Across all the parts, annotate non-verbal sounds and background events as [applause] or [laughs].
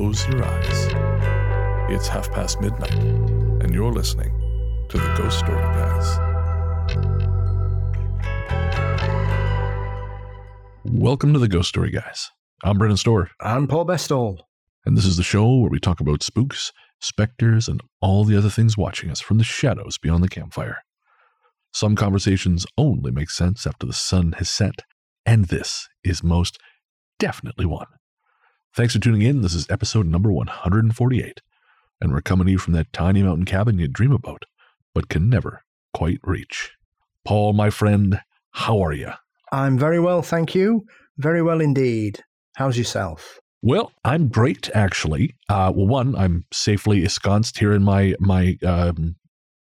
hold hands and close your eyes. It's half past midnight, and you're listening to the Ghost Story Guys. Welcome to the Ghost Story Guys. I'm Brennan Storr, I'm Paul Bestall. and this is the show where we talk about spooks, specters, and all the other things watching us from the shadows beyond the campfire. Some conversations only make sense after the sun has set, and this is most definitely one. Thanks for tuning in. This is episode number 148, and we're coming to you from that tiny mountain cabin you dream about, but can never quite reach. Paul, my friend, how are you? I'm very well, thank you. Very well indeed. How's yourself? Well, I'm great actually. Uh, well, one, I'm safely ensconced here in my my um,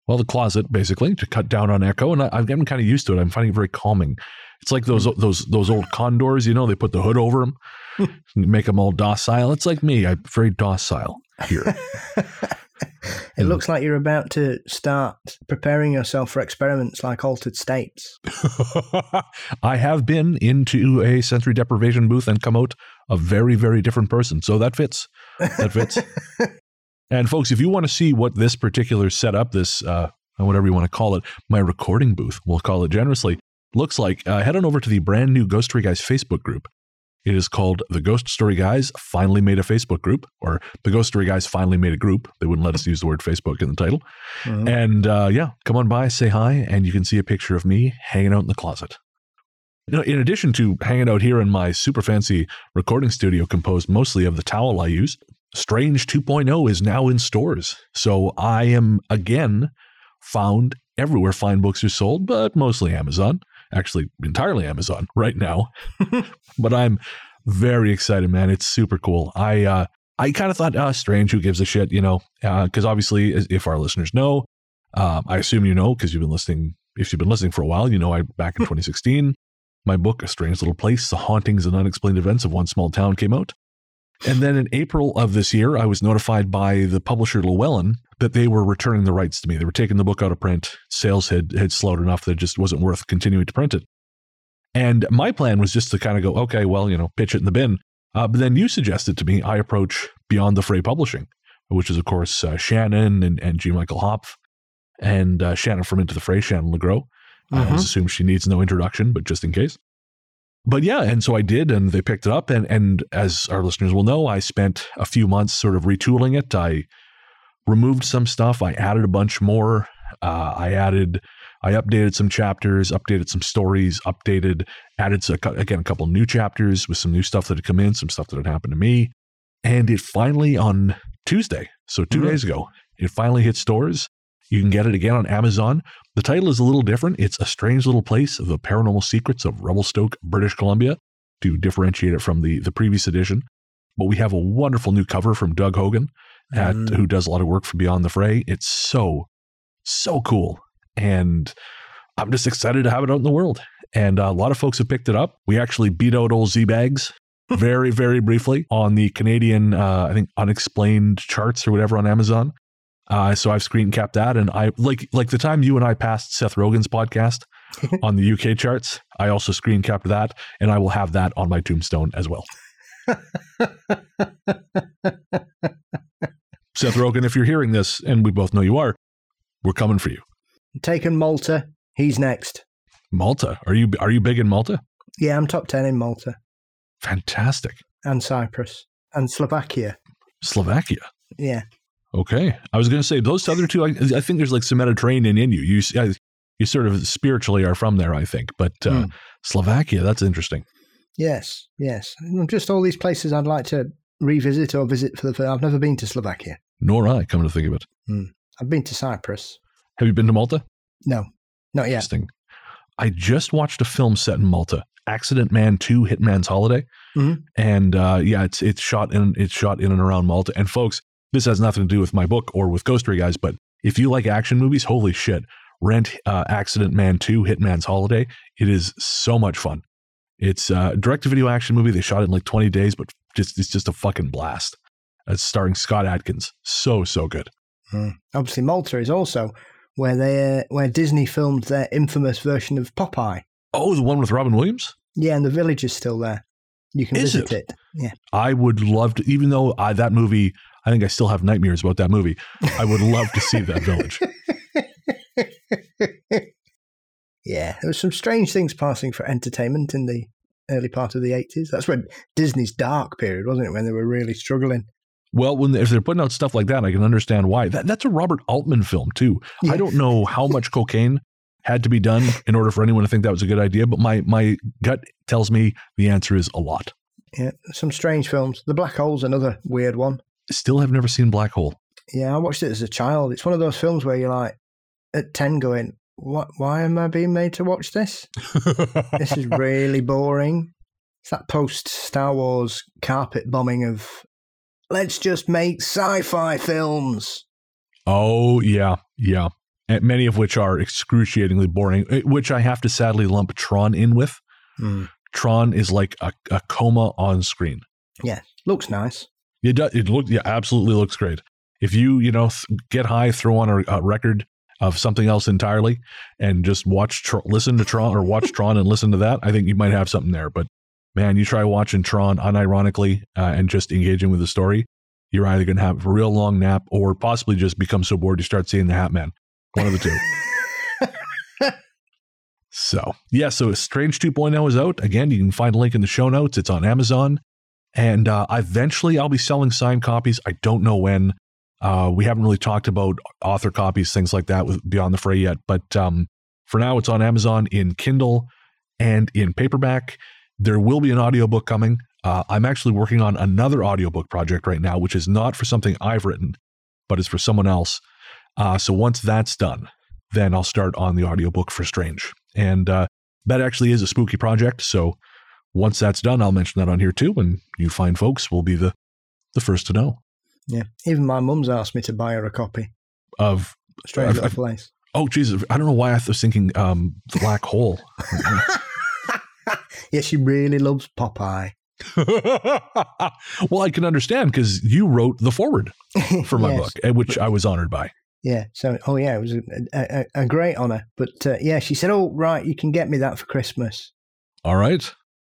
well, the closet basically to cut down on echo, and I, I'm getting kind of used to it. I'm finding it very calming. It's like those those those old condors, you know, they put the hood over them, [laughs] make them all docile. It's like me. I'm very docile here. [laughs] It Mm. looks like you're about to start preparing yourself for experiments like altered states. [laughs] I have been into a sensory deprivation booth and come out a very, very different person. So that fits. That fits. and folks, if you want to see what this particular setup, this uh, whatever you want to call it, my recording booth, we'll call it generously, looks like, uh, head on over to the brand new Ghost Story Guys Facebook group. It is called the Ghost Story Guys finally made a Facebook group, or the Ghost Story Guys finally made a group. They wouldn't let us use the word Facebook in the title. Mhm. And uh, yeah, come on by, say hi, and you can see a picture of me hanging out in the closet. You know, in addition to hanging out here in my super fancy recording studio composed mostly of the towel I use, Strange 2.0 is now in stores. So I am again found everywhere fine books are sold, but mostly Amazon. Actually, entirely Amazon right now. [laughs] but I'm very excited, man. It's super cool. I uh, I kind of thought, ah, strange. Who gives a shit? You know, because obviously, if our listeners know, um, I assume you know because you've been listening. If you've been listening for a while, you know I back in 2016, my book "A Strange Little Place: The Hauntings and Unexplained Events of One Small Town" came out, and then in April of this year, I was notified by the publisher Llewellyn that they were returning the rights to me. They were taking the book out of print. Sales had had slowed enough that it just wasn't worth continuing to print it. And my plan was just to kind of go, okay, well, you know, pitch it in the bin. Uh, but then you suggested to me I approach Beyond the Fray Publishing, which is, of course, uh, Shannon and, and G. Michael Hopf and uh, Shannon from Into the Fray, Shannon LeGros. I Mhm. always assume she needs no introduction, but just in case. But yeah, and so I did, and they picked it up. And, and as our listeners will know, I spent a few months sort of retooling it. I removed some stuff, I added a bunch more. Uh, I added, I updated some chapters, updated some stories, updated, added again a couple new chapters with some new stuff that had come in, some stuff that had happened to me. And it finally on Tuesday, so 2 Mhm. days ago, it finally hit stores. You can get it again on Amazon. The title is a little different. It's A Strange Little Place The Paranormal Secrets of Revelstoke, British Columbia, to differentiate it from the, the previous edition. But we have a wonderful new cover from Doug Hogan, at, Mm. who does a lot of work for Beyond the Fray. It's so, so cool. And I'm just excited to have it out in the world. And uh, a lot of folks have picked it up. We actually beat out old Z Bags [laughs] very, very briefly on the Canadian, uh, I think, unexplained charts or whatever on Amazon. Uh, so I've screen capped that, and I like like the time you and I passed Seth Rogen's podcast [laughs] on the UK charts. I also screen capped that, and I will have that on my tombstone as well. [laughs] Seth Rogen, if you're hearing this, and we both know you are, we're coming for you. Taken Malta. He's next. Malta, are you are you big in Malta? Yeah, I'm top 10 in Malta Fantastic. and Cyprus and Slovakia. Slovakia. Yeah. Okay, I was going to say those other two. I, I think there's like some Mediterranean in you. You I, you sort of spiritually are from there, I think. But uh, Hmm. Slovakia, that's interesting. Yes, yes. Just all these places I'd like to revisit or visit for the first. I've never been to Slovakia. Nor I, come to think of it. I've been to Cyprus. Have you been to Malta? No, not yet. Interesting. I just watched a film set in Malta, Accident Man Two: Hitman's Holiday, Mhm. and uh, yeah, it's it's shot in it's shot in and around Malta. And folks, this has nothing to do with my book or with Ghost Story guys, but if you like action movies, holy shit, rent uh, Accident Man Two: Hitman's Holiday. It is so much fun. It's a direct-to-video action movie. They shot it in like 20 days, but just it's just a fucking blast. It's starring Scott Adkins. So so good. Mm. Obviously, Malta is also where they uh, where Disney filmed their infamous version of Popeye. Oh, the one with Robin Williams. Yeah, and the village is still there. You can Is visit it? it. Yeah. I would love to, even though I, that movie, I think I still have nightmares about that movie. I would love to see that village. [laughs] Yeah, there was some strange things passing for entertainment in the early part of the 80s. That's when Disney's dark period, wasn't it? When they were really struggling. Well, when if they're putting out stuff like that, I can understand why. That, that's a Robert Altman film too. Yeah. I don't know how much cocaine had to be done in order for anyone to think that was a good idea, but my my gut tells me the answer is a lot. Yeah, some strange films. The Black Hole's another weird one. Still have never seen Black Hole. Yeah, I watched it as a child. It's one of those films where you're like, at 10 going, what, why am I being made to watch this? This is [laughs] really boring. It's that post Star Wars carpet bombing of, let's just make sci fi films. oh yeah, yeah. And many of which are excruciatingly boring, eh, which I have to sadly lump Tron in with. Tron is like a, a coma on screen. Yeah, looks nice. It does. It look. Yeah, absolutely looks great. If you you know th- get high, throw on a, a record of something else entirely, and just watch, Tr- listen to Tron or watch Tron and listen to that, I think you might have something there. But man, you try watching Tron unironically uh, and just engaging with the story, you're either going to have a real long nap or possibly just become so bored you start seeing the Hat Man. One of the two. [laughs] So, yeah, so Strange 2.0 is out. Again, you can find a link in the show notes. It's on Amazon. And uh, eventually I'll be selling signed copies. I don't know when. Uh, we haven't really talked about author copies, things like that with Beyond the Fray yet. But um, for now, it's on Amazon in Kindle and in paperback. There will be an audiobook coming. Uh, I'm actually working on another audiobook project right now, which is not for something I've written, but is for someone else. Uh, so once that's done, then I'll start on the audiobook for Strange. And uh, that actually is a spooky project. So once that's done, I'll mention that on here too. And you fine folks will be the, the first to know Yeah, even my mum's asked me to buy her a copy. of, Strange I've- Little Place. oh, Jesus. I don't know why I was thinking um, Black Hole. [laughs] Yeah, she really loves Popeye. [laughs] well, I can understand because you wrote the forward [laughs] for my Yes. book, eh, which I was honored by. Yeah. So, oh yeah, it was a, a, a- great honor. But uh, yeah, she said, "Oh right, you can get me that for Christmas." All right.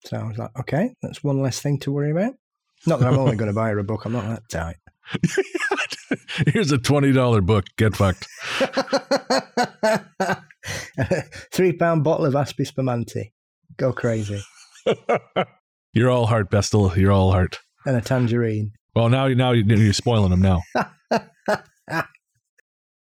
So I was like, "Okay, that's one less thing to worry about." Not that I'm only going to buy her a book. I'm not that tight. [laughs] Here's a $20 book. Get fucked. Three pound bottle of Asti Spumante. Go crazy. [laughs] You're all heart, Bestall. You're all heart. And a tangerine. Well, now, now you're spoiling them now. [laughs]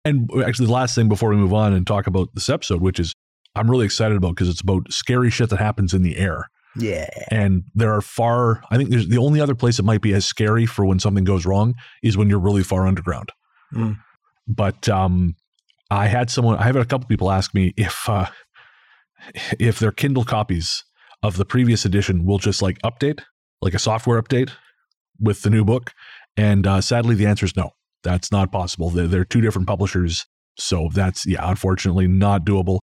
and actually, the last thing before we move on and talk about this episode, which is I'm really excited about because it's about scary shit that happens in the air. Yeah. And there are far, I think there's the only other place it might be as scary for when something goes wrong is when you're really far underground. Mm. But um, I had someone, I have had a couple people ask me if, uh, if their Kindle copies of the previous edition will just like update, like a software update with the new book. And uh, sadly, the answer is no. That's not possible. They're, they're two different publishers. So that's, yeah, unfortunately not doable.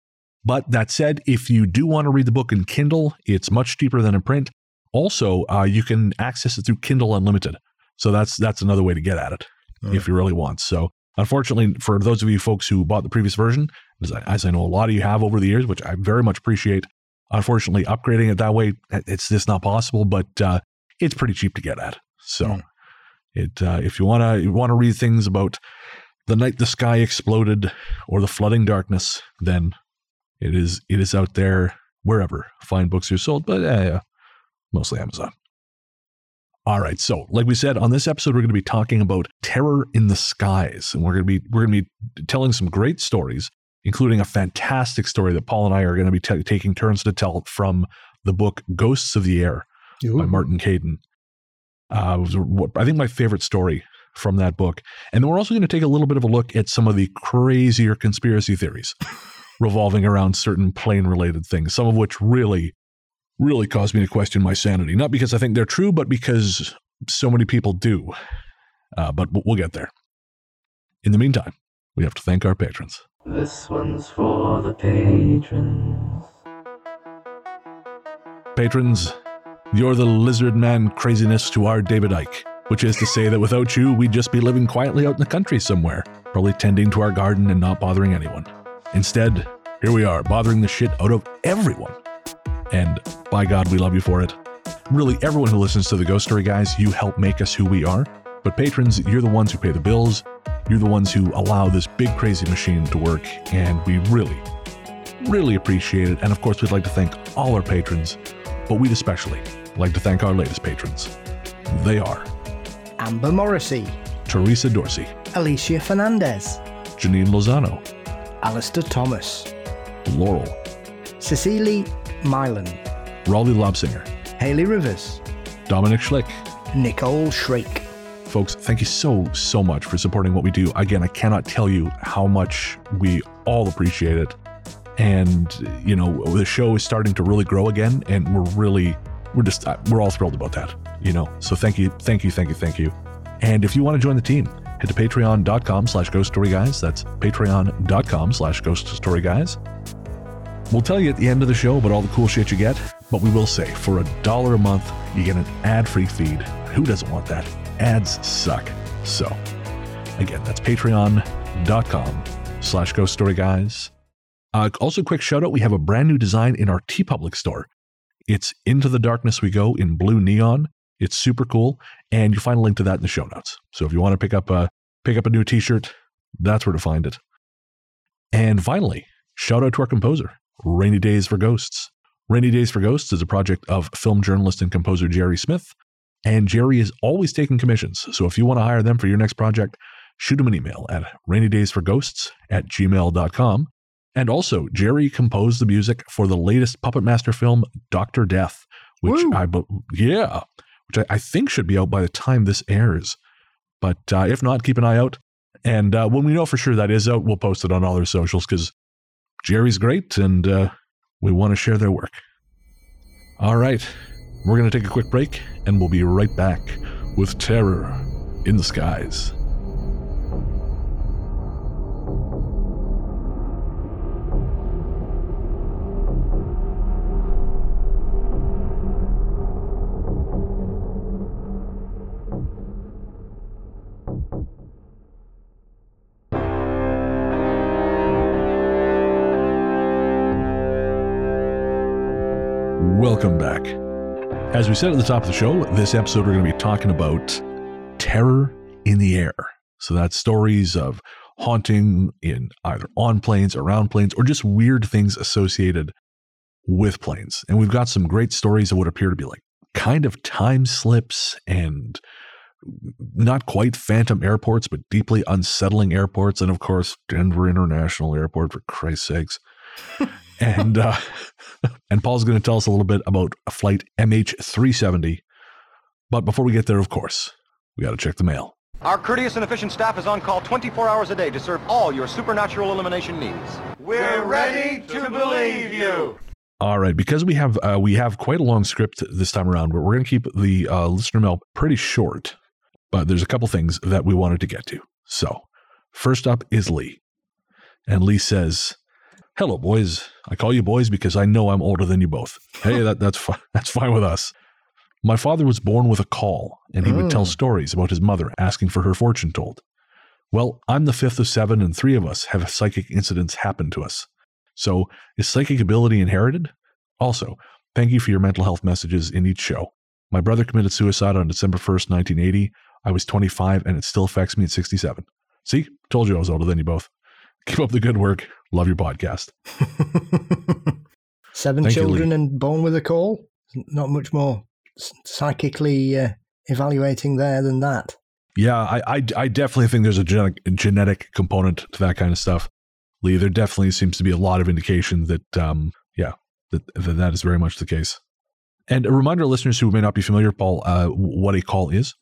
But that said, if you do want to read the book in Kindle, it's much cheaper than in print. Also, uh, you can access it through Kindle Unlimited. So that's that's another way to get at it if you really want. So unfortunately, for those of you folks who bought the previous version, as I, as I know a lot of you have over the years, which I very much appreciate, unfortunately, upgrading it that way, it's just not possible. But uh, it's pretty cheap to get at. So Mm. it uh, if you want to you want to read things about the night the sky exploded or the flooding darkness, then it is it is out there wherever fine books are sold, but uh, mostly Amazon. All right, so like we said on this episode, we're going to be talking about terror in the skies, and we're going to be we're going to be telling some great stories, including a fantastic story that Paul and I are going to be ta taking turns to tell from the book Ghosts of the Air by Martin Caidin. Uh, was what- I think my favorite story from that book. And then we're also going to take a little bit of a look at some of the crazier conspiracy theories [laughs] revolving around certain plane related things, some of which really, really caused me to question my sanity. Not because I think they're true, but because so many people do. Uh, but we'll get there. In the meantime, we have to thank our patrons. This one's for the patrons. Patrons, you're the lizard man craziness to our David Icke, which is to say that without you, we'd just be living quietly out in the country somewhere, probably tending to our garden and not bothering anyone. Instead, here we are, bothering the shit out of everyone. And by God, we love you for it. really everyone who listens to the Ghost Story guys, you help make us who we are. But patrons, you're the ones who pay the bills. You're the ones who allow this big crazy machine to work, and we really, really appreciate it. And of course, we'd like to thank all our patrons, but we'd especially like to thank our latest patrons. They are Amber Morrissey, Teresa Dorsey, Alicia Fernandez, Janine Lozano, Alistair Thomas, Laurel, Cecily Milan, Raleigh Lobsinger, Haley Rivers, Dominic Schlick. Nicole Shrake. Folks, thank you so, so much for supporting what we do. Again, I cannot tell you how much we all appreciate it. And, you know, the show is starting to really grow again, and we're really, we're just, uh, we're all thrilled about that, you know? So thank you, thank you, thank you, thank you. And if you want to join the team, head to patreon.com slash ghost story guys. That's patreon.com slash ghost story guys. We'll tell you at the end of the show about all the cool shit you get, but we will say for a dollar a month, you get an ad free feed. Who doesn't want that? Ads suck. So, again, that's patreon.com slash ghost story guys. Uh, also, quick shout out we have a brand new design in our TeePublic store. It's Into the Darkness We Go in blue neon. It's super cool, and you'll find a link to that in the show notes. So if you want to pick up a pick up a new T-shirt, that's where to find it. And finally, shout out to our composer, Rainy Days for Ghosts. Rainy Days for Ghosts is a project of film journalist and composer Jerry Smith, and Jerry is always taking commissions. So if you want to hire them for your next project, shoot him an email at rainydaysforghosts at gmail.com. And also, Jerry composed the music for the latest Puppet Master film, Doctor Death, which Woo. I, yeah, which I, I think should be out by the time this airs. But uh, if not, keep an eye out. And uh, when we know for sure that is out, we'll post it on all their socials because Jerry's great and uh, we want to share their work. All right, we're going to take a quick break and we'll be right back with Terror in the Skies. Welcome back. As we said at the top of the show, this episode we're going to be talking about terror in the air. So that's stories of haunting in either on planes, around planes, or just weird things associated with planes. And we've got some great stories of what appear to be like kind of time slips and not quite phantom airports, but deeply unsettling airports. And of course, Denver International Airport, for Christ's sakes. And uh, [laughs] and Paul's going to tell us a little bit about a flight MH370. But before we get there, of course, we got to check the mail. Our courteous and efficient staff is on call 24 hours a day to serve all your supernatural elimination needs. We're ready to believe you. All right, because we have uh, we have quite a long script this time around, but we're going to keep the uh, listener mail pretty short. But there's a couple things that we wanted to get to. So, first up is Lee, and Lee says, "Hello, boys. I caul you boys because I know I'm older than you both. Hey, that that's fi- [laughs] that's fine with us. My father was born with a call, and he would tell Oh. stories about his mother asking for her fortune told. Well, I'm the fifth of seven, and three of us have psychic incidents happen to us. So, is psychic ability inherited? Also, thank you for your mental health messages in each show. My brother committed suicide on December 1st, 1980. I was 25 and it still affects me at 67. See, told you I was older than you both. Keep up the good work. Love your podcast. [laughs] Seven Thank children Lee. and born with a caul. Not much more psychically uh, evaluating there than that. Yeah, I, I, I definitely think there's a genetic, genetic component to that kind of stuff. Lee, there definitely seems to be a lot of indication that, um, yeah, that, that that is very much the case. And a reminder, listeners who may not be familiar, Paul, uh, what a caul is.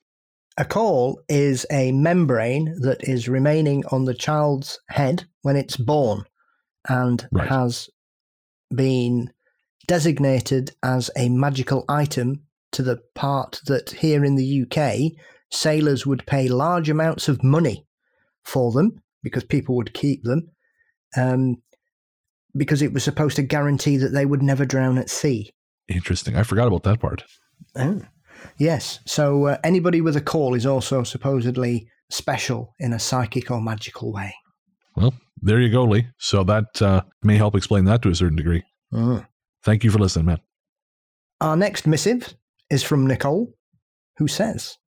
A caul is a membrane that is remaining on the child's head when it's born and Right. has been designated as a magical item to the part that here in the UK, sailors would pay large amounts of money for them because people would keep them um, because it was supposed to guarantee that they would never drown at sea. Interesting. I forgot about that part. Oh. Yes. So uh, anybody with a caul is also supposedly special in a psychic or magical way. Well, there you go, Lee. So that uh, may help explain that to a certain degree. Mm. Thank you for listening, man. Our next missive is from Nicole, who says,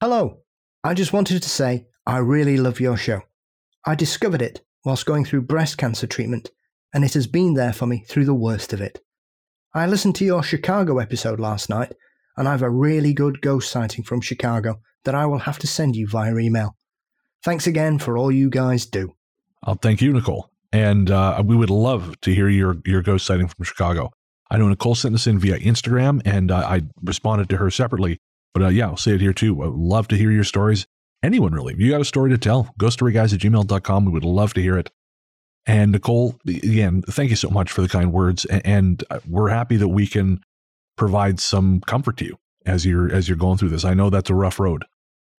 Hello, I just wanted to say I really love your show. I discovered it whilst going through breast cancer treatment, and it has been there for me through the worst of it. I listened to your Chicago episode last night, and I have a really good ghost sighting from Chicago that I will have to send you via email. Thanks again for all you guys do. I'll thank you, Nicole. And uh, we would love to hear your, your ghost sighting from Chicago. I know Nicole sent this in via Instagram, and uh, I responded to her separately. But uh, yeah, I'll say it here too. I'd love to hear your stories. Anyone really. If you got a story to tell, ghoststoryguys at gmail.com. We would love to hear it. And Nicole, again, thank you so much for the kind words. And uh, we're happy that we can provide some comfort to you as you're as you're going through this. I know that's a rough road,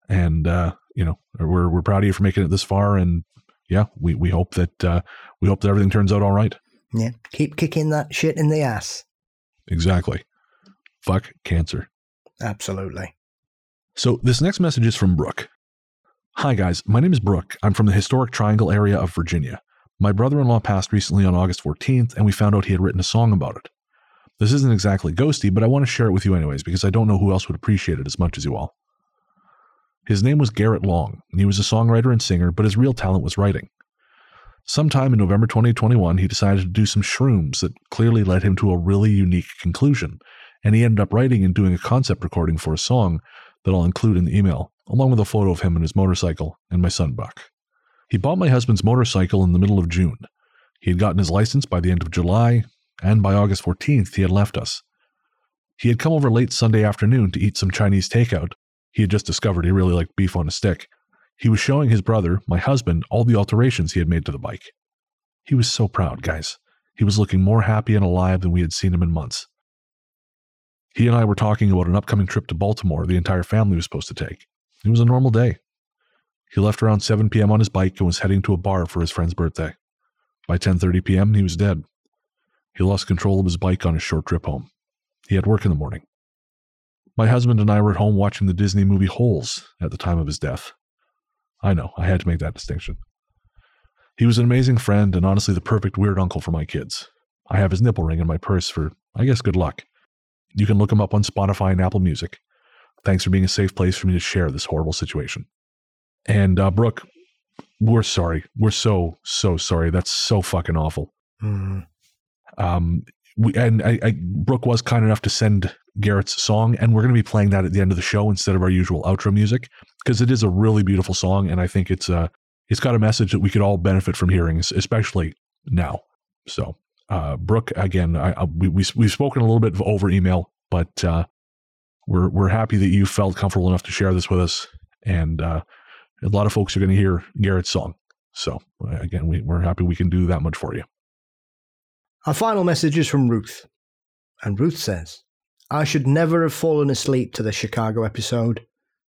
and uh, you know we're we're proud of you for making it this far. And yeah, we we hope that uh, we hope that everything turns out all right. Yeah, keep kicking that shit in the ass. Exactly. Fuck cancer. Absolutely. So this next message is from Brooke. Hi guys, my name is Brooke. I'm from the historic Triangle area of Virginia. My brother in law passed recently on August 14th, and we found out he had written a song about it. This isn't exactly ghosty, but I want to share it with you anyways because I don't know who else would appreciate it as much as you all. His name was Garrett Long, and he was a songwriter and singer, but his real talent was writing. Sometime in November 2021, he decided to do some shrooms that clearly led him to a really unique conclusion, and he ended up writing and doing a concept recording for a song that I'll include in the email, along with a photo of him and his motorcycle and my son Buck. He bought my husband's motorcycle in the middle of June. He had gotten his license by the end of July, and by August 14th, he had left us. He had come over late Sunday afternoon to eat some Chinese takeout. He had just discovered he really liked beef on a stick. He was showing his brother, my husband, all the alterations he had made to the bike. He was so proud, guys. He was looking more happy and alive than we had seen him in months. He and I were talking about an upcoming trip to Baltimore the entire family was supposed to take. It was a normal day. He left around 7 p.m. on his bike and was heading to a bar for his friend's birthday. By 10:30 p.m., he was dead. He lost control of his bike on his short trip home. He had work in the morning. My husband and I were at home watching the Disney movie Holes at the time of his death. I know, I had to make that distinction. He was an amazing friend and honestly the perfect weird uncle for my kids. I have his nipple ring in my purse for, I guess, good luck. You can look him up on Spotify and Apple Music. Thanks for being a safe place for me to share this horrible situation. And uh, Brooke, we're sorry. We're so so sorry. That's so fucking awful. Mm. Um, we and I, I, Brooke was kind enough to send Garrett's song, and we're going to be playing that at the end of the show instead of our usual outro music because it is a really beautiful song, and I think it's uh it's got a message that we could all benefit from hearing, especially now. So, uh, Brooke, again, I, I, we, we we've spoken a little bit over email, but uh, we're we're happy that you felt comfortable enough to share this with us, and uh, a lot of folks are going to hear Garrett's song. So, again, we, we're happy we can do that much for you. Our final message is from Ruth. And Ruth says, I should never have fallen asleep to the Chicago episode.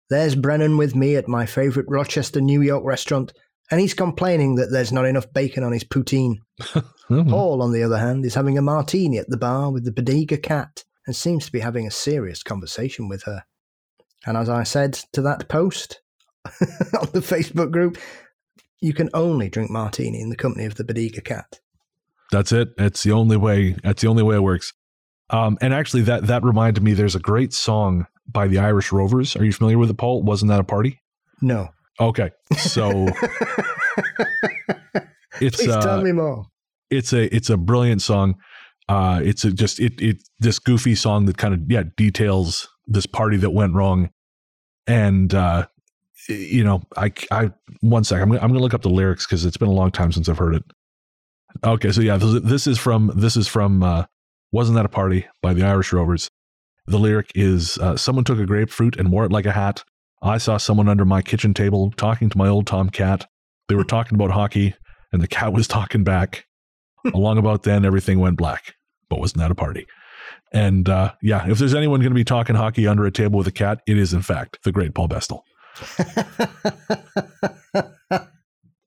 There's Brennan with me at my favourite Rochester, New York restaurant, and he's complaining that there's not enough bacon on his poutine. [laughs] Paul, on the other hand, is having a martini at the bar with the Bodega cat and seems to be having a serious conversation with her. And as I said to that post [laughs] on the Facebook group, you can only drink martini in the company of the Bodega cat. That's it. It's the only way. That's the only way it works. Um, and actually, that that reminded me. There's a great song by the Irish Rovers. Are you familiar with it, Paul? Wasn't that a party? No. Okay, so [laughs] it's Please uh, tell me more. it's a it's a brilliant song. Uh, it's a just it it this goofy song that kind of yeah details this party that went wrong, and uh, you know I I one sec I'm gonna, I'm gonna look up the lyrics because it's been a long time since I've heard it. Okay, so yeah, this, is from this is from uh, wasn't that a party by the Irish Rovers. The lyric is uh, someone took a grapefruit and wore it like a hat. I saw someone under my kitchen table talking to my old Tom cat. They were talking about hockey, and the cat [laughs] was talking back. Along about then, everything went black. But wasn't that a party? And uh, yeah, if there's anyone going to be talking hockey under a table with a cat, it is in fact the great Paul Bestall. [laughs]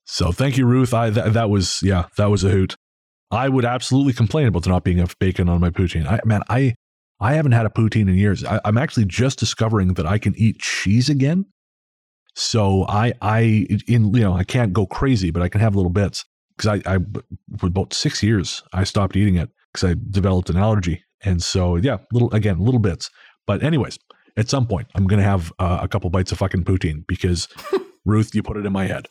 So thank you, Ruth. I th- that was yeah, that was a hoot. I would absolutely complain about there not being enough bacon on my poutine. I man, I I haven't had a poutine in years. I, I'm actually just discovering that I can eat cheese again. So I I in you know I can't go crazy, but I can have little bits because I I for about six years I stopped eating it because I developed an allergy, and so yeah, little again little bits. But anyways, at some point, I'm going to have uh, a couple bites of fucking poutine because [laughs] Ruth, you put it in my head.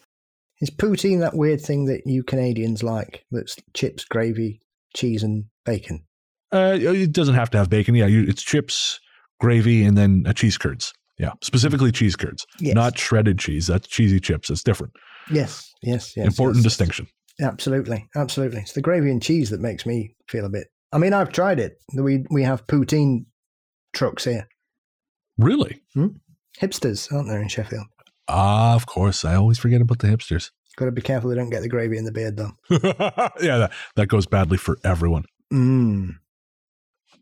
Is poutine that weird thing that you Canadians like? That's chips, gravy, cheese, and bacon. Uh, it doesn't have to have bacon. Yeah, you, it's chips, gravy, and then uh, cheese curds. Yeah, specifically cheese curds, Yes. not shredded cheese. That's cheesy chips. It's different. Yes, yes, yes. Important yes. distinction. Absolutely, absolutely. It's the gravy and cheese that makes me feel a bit. I mean, I've tried it. We we have poutine trucks here. Really? Hipsters, aren't there in Sheffield? Ah, of course. I always forget about the hipsters. Got to be careful they don't get the gravy in the beard, though. [laughs] yeah, that, that goes badly for everyone. Mm.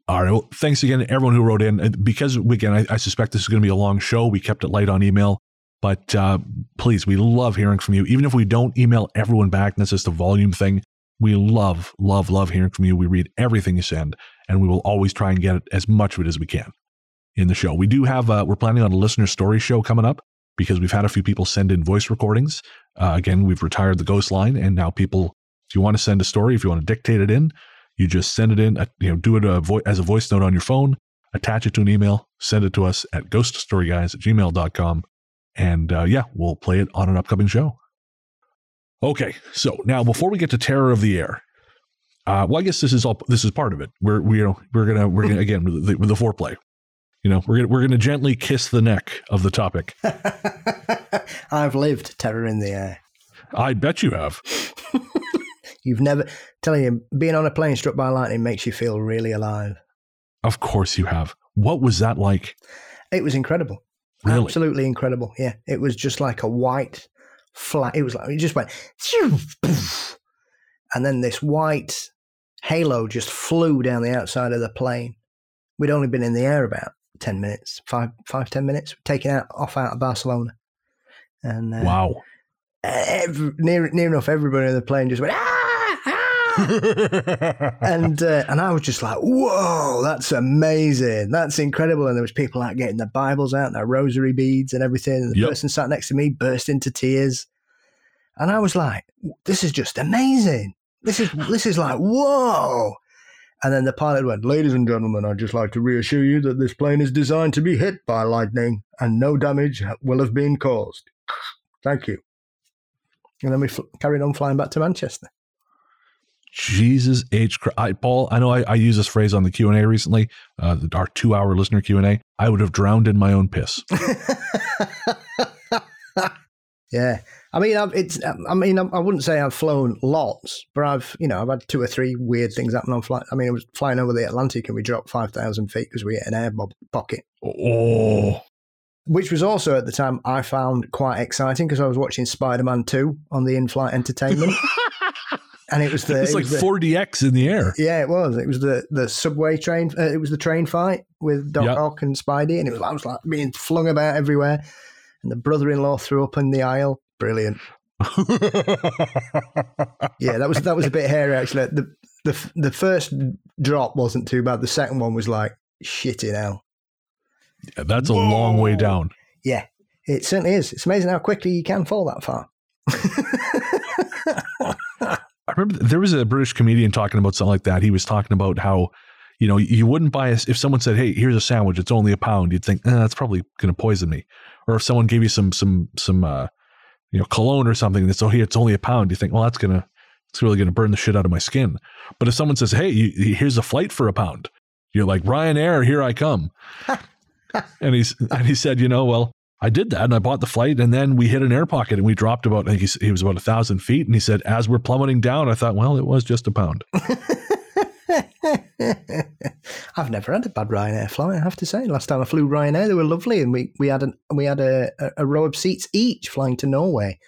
All right. Well, thanks again to everyone who wrote in. Because, again, I, I suspect this is going to be a long show. We kept it light on email. But uh, please, we love hearing from you. Even if we don't email everyone back, and that's just a volume thing, we love, love, love hearing from you. We read everything you send, and we will always try and get as much of it as we can in the show. We do have, uh, we're planning on a listener story show coming up because we've had a few people send in voice recordings. Uh, again, we've retired the ghost line, and now people, if you want to send a story, if you want to dictate it in, you just send it in, uh, you know, do it a vo- as a voice note on your phone, attach it to an email, send it to us at ghoststoryguys at gmail.com. And uh, yeah, we'll play it on an upcoming show. Okay, so now before we get to Terror of the Air, uh, well, I guess this is all this is part of it. We're we're gonna we're gonna again the, with the foreplay. You know, we're we're gonna gently kiss the neck of the topic. [laughs] I've lived terror in the air. I bet you have. [laughs] You've never telling you being on a plane struck by lightning makes you feel really alive. Of course you have. What was that like? It was incredible. Really? Absolutely incredible. Yeah. It was just like a white flat. It was like, it just went, [laughs] and then this white halo just flew down the outside of the plane. We'd only been in the air about 10 minutes, five, five, 10 minutes, taken out off out of Barcelona. And uh, Wow. every, near, near enough everybody on the plane just went, ah, ah. [laughs] and uh, and I was just like, "Whoa, that's amazing! That's incredible!" And there was people out getting their Bibles out, and their rosary beads and everything. And the Yep. person sat next to me burst into tears, and I was like, "This is just amazing! This is this is like whoa!" And then the pilot went, "Ladies and gentlemen, I'd just like to reassure you that this plane is designed to be hit by lightning, and no damage will have been caused. Thank you." And then we fl- carried on flying back to Manchester. Jesus H. Christ. I, Paul, I know I, I used this phrase on the Q&A recently, uh, our two-hour listener Q&A. I would have drowned in my own piss. [laughs] yeah, I mean, I've, it's. I mean, I wouldn't say I've flown lots, but I've, you know, I've had two or three weird things happen on flight. I mean, I was flying over the Atlantic and we dropped five thousand feet because we hit an air bob pocket, Oh, which was also at the time I found quite exciting because I was watching Spider Man Two on the in-flight entertainment, [laughs] and it was the it like was the- 4DX in the air. Yeah, it was. It was the the subway train. Uh, it was the train fight with Doc Yeah. Ock and Spidey, and it was I was like being flung about everywhere. And the brother-in-law threw up in the aisle. Brilliant. [laughs] Yeah, that was that was a bit hairy actually. The the the first drop wasn't too bad. The second one was like shitting hell. That's a long way down. Yeah, it certainly is. It's amazing how quickly you can fall that far. I remember there was a British comedian talking about something like that. He was talking about how, you know, you wouldn't buy a, if someone said, "Hey, here's a sandwich. It's only a pound." You'd think, eh, "That's probably going to poison me." Or if someone gave you some some some uh, you know cologne or something that's oh here it's only a pound, you think, "Well, that's gonna it's really going to burn the shit out of my skin." But if someone says, "Hey, you, here's a flight for a pound," you're like, "Ryanair, here I come." [laughs] and he's and he said, "You know, well." I did that and I bought the flight and then we hit an air pocket and we dropped about, I think he, he was about a thousand feet. And he said, as we're plummeting down, I thought, well, it was just a pound. [laughs] [laughs] I've never had a bad Ryanair flight. I have to say. Last time I flew Ryanair, they were lovely, and we, we had an we had a, a, row of seats each flying to Norway.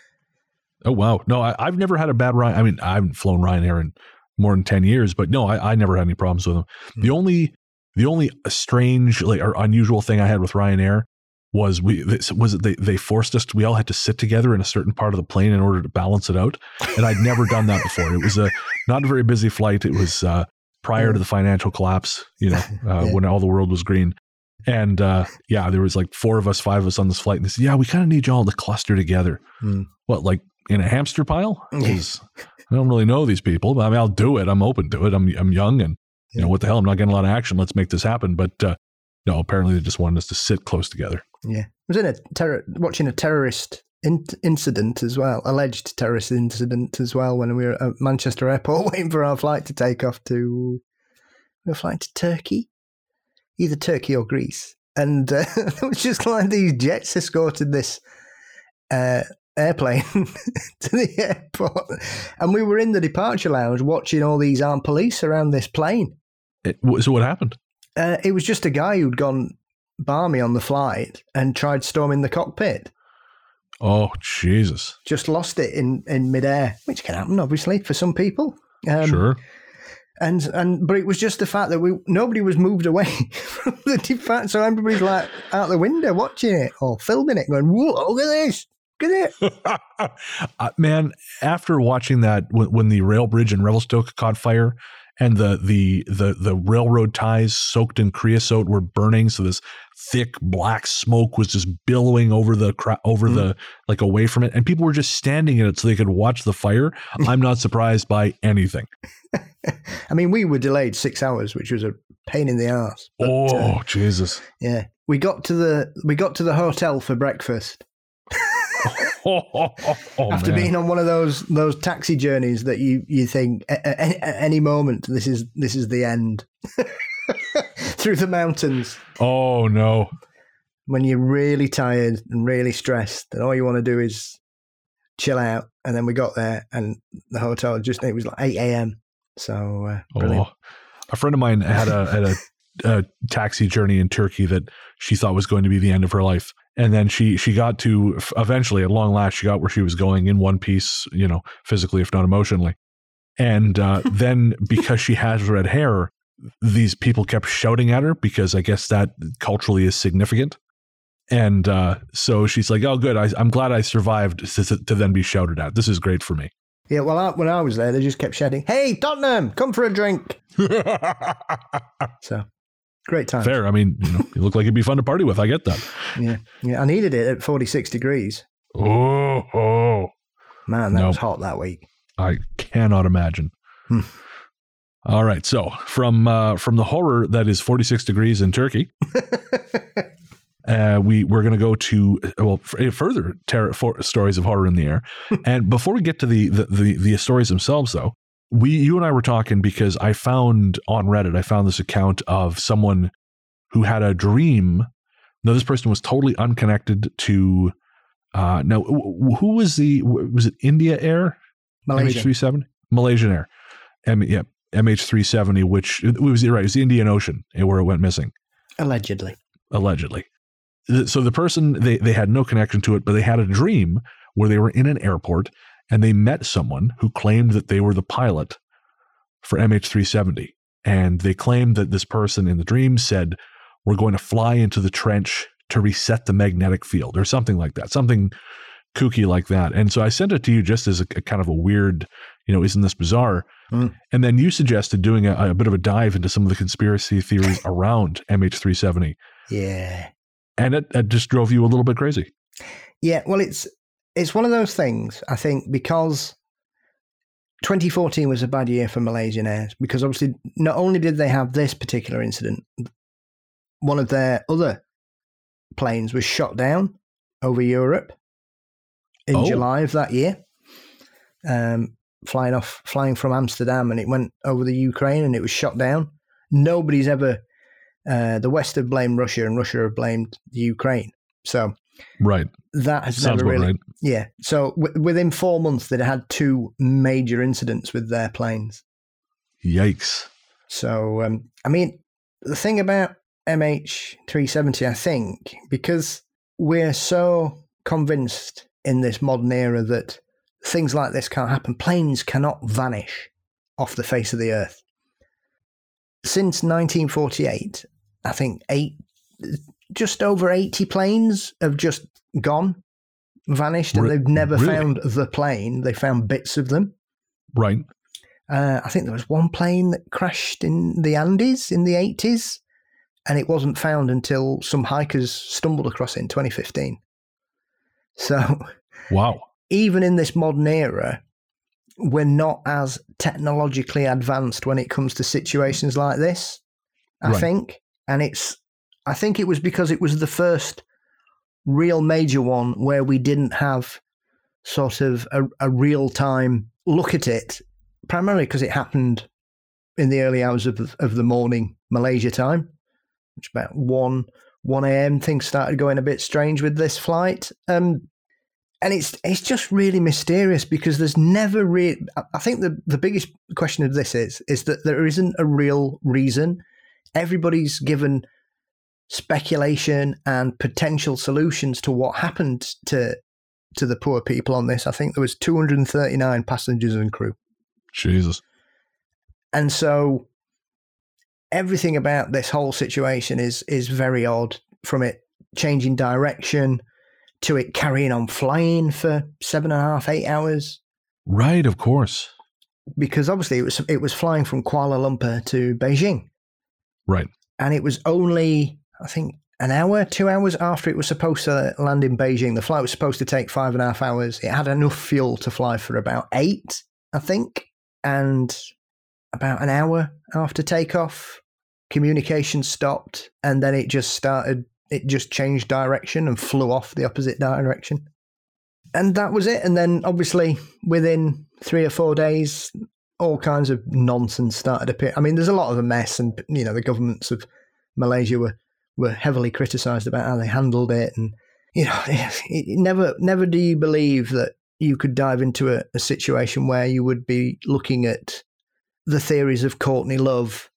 Oh, wow. No, I, I've never had a bad Ryan. I mean, I haven't flown Ryanair in more than 10 years, but no, I, I never had any problems with them. The only, the only strange like, or unusual thing I had with Ryanair was we, this, was it they, they forced us, to, we all had to sit together in a certain part of the plane in order to balance it out. And I'd never done that before. It was a not a very busy flight. It was, uh, prior to the financial collapse, you know, [laughs] uh, Yeah. when all the world was green. And uh, yeah, there was like four of us, five of us on this flight, and they said, "Yeah, we kind of need you all to cluster together." Hmm. What, like in a hamster pile? I don't really know these people, but I mean, I'll do it. I'm open to it. I'm I'm young, and you know what the hell? I'm not getting a lot of action. Let's make this happen. But uh, No, apparently they just wanted us to sit close together. Yeah, I was in a terror watching a terrorist in- incident as well, alleged terrorist incident as well when we were at Manchester Airport [laughs] waiting for our flight to take off to we were flying to Turkey, either Turkey or Greece, and uh, [laughs] it was just like these jets escorted this uh, airplane [laughs] to the airport, and we were in the departure lounge watching all these armed police around this plane. It, so what happened? Uh, it was just a guy who'd gone barmy on the flight and tried storming the cockpit. Oh Jesus! Just lost it in in midair, which can happen, obviously, for some people. Um, sure. And and but it was just the fact that we nobody was moved away [laughs] from the defense, so everybody's like out the window watching it or filming it, going, "Whoa, look at this! Look at it!" [laughs] uh, man, after watching that, when, when the rail bridge in Revelstoke caught fire and the, the the the railroad ties soaked in creosote were burning, so this thick black smoke was just billowing over the cra- over Mm. the like away from it, and people were just standing in it so they could watch the fire. [laughs] I'm not surprised by anything. [laughs] I mean, we were delayed six hours, which was a pain in the ass. But, oh uh, Jesus! yeah, we got to the we got to the hotel for breakfast [laughs] Oh, oh, oh, oh, after man. being on one of those those taxi journeys that you you think at, at, at any moment this is this is the end. [laughs] Through the mountains. Oh no! when you're really tired and really stressed and all you want to do is chill out. And then we got there and the hotel just it was like 8 a.m so uh, brilliant. Oh, a friend of mine had a had a, a taxi journey in Turkey that she thought was going to be the end of her life, and then she she got to eventually at long last she got where she was going in one piece, you know, physically if not emotionally, and uh, [laughs] then because she has red hair, these people kept shouting at her because I guess that culturally is significant. And uh, so she's like, "Oh, good! I, I'm glad I survived to, to then be shouted at. This is great for me." yeah well I, when i was there they just kept shouting hey tottenham come for a drink [laughs] so great time Fair. I mean, you, know, you look like it'd be fun to party with. I get that. yeah yeah i needed it at 46 degrees Oh, oh. man that Nope. was hot that week I cannot imagine. Hmm. All right, so from uh, from the horror that is 46 degrees in Turkey, [laughs] uh, we we're going to go to well f- further terror, for, stories of horror in the air. [laughs] and before we get to the, the the the stories themselves, though, we you and I were talking because I found on Reddit I found this account of someone who had a dream. Now this person was totally unconnected to. Uh, no, w- w- who was the was it India Air? malaysia MH370? Malaysian Air. M- yeah, MH370, which it was right, it was the Indian Ocean eh, where it went missing, allegedly allegedly. So the person they they had no connection to it, but they had a dream where they were in an airport and they met someone who claimed that they were the pilot for MH370, and they claimed that this person in the dream said, "We're going to fly into the trench to reset the magnetic field," or something like that, something kooky like that. And so I sent it to you just as a, a kind of a weird, you know, isn't this bizarre? Mm. And then you suggested doing a, a bit of a dive into some of the conspiracy theories [laughs] around MH370, yeah and it, it just drove you a little bit crazy. Yeah, well, it's it's one of those things. I think because 2014 was a bad year for Malaysian Air because obviously not only did they have this particular incident, one of their other planes was shot down over Europe in Oh. July of that year, um, flying off, flying from Amsterdam, and it went over the Ukraine and it was shot down. Nobody's ever. Uh, the West have blamed Russia, and Russia have blamed the Ukraine. So Right. that has Sounds never really right. yeah. So w- within four months, they'd had two major incidents with their planes. Yikes. So, um, I mean, the thing about MH370, I think, because we're so convinced in this modern era that things like this can't happen, planes cannot vanish off the face of the earth. Since 1948, I think eight, just over 80 planes have just gone, vanished, and Re- they've never really? found the plane. They found bits of them. Right. Uh, I think there was one plane that crashed in the Andes in the 80s, and it wasn't found until some hikers stumbled across it in 2015. So, Wow. even in this modern era, we're not as technologically advanced when it comes to situations like this, I Right. think. And it's I think it was because it was the first real major one where we didn't have sort of a, a real time look at it, primarily because it happened in the early hours of, of the morning Malaysia time, which about 1 1 a.m. things started going a bit strange with this flight. Um, and it's it's just really mysterious because there's never really. I think the the biggest question of this is is that there isn't a real reason. Everybody's given speculation and potential solutions to what happened to to the poor people on this. I think there was 239 passengers and crew. Jesus. And so everything about this whole situation is is very odd from it changing direction to it carrying on flying for seven and a half, eight hours. Right, of course. Because obviously it was it was flying from Kuala Lumpur to Beijing. Right. And it was only, I think, an hour, two hours after it was supposed to land in Beijing. The flight was supposed to take five and a half hours. It had enough fuel to fly for about eight, I think. And about an hour after takeoff, communication stopped and then it just started it just changed direction and flew off the opposite direction. And that was it. And then obviously within three or four days, all kinds of nonsense started appearing. I mean, there's a lot of a mess, and you know, the governments of Malaysia were were heavily criticised about how they handled it, and you know, [laughs] it, it never never do you believe that you could dive into a, a situation where you would be looking at the theories of Courtney Love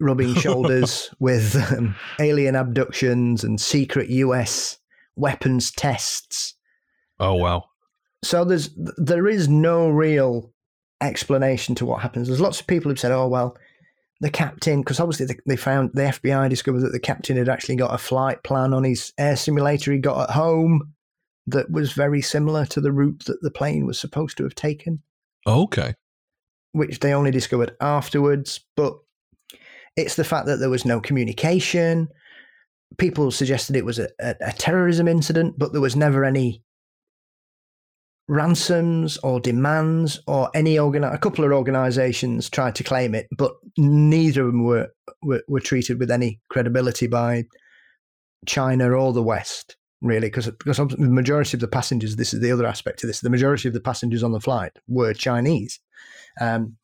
rubbing [laughs] shoulders with um, alien abductions and secret US weapons tests. Oh wow! So there's there is no real explanation to what happens. There's lots of people who've said, "Oh well, the captain," because obviously they, they found the FBI discovered that the captain had actually got a flight plan on his air simulator he got at home that was very similar to the route that the plane was supposed to have taken. Okay. Which they only discovered afterwards, but it's the fact that there was no communication. People suggested it was a, a, a terrorism incident, but there was never any ransoms or demands or any organi- a couple of organizations tried to claim it but neither of them were, were, were treated with any credibility by China or the West really because because the majority of the passengers this is the other aspect of this the majority of the passengers on the flight were Chinese um,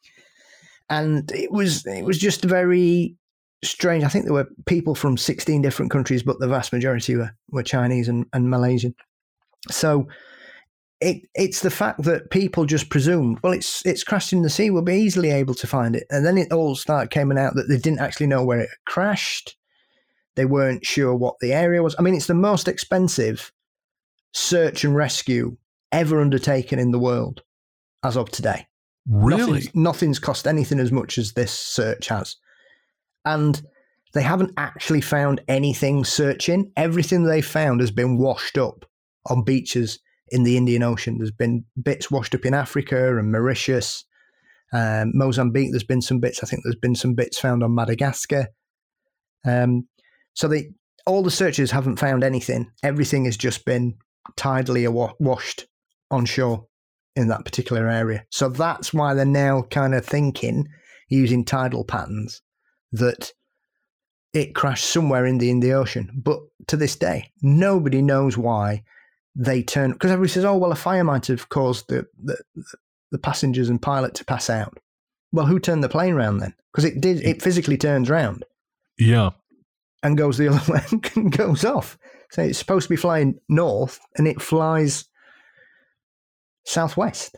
and it was it was just very strange. I think there were people from 16 different countries, but the vast majority were, were Chinese and, and Malaysian. So it it's the fact that people just presumed, well, it's it's crashed in the sea, we'll be easily able to find it. And then it all started coming out that they didn't actually know where it crashed. They weren't sure what the area was. I mean, it's the most expensive search and rescue ever undertaken in the world as of today. Really? Nothing's, nothing's cost anything as much as this search has. And they haven't actually found anything searching. Everything they found has been washed up on beaches in the Indian Ocean. There's been bits washed up in Africa and Mauritius, um, Mozambique. There's been some bits. I think there's been some bits found on Madagascar. Um, so they all the searchers haven't found anything. Everything has just been tidally washed on shore in that particular area. So that's why they're now kind of thinking, using tidal patterns, that it crashed somewhere in the Indian Ocean. But to this day, nobody knows why they turn because everybody says, "Oh, well, a fire might have caused the, the the passengers and pilot to pass out." Well, who turned the plane around then? Because it did. It physically turns around. Yeah. And goes the [laughs] other way and goes off. So it's supposed to be flying north, and it flies southwest.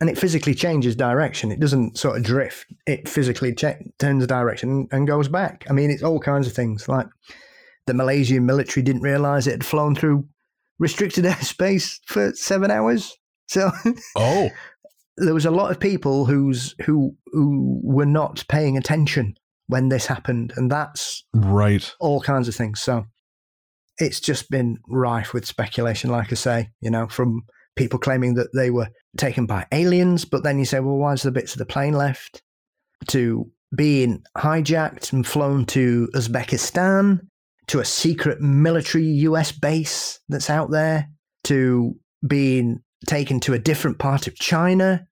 And it physically changes direction. It doesn't sort of drift. It physically ch- turns direction and goes back. I mean, it's all kinds of things. Like the Malaysian military didn't realize it had flown through restricted [laughs] airspace for seven hours. So, oh, [laughs] there was a lot of people who's who who were not paying attention when this happened, and that's right. All kinds of things. So, it's just been rife with speculation. Like I say, you know, from people claiming that they were taken by aliens, but then you say, well, why why's the bits of the plane left? To being hijacked and flown to Uzbekistan, to a secret military US base that's out there, to being taken to a different part of China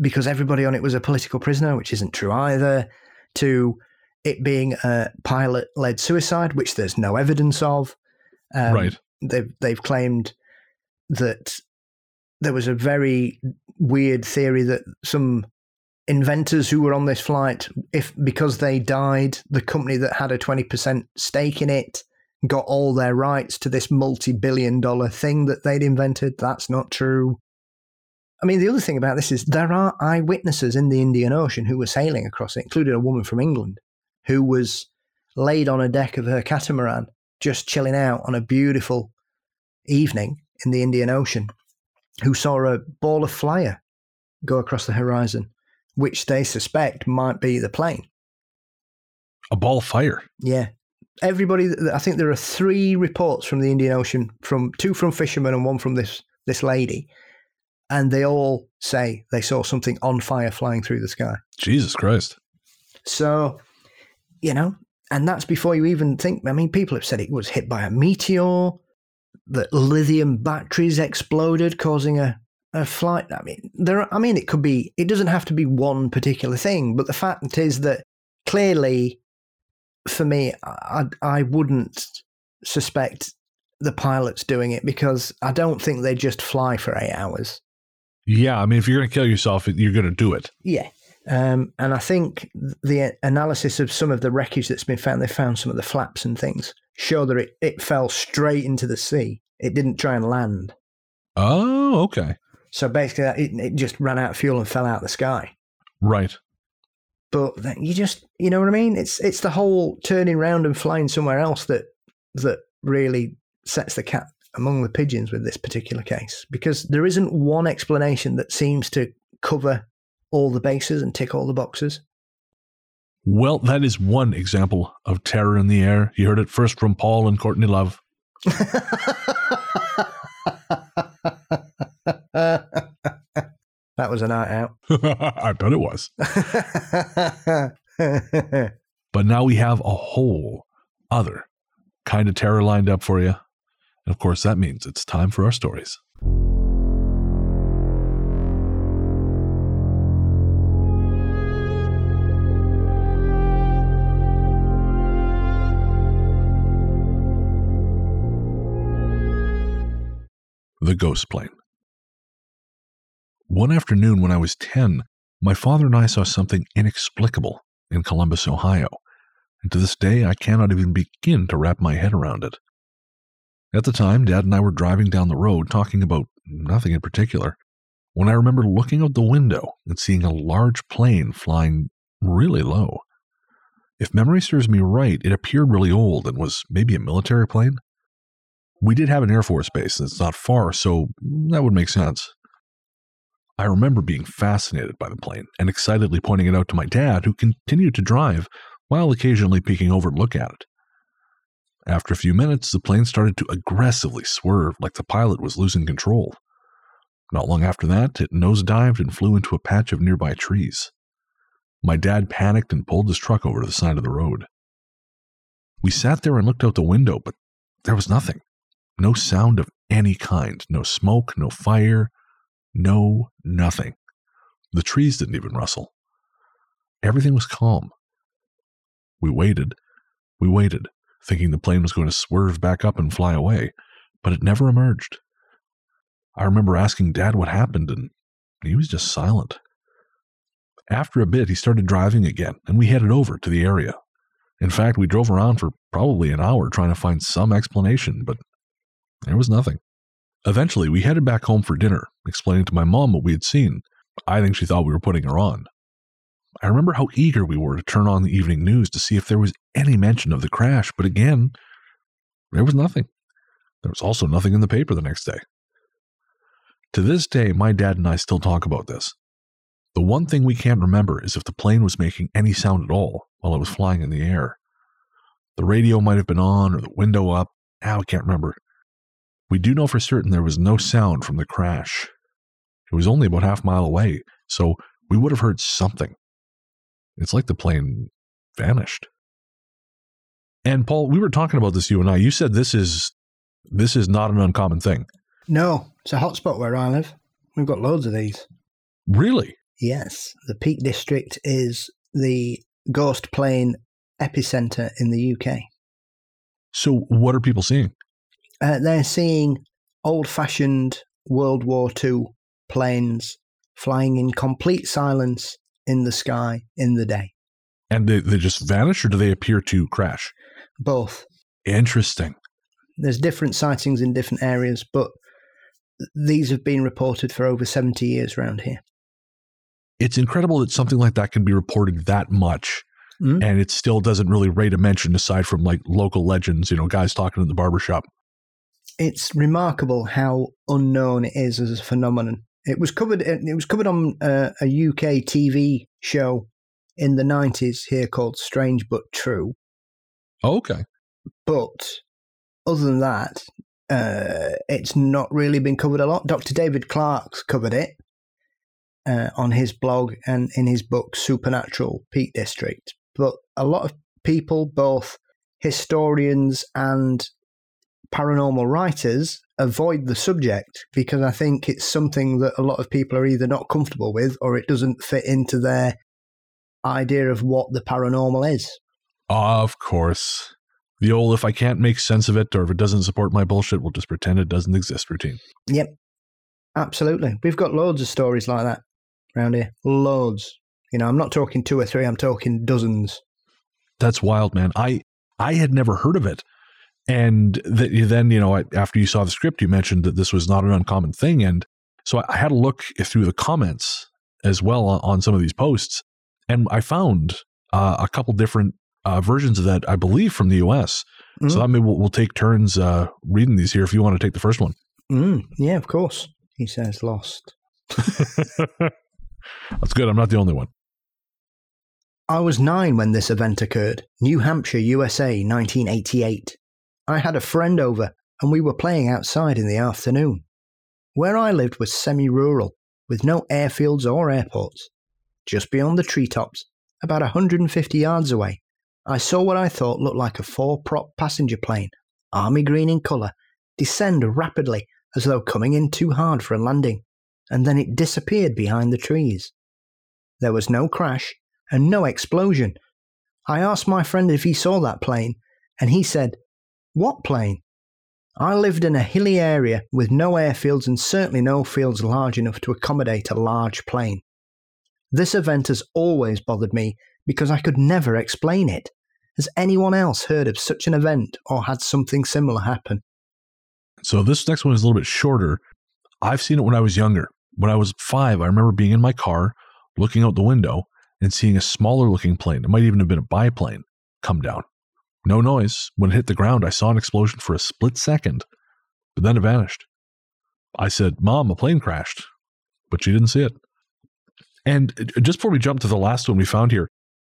because everybody on it was a political prisoner, which isn't true either, to it being a pilot led suicide, which there's no evidence of. Um, right. They've, they've claimed that there was a very weird theory that some inventors who were on this flight, if because they died, the company that had a 20% stake in it got all their rights to this multi billion dollar thing that they'd invented. That's not true. I mean, the other thing about this is there are eyewitnesses in the Indian Ocean who were sailing across it, including a woman from England who was laid on a deck of her catamaran, just chilling out on a beautiful evening in the Indian Ocean, who saw a ball of fire go across the horizon, which they suspect might be the plane. A ball of fire. Yeah. Everybody, I think there are three reports from the Indian Ocean, from two from fishermen and one from this this lady, and they all say they saw something on fire flying through the sky. Jesus Christ. So, you know, and that's before you even think. I mean, people have said it was hit by a meteor, that lithium batteries exploded, causing a, a flight. I mean, there. I mean, it could be. It doesn't have to be one particular thing, but the fact is that clearly, for me, I, I wouldn't suspect the pilots doing it because I don't think they just fly for eight hours. Yeah, I mean, if you're going to kill yourself, you're going to do it. Yeah. Um, and I think the analysis of some of the wreckage that's been found, they found some of the flaps and things, show that it, it fell straight into the sea. It didn't try and land. Oh, okay. So basically, it, it just ran out of fuel and fell out of the sky. Right. But you just, you know what I mean? It's it's the whole turning around and flying somewhere else that that really sets the cat among the pigeons with this particular case because there isn't one explanation that seems to cover all the bases and tick all the boxes. Well, that is one example of terror in the air. You heard it first from Paul and Courtney Love. [laughs] [laughs] that was a night out. [laughs] I bet it was. [laughs] but now we have a whole other kind of terror lined up for you. And of course, that means it's time for our stories. The Ghost Plane. One afternoon when I was 10, my father and I saw something inexplicable in Columbus, Ohio, and to this day I cannot even begin to wrap my head around it. At the time, Dad and I were driving down the road talking about nothing in particular, when I remember looking out the window and seeing a large plane flying really low. If memory serves me right, it appeared really old and was maybe a military plane. We did have an Air Force base that's not far, so that would make sense. I remember being fascinated by the plane and excitedly pointing it out to my dad, who continued to drive while occasionally peeking over to look at it. After a few minutes, the plane started to aggressively swerve like the pilot was losing control. Not long after that, it nosedived and flew into a patch of nearby trees. My dad panicked and pulled his truck over to the side of the road. We sat there and looked out the window, but there was nothing. No sound of any kind, no smoke, no fire, no nothing. The trees didn't even rustle. Everything was calm. We waited. We waited thinking the plane was going to swerve back up and fly away, but it never emerged. I remember asking Dad what happened, and he was just silent. After a bit, he started driving again, and we headed over to the area. In fact, we drove around for probably an hour trying to find some explanation, but there was nothing. Eventually, we headed back home for dinner, explaining to my mom what we had seen. I think she thought we were putting her on. I remember how eager we were to turn on the evening news to see if there was any mention of the crash, but again, there was nothing. There was also nothing in the paper the next day. To this day, my dad and I still talk about this. The one thing we can't remember is if the plane was making any sound at all while it was flying in the air. The radio might have been on or the window up. Now I can't remember. We do know for certain there was no sound from the crash. It was only about half a mile away, so we would have heard something. It's like the plane vanished. And Paul, we were talking about this, you and I. You said this is this is not an uncommon thing. No, it's a hotspot where I live. We've got loads of these. Really? Yes. The Peak District is the ghost plane epicenter in the UK. So, what are people seeing? Uh, they're seeing old fashioned World War II planes flying in complete silence in the sky in the day. And they, they just vanish or do they appear to crash? Both. Interesting. There's different sightings in different areas, but these have been reported for over 70 years around here. It's incredible that something like that can be reported that much mm. and it still doesn't really rate a mention aside from like local legends, you know, guys talking at the barbershop. It's remarkable how unknown it is as a phenomenon. It was covered. It was covered on uh, a UK TV show in the nineties here called Strange but True. Oh, okay. But other than that, uh, it's not really been covered a lot. Dr. David Clarke's covered it uh, on his blog and in his book Supernatural Peak District. But a lot of people, both historians and paranormal writers, avoid the subject because I think it's something that a lot of people are either not comfortable with or it doesn't fit into their idea of what the paranormal is. Of course. The old if I can't make sense of it or if it doesn't support my bullshit, we'll just pretend it doesn't exist routine. Yep. Absolutely. We've got loads of stories like that around here. Loads. You know, I'm not talking two or three, I'm talking dozens. That's wild, man. I I had never heard of it. And then, you know, after you saw the script, you mentioned that this was not an uncommon thing. And so I had a look through the comments as well on some of these posts. And I found uh, a couple different uh, versions of that, I believe, from the US. Mm. So I mean, we'll, we'll take turns uh, reading these here if you want to take the first one. Mm, yeah, of course. He says lost. [laughs] That's good. I'm not the only one. I was nine when this event occurred, New Hampshire, USA, 1988. I had a friend over and we were playing outside in the afternoon. Where I lived was semi rural, with no airfields or airports. Just beyond the treetops, about 150 yards away, I saw what I thought looked like a four prop passenger plane, army green in colour, descend rapidly as though coming in too hard for a landing, and then it disappeared behind the trees. There was no crash and no explosion. I asked my friend if he saw that plane, and he said what plane? I lived in a hilly area with no airfields and certainly no fields large enough to accommodate a large plane. This event has always bothered me because I could never explain it. Has anyone else heard of such an event or had something similar happen? So, this next one is a little bit shorter. I've seen it when I was younger. When I was five, I remember being in my car, looking out the window, and seeing a smaller looking plane, it might even have been a biplane, come down. No noise. When it hit the ground, I saw an explosion for a split second, but then it vanished. I said, Mom, a plane crashed, but she didn't see it. And just before we jump to the last one we found here,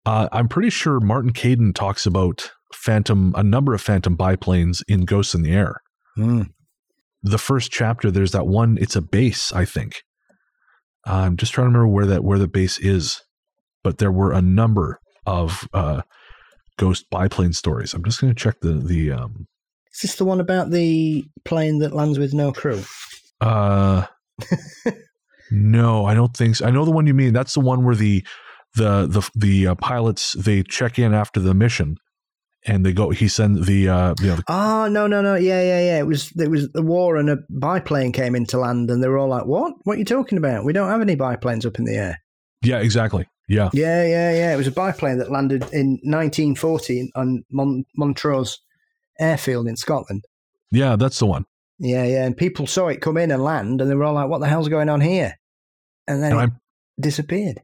uh, I'm pretty sure Martin Caidin talks about phantom, a number of phantom biplanes in Ghosts in the Air. Mm. The first chapter, there's that one. It's a base, I think. I'm just trying to remember where that where the base is, but there were a number of uh, ghost biplane stories. I'm just going to check the the. Um, Is this the one about the plane that lands with no crew? Uh, [laughs] no, I don't think so. I know the one you mean. That's the one where the the the the uh, pilots they check in after the mission and they go he sent the uh you know oh no no no yeah yeah yeah it was it was the war and a biplane came into land and they were all like what what are you talking about we don't have any biplanes up in the air yeah exactly yeah. Yeah, yeah, yeah. It was a biplane that landed in 1940 on Mon- Montrose airfield in Scotland. Yeah, that's the one. Yeah, yeah. And people saw it come in and land, and they were all like, "What the hell's going on here?" And then and it disappeared.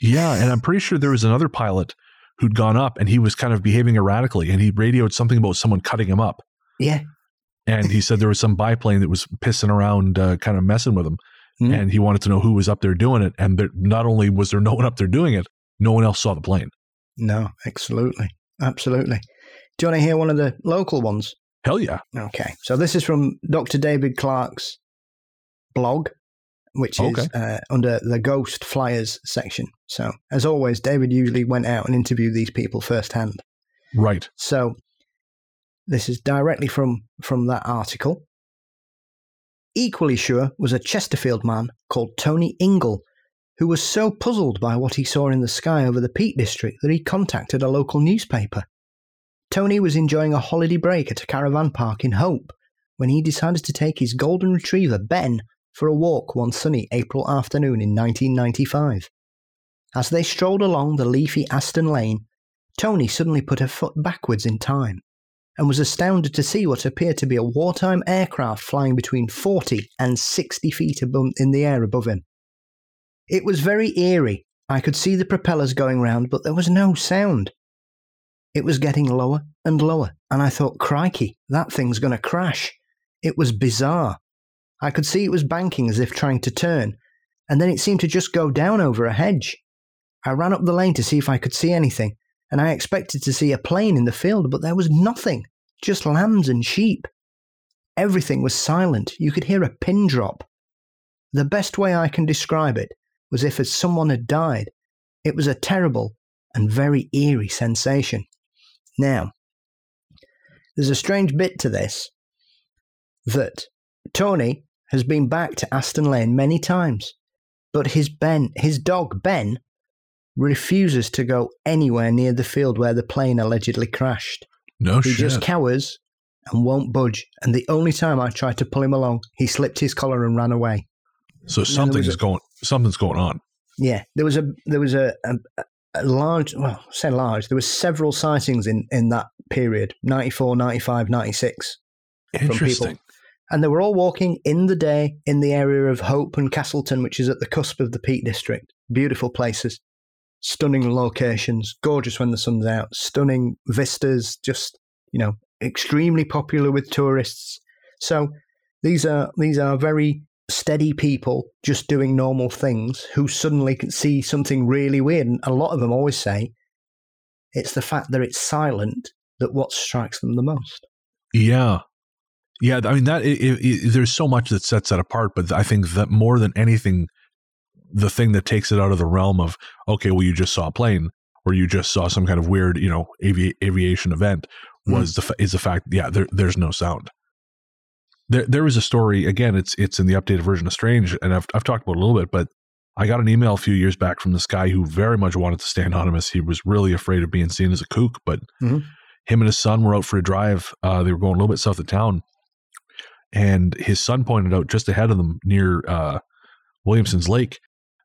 Yeah, and I'm pretty sure there was another pilot who'd gone up, and he was kind of behaving erratically, and he radioed something about someone cutting him up. Yeah. And he said there was some biplane that was pissing around, uh, kind of messing with him mm. and he wanted to know who was up there doing it. And there, not only was there no one up there doing it, no one else saw the plane. No, absolutely, absolutely. Do you want to hear one of the local ones? Hell yeah. Okay, so this is from Dr. David Clarke's blog, which is okay. uh, under the Ghost Flyers section. So, as always, David usually went out and interviewed these people firsthand. Right. So, this is directly from from that article. Equally sure was a Chesterfield man called Tony Ingle, who was so puzzled by what he saw in the sky over the Peak District that he contacted a local newspaper. Tony was enjoying a holiday break at a caravan park in Hope when he decided to take his golden retriever, Ben, for a walk one sunny April afternoon in 1995. As they strolled along the leafy Aston Lane, Tony suddenly put her foot backwards in time and was astounded to see what appeared to be a wartime aircraft flying between 40 and 60 feet in the air above him. It was very eerie. I could see the propellers going round, but there was no sound. It was getting lower and lower, and I thought, crikey, that thing's going to crash. It was bizarre. I could see it was banking as if trying to turn, and then it seemed to just go down over a hedge. I ran up the lane to see if I could see anything, and I expected to see a plane in the field, but there was nothing, just lambs and sheep. Everything was silent. You could hear a pin drop. The best way I can describe it was if as someone had died. It was a terrible and very eerie sensation. Now, there's a strange bit to this that Tony has been back to Aston Lane many times, but his Ben, his dog Ben, refuses to go anywhere near the field where the plane allegedly crashed. No he shit. just cowers and won't budge. And the only time I tried to pull him along, he slipped his collar and ran away. so there something is a- going. Something's going on. Yeah, there was a there was a, a, a large well, say large. There was several sightings in in that period 94, 95, 96. Interesting. And they were all walking in the day in the area of Hope and Castleton, which is at the cusp of the Peak District. Beautiful places, stunning locations, gorgeous when the sun's out, stunning vistas, just, you know, extremely popular with tourists. So these are these are very steady people just doing normal things who suddenly can see something really weird. And a lot of them always say it's the fact that it's silent that what strikes them the most. Yeah. Yeah, I mean that it, it, it- there's so much that sets that apart, but I think that more than anything, the thing that takes it out of the realm of okay, well, you just saw a plane or you just saw some kind of weird, you know, avi- aviation event was the fa- is the fact, yeah, there, there's no sound. There, there was a story again. It's it's in the updated version of Strange, and I've I've talked about it a little bit, but I got an email a few years back from this guy who very much wanted to stay anonymous. He was really afraid of being seen as a kook, but Mhm. him and his son were out for a drive. Uh, they were going a little bit south of town, and his son pointed out just ahead of them near uh, Williamson's Lake,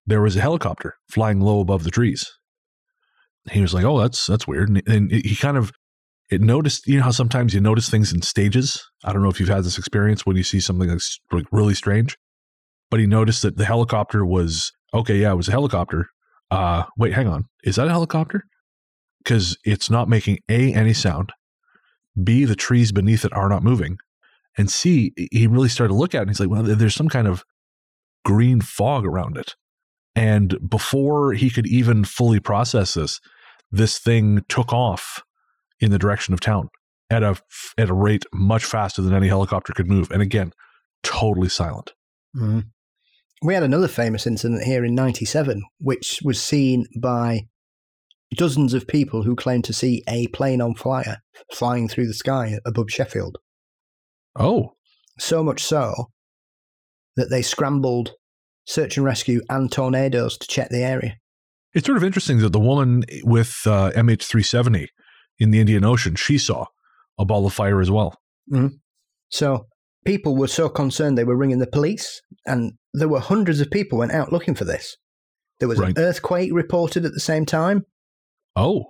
there was a helicopter flying low above the trees. He was like, "Oh, that's that's weird," and, and he kind of it noticed. You know how sometimes you notice things in stages. I don't know if you've had this experience when you see something that's like really strange, but he noticed that the helicopter was okay. Yeah, it was a helicopter. Uh, wait, hang on, is that a helicopter? Because it's not making a any sound. B, the trees beneath it are not moving. And C, he really started to look at it and he's like, well, there's some kind of green fog around it. And before he could even fully process this, this thing took off in the direction of town at a at a rate much faster than any helicopter could move. And again, totally silent. Mhm. We had another famous incident here in 97, which was seen by dozens of people who claimed to see a plane on fire flying through the sky above Sheffield. Oh, So much so that they scrambled search and rescue and tornadoes to check the area. it's sort of interesting that the woman with uh, MH370 in the Indian Ocean, she saw a ball of fire as well. So people were so concerned they were ringing the police, and there were hundreds of people went out looking for this. There was Right. an earthquake reported at the same time. Oh,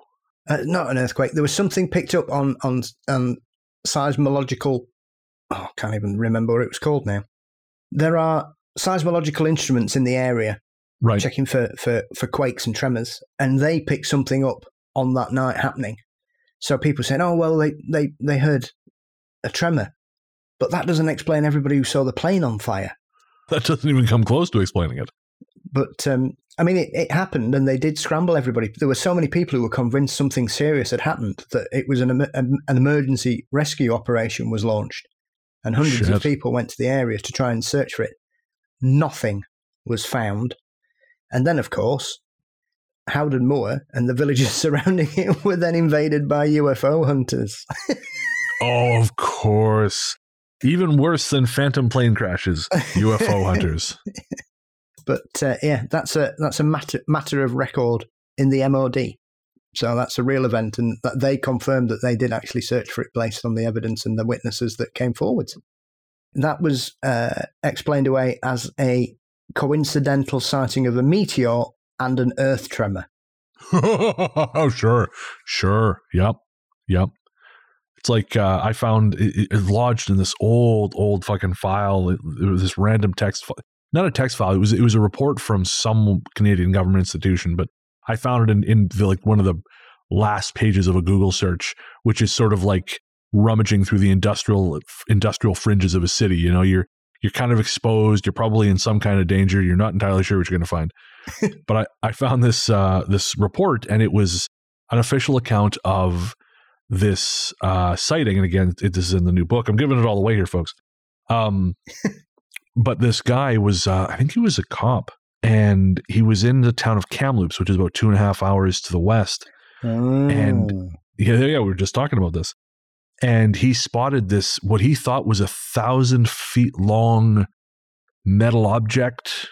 uh, not an earthquake. There was something picked up on on on seismological. Oh, I can't even remember what it was called now. There are seismological instruments in the area right. checking for, for, for quakes and tremors, and they picked something up on that night happening. So people saying, "Oh well, they they they heard a tremor," but that doesn't explain everybody who saw the plane on fire. That doesn't even come close to explaining it. But um, I mean, it, it happened, and they did scramble everybody. There were so many people who were convinced something serious had happened that it was an, an emergency rescue operation was launched, and hundreds Shit. of people went to the area to try and search for it. Nothing was found, and then, of course, Howden Moor and the villages [laughs] surrounding it were then invaded by UFO hunters. [laughs] Oh, of course. Even worse than phantom plane crashes, UFO [laughs] hunters. But uh, yeah, that's a that's a matter matter of record in the MOD. So that's a real event, and that they confirmed that they did actually search for it based on the evidence and the witnesses that came forward. That was uh, explained away as a coincidental sighting of a meteor and an earth tremor. [laughs] oh, sure. Sure. Yep. Yep. It's like uh, I found it, it lodged in this old, old fucking file. It, it was this random text, file. not a text file. It was it was a report from some Canadian government institution, but I found it in, in the, like one of the last pages of a Google search, which is sort of like rummaging through the industrial industrial fringes of a city. You know, you're you're kind of exposed. You're probably in some kind of danger. You're not entirely sure what you're going to find. [laughs] but I, I found this uh, this report, and it was an official account of this uh, sighting. And again, it, this is in the new book. I'm giving it all away here, folks. Um, [laughs] but this guy was, uh, I think he was a cop, and he was in the town of Kamloops, which is about two and a half hours to the west. Oh. And yeah, yeah, we were just talking about this and he spotted this what he thought was a thousand feet long metal object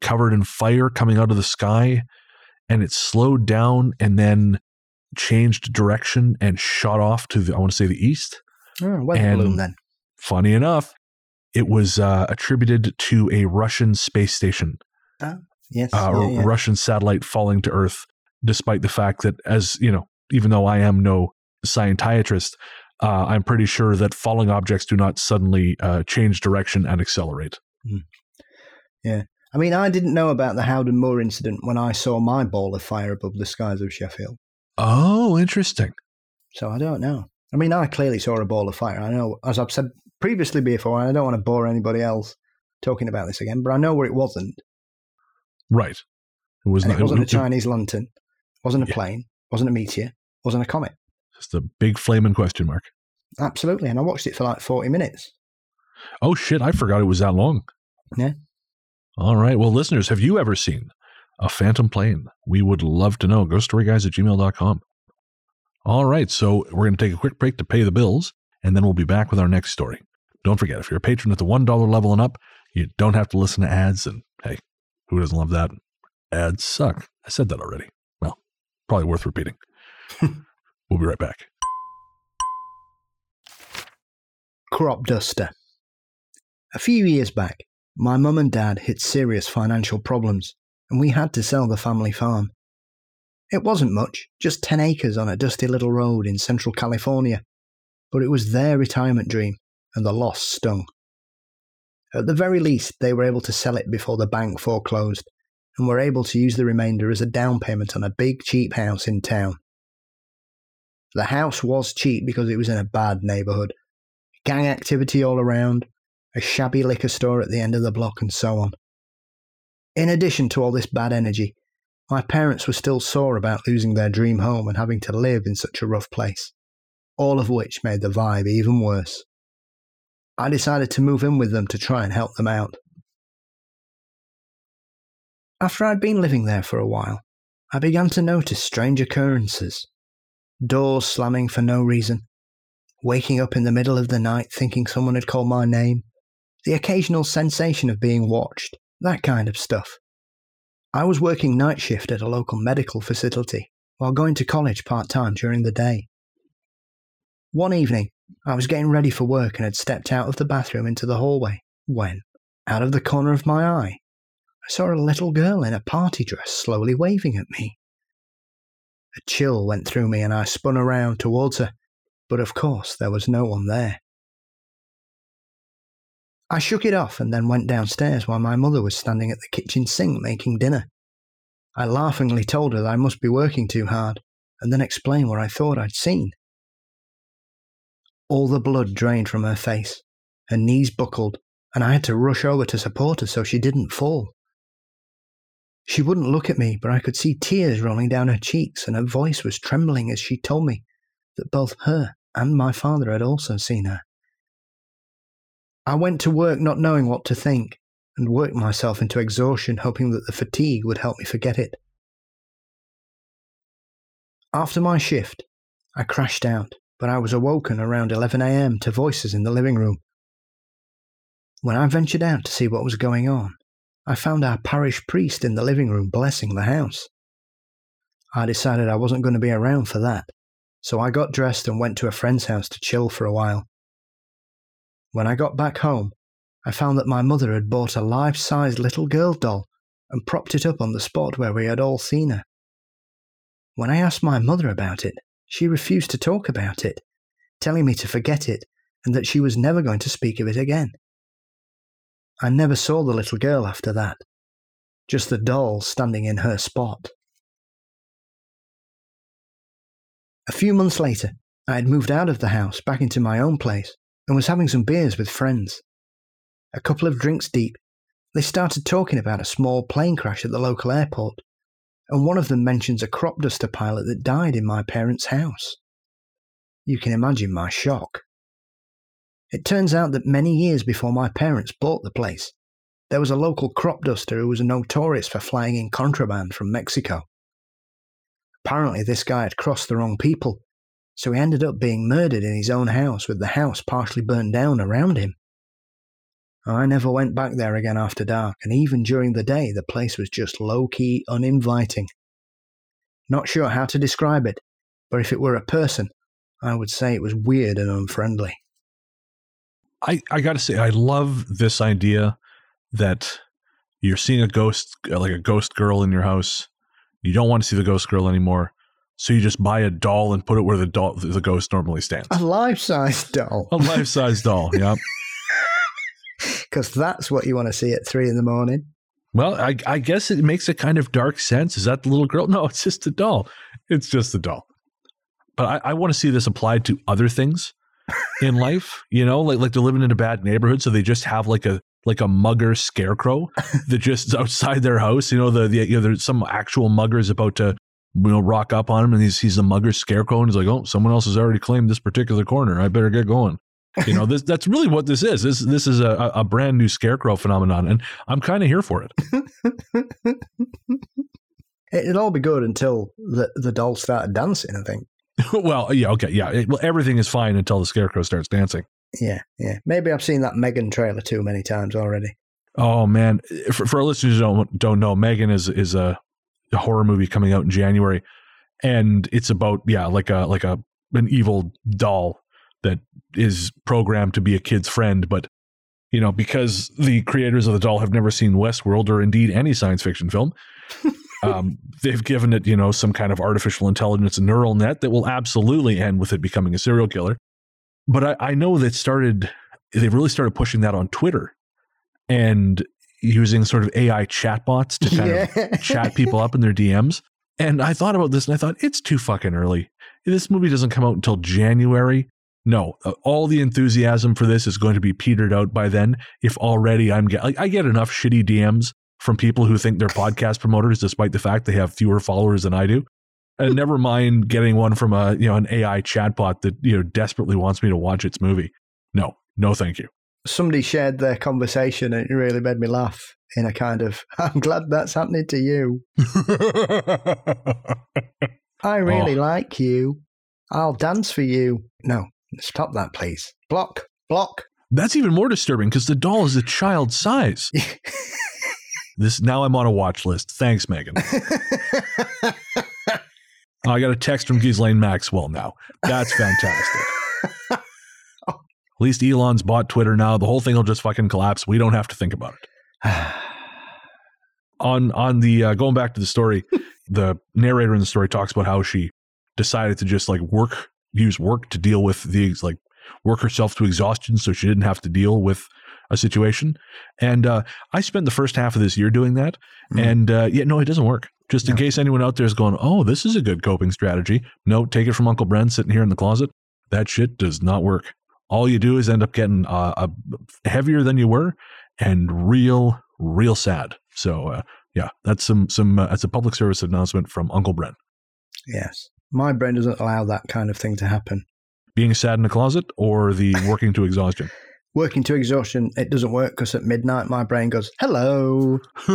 covered in fire coming out of the sky and it slowed down and then changed direction and shot off to the i want to say the east. Oh, weather and balloon then. funny enough it was uh, attributed to a russian space station. Yes uh, yeah, yeah. russian satellite falling to earth despite the fact that as you know even though i am no scientiatrist, uh, I'm pretty sure that falling objects do not suddenly uh, change direction and accelerate. yeah. I mean i didn't know about the howden moor incident when i saw my ball of fire above the skies of sheffield. Oh, interesting. so i don't know. I mean i clearly saw a ball of fire. I know as i've said previously before i don't want to bore anybody else talking about this again but i know where it wasn't. Right. It was not, it wasn't a it- chinese lantern. Wasn't a Yeah. plane. Wasn't a meteor. It wasn't a comet Just a big flaming question mark. absolutely and i watched it for like 40 minutes Oh shit! I forgot it was that long. Yeah. All right. Well, listeners, have you ever seen a phantom plane? We would love to know. GhostStoryGuys at gmail.com. All right. So we're going to take a quick break to pay the bills, and then we'll be back with our next story. Don't forget, if you're a patron at the $1 level and up, you don't have to listen to ads. And hey, who doesn't love that? Ads suck. I said that already. Well, probably worth repeating. [laughs] we'll be right back. crop duster. A few years back, my mum and dad hit serious financial problems, and we had to sell the family farm. It wasn't much, just 10 acres on a dusty little road in central California, but it was their retirement dream, and the loss stung. At the very least, they were able to sell it before the bank foreclosed, and were able to use the remainder as a down payment on a big, cheap house in town. The house was cheap because it was in a bad neighbourhood gang activity all around, a shabby liquor store at the end of the block, and so on. In addition to all this bad energy, my parents were still sore about losing their dream home and having to live in such a rough place, all of which made the vibe even worse. I decided to move in with them to try and help them out. After I'd been living there for a while, I began to notice strange occurrences. Doors slamming for no reason, waking up in the middle of the night thinking someone had called my name, the occasional sensation of being watched, that kind of stuff. I was working night shift at a local medical facility while going to college part time during the day. One evening, I was getting ready for work and had stepped out of the bathroom into the hallway when, out of the corner of my eye, I saw a little girl in a party dress slowly waving at me. A chill went through me and I spun around towards her but of course there was no one there. I shook it off and then went downstairs while my mother was standing at the kitchen sink making dinner. I laughingly told her that I must be working too hard and then explained what I thought I'd seen. All the blood drained from her face, her knees buckled, and I had to rush over to support her so she didn't fall. She wouldn't look at me, but I could see tears rolling down her cheeks, and her voice was trembling as she told me that both her and my father had also seen her. I went to work not knowing what to think, and worked myself into exhaustion, hoping that the fatigue would help me forget it. After my shift, I crashed out, but I was awoken around 11 a.m. to voices in the living room. When I ventured out to see what was going on, I found our parish priest in the living room blessing the house. I decided I wasn't going to be around for that, so I got dressed and went to a friend's house to chill for a while. When I got back home, I found that my mother had bought a life sized little girl doll and propped it up on the spot where we had all seen her. When I asked my mother about it, she refused to talk about it, telling me to forget it and that she was never going to speak of it again. I never saw the little girl after that, just the doll standing in her spot. A few months later, I had moved out of the house back into my own place and was having some beers with friends. A couple of drinks deep, they started talking about a small plane crash at the local airport, and one of them mentions a crop duster pilot that died in my parents' house. You can imagine my shock. It turns out that many years before my parents bought the place, there was a local crop duster who was notorious for flying in contraband from Mexico. Apparently, this guy had crossed the wrong people, so he ended up being murdered in his own house with the house partially burned down around him. I never went back there again after dark, and even during the day, the place was just low key uninviting. Not sure how to describe it, but if it were a person, I would say it was weird and unfriendly. I, I got to say, I love this idea that you're seeing a ghost, uh, like a ghost girl in your house. You don't want to see the ghost girl anymore. So you just buy a doll and put it where the doll, the ghost normally stands. A life size doll. A life size doll. Yeah. [laughs] [laughs] Because that's what you want to see at three in the morning. Well, I, I guess it makes a kind of dark sense. Is that the little girl? No, it's just a doll. It's just a doll. But I, I want to see this applied to other things in life. You know, like like they're living in a bad neighborhood, so they just have like a like a mugger scarecrow [laughs] that just outside their house. You know, the, the you know there's some actual mugger is about to you know rock up on him, and he's he's a mugger scarecrow, and he's like, oh, someone else has already claimed this particular corner. I better get going. You know, this that's really what this is. This this is a, a brand new scarecrow phenomenon, and I'm kind of here for it. [laughs] It'll all be good until the the doll started dancing. I think. [laughs] well, yeah, okay, yeah. It, well, everything is fine until the scarecrow starts dancing. Yeah, yeah. Maybe I've seen that Megan trailer too many times already. Oh man, for, for our listeners who don't don't know, Megan is is a, a horror movie coming out in January, and it's about yeah, like a like a an evil doll that is programmed to be a kid's friend, but you know, because the creators of the doll have never seen Westworld or indeed any science fiction film, [laughs] um, they've given it, you know, some kind of artificial intelligence neural net that will absolutely end with it becoming a serial killer. But I, I know that started, they really started pushing that on Twitter and using sort of AI chatbots to kind [laughs] yeah. of chat people up in their DMs. And I thought about this and I thought, it's too fucking early. This movie doesn't come out until January. No, uh, all the enthusiasm for this is going to be petered out by then. If already I'm get, like, I get enough shitty DMs from people who think they're podcast promoters, despite the fact they have fewer followers than I do. And [laughs] never mind getting one from a you know an AI chatbot that you know desperately wants me to watch its movie. No, no, thank you. Somebody shared their conversation and it really made me laugh in a kind of [laughs] I'm glad that's happening to you. [laughs] I really oh. like you. I'll dance for you. No, stop that, please. Block, block. That's even more disturbing because the doll is a child size. This now I'm on a watch list. Thanks, Megan. [laughs] I got a text from Ghislaine Maxwell now. That's fantastic. At least Elon's bought Twitter now. The whole thing will just fucking collapse. We don't have to think about it. [sighs] on on the uh, going back to the story, the narrator in the story talks about how she decided to just like work use work to deal with the like work herself to exhaustion so she didn't have to deal with a situation. And uh, I spent the first half of this year doing that. Mm-hmm. And uh, yeah, no, it doesn't work. Just in no. case anyone out there is going, oh, this is a good coping strategy. No, take it from Uncle Bren sitting here in the closet. That shit does not work. All you do is end up getting uh, heavier than you were and real, real sad. So uh, yeah, that's some some uh, that's a public service announcement from Uncle Bren. Yes, my brain doesn't allow that kind of thing to happen. Being sad in the closet or the working to exhaustion working to exhaustion, it doesn't work because at midnight my brain goes, hello. [laughs]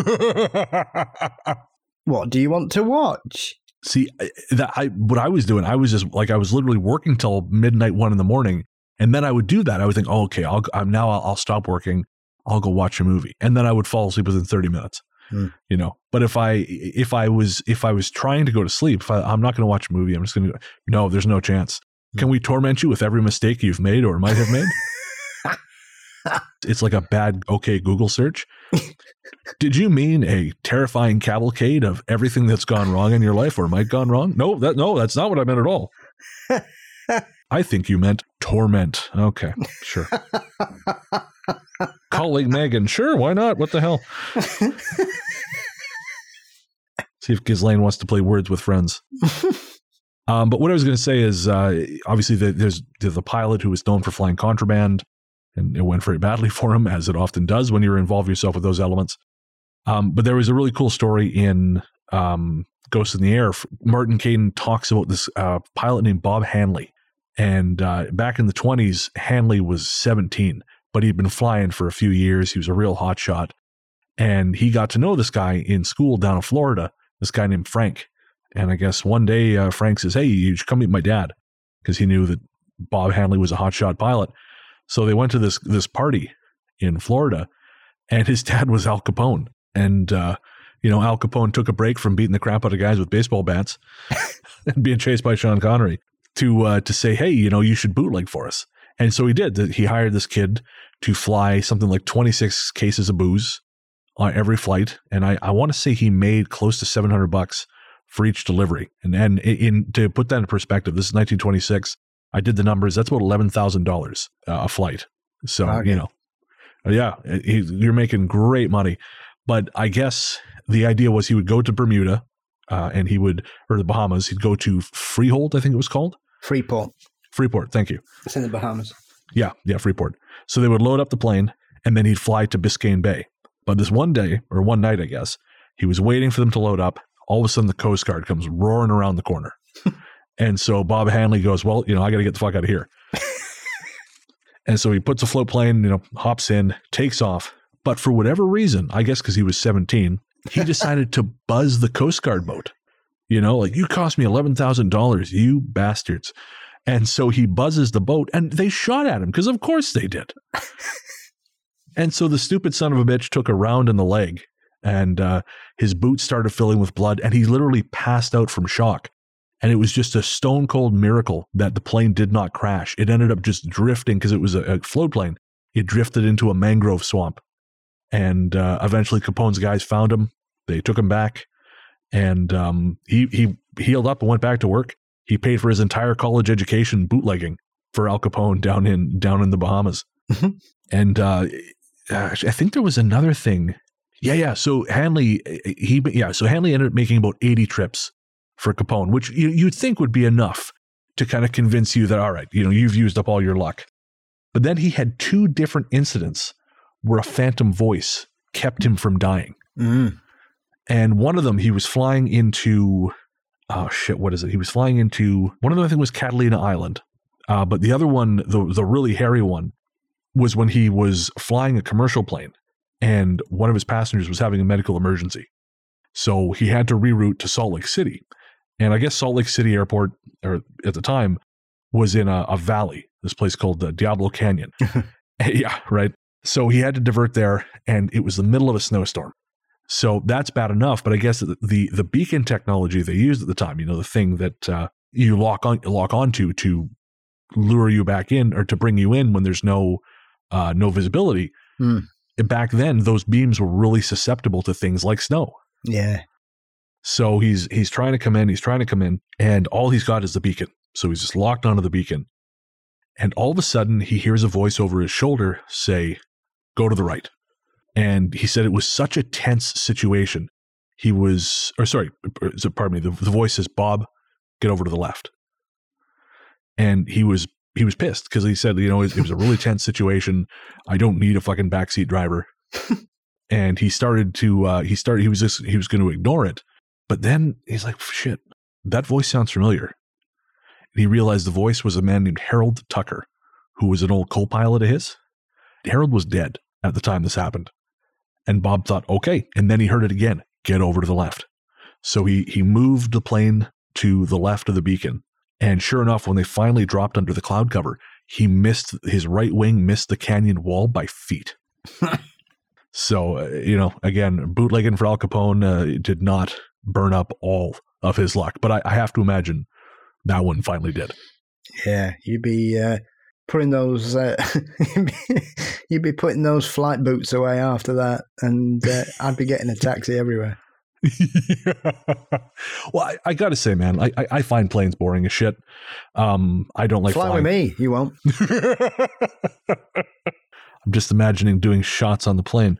what do you want to watch? See, that I what I was doing, I was just like I was literally working till midnight, one in the morning, and then I would do that. I would think, oh, okay, I'll I'm now I'll, I'll stop working. I'll go watch a movie. And then I would fall asleep within 30 minutes. Hmm. You know, but if I if I was if I was trying to go to sleep, if I, I'm not going to watch a movie. I'm just going to no. There's no chance. Can we torment you with every mistake you've made or might have made? [laughs] it's like a bad okay Google search. Did you mean a terrifying cavalcade of everything that's gone wrong in your life or might gone wrong? No, that no, that's not what I meant at all. [laughs] I think you meant torment. Okay, sure. Calling Megan, sure, why not? What the hell? [laughs] See if Ghislaine wants to play words with friends. [laughs] um, but what I was going to say is, uh, obviously, the, there's the, the pilot who was known for flying contraband, and it went very badly for him, as it often does when you involve yourself with those elements. Um, but there was a really cool story in um, Ghost in the Air. Martin Caidin talks about this uh, pilot named Bob Hanley. And uh, back in the 20s, Hanley was 17, but he'd been flying for a few years. He was a real hot shot. And he got to know this guy in school down in Florida, this guy named Frank. And I guess one day uh, Frank says, Hey, you should come meet my dad, because he knew that Bob Hanley was a hotshot pilot. So they went to this this party in Florida, and his [laughs] dad was Al Capone. And uh, you know, Al Capone took a break from beating the crap out of guys with baseball bats [laughs] and being chased by Sean Connery to uh, to say, hey, you know, you should bootleg for us. And so he did. He hired this kid to fly something like 26 cases of booze on every flight, and I, I want to say he made close to 700 bucks for each delivery. And and in to put that in perspective, this is 1926. I did the numbers. That's about eleven thousand uh, dollars a flight. So Okay. you know, yeah, he, you're making great money. But I guess the idea was he would go to Bermuda, uh, and he would or the Bahamas. He'd go to Freehold, I think it was called Freeport. Freeport. Thank you. It's in the Bahamas. Yeah, yeah, Freeport. So they would load up the plane and then he'd fly to Biscayne Bay. But this one day, or one night, I guess, he was waiting for them to load up. All of a sudden, the Coast Guard comes roaring around the corner. [laughs] and so Bob Hanley goes, Well, you know, I got to get the fuck out of here. [laughs] and so he puts a float plane, you know, hops in, takes off. But for whatever reason, I guess because he was 17, he [laughs] decided to buzz the Coast Guard boat. You know, like, you cost me $11,000, you bastards. And so he buzzes the boat and they shot at him because, of course, they did. [laughs] and so the stupid son of a bitch took a round in the leg and uh, his boots started filling with blood and he literally passed out from shock. And it was just a stone cold miracle that the plane did not crash. It ended up just drifting because it was a, a float plane. It drifted into a mangrove swamp. And uh, eventually Capone's guys found him. They took him back and um, he, he healed up and went back to work he paid for his entire college education bootlegging for Al Capone down in down in the Bahamas. Mhm. And uh, I think there was another thing. Yeah, yeah. So Hanley, he yeah. So Hanley ended up making about eighty trips for Capone, which you, you'd think would be enough to kind of convince you that all right, you know, you've used up all your luck. But then he had two different incidents where a phantom voice kept him from dying. Mm. And one of them, he was flying into, oh shit, what is it? He was flying into, one of them I think was Catalina Island. Uh, but the other one, the, the really hairy one, was when he was flying a commercial plane and one of his passengers was having a medical emergency. So he had to reroute to Salt Lake City. And I guess Salt Lake City Airport, or at the time, was in a, a valley, this place called the Diablo Canyon. [laughs] [laughs] yeah, right. So he had to divert there, and it was the middle of a snowstorm. So that's bad enough. But I guess the the, the beacon technology they used at the time, you know, the thing that uh, you lock on lock onto to lure you back in or to bring you in when there's no uh, no visibility. Hmm. Back then, those beams were really susceptible to things like snow. Yeah. So he's he's trying to come in, he's trying to come in, and all he's got is the beacon. So he's just locked onto the beacon. And all of a sudden he hears a voice over his shoulder say, Go to the right. And he said it was such a tense situation. He was or sorry, so pardon me, the, the voice says, Bob, get over to the left. And he was he was pissed because he said, you know, it, it was a really tense situation. I don't need a fucking backseat driver. [laughs] and he started to uh he started he was just he was going to ignore it but then he's like shit that voice sounds familiar. And he realized the voice was a man named harold tucker who was an old co-pilot of his. Harold was dead at the time this happened. And bob thought okay and then he heard it again get over to the left. So he he moved the plane to the left of the beacon and sure enough when they finally dropped under the cloud cover he missed his right wing missed the canyon wall by feet. [laughs] So, uh, you know, again, bootlegging for Al Capone uh, did not burn up all of his luck, but I, I have to imagine that one finally did. Yeah, you'd be uh, putting those uh, [laughs] you'd be putting those flight boots away after that, and uh, [laughs] I'd be getting a taxi everywhere. [laughs] well, I, I got to say, man, I, I, I find planes boring as shit. Um, I don't like Fly flying. with me, you won't. I'm just imagining doing shots on the plane.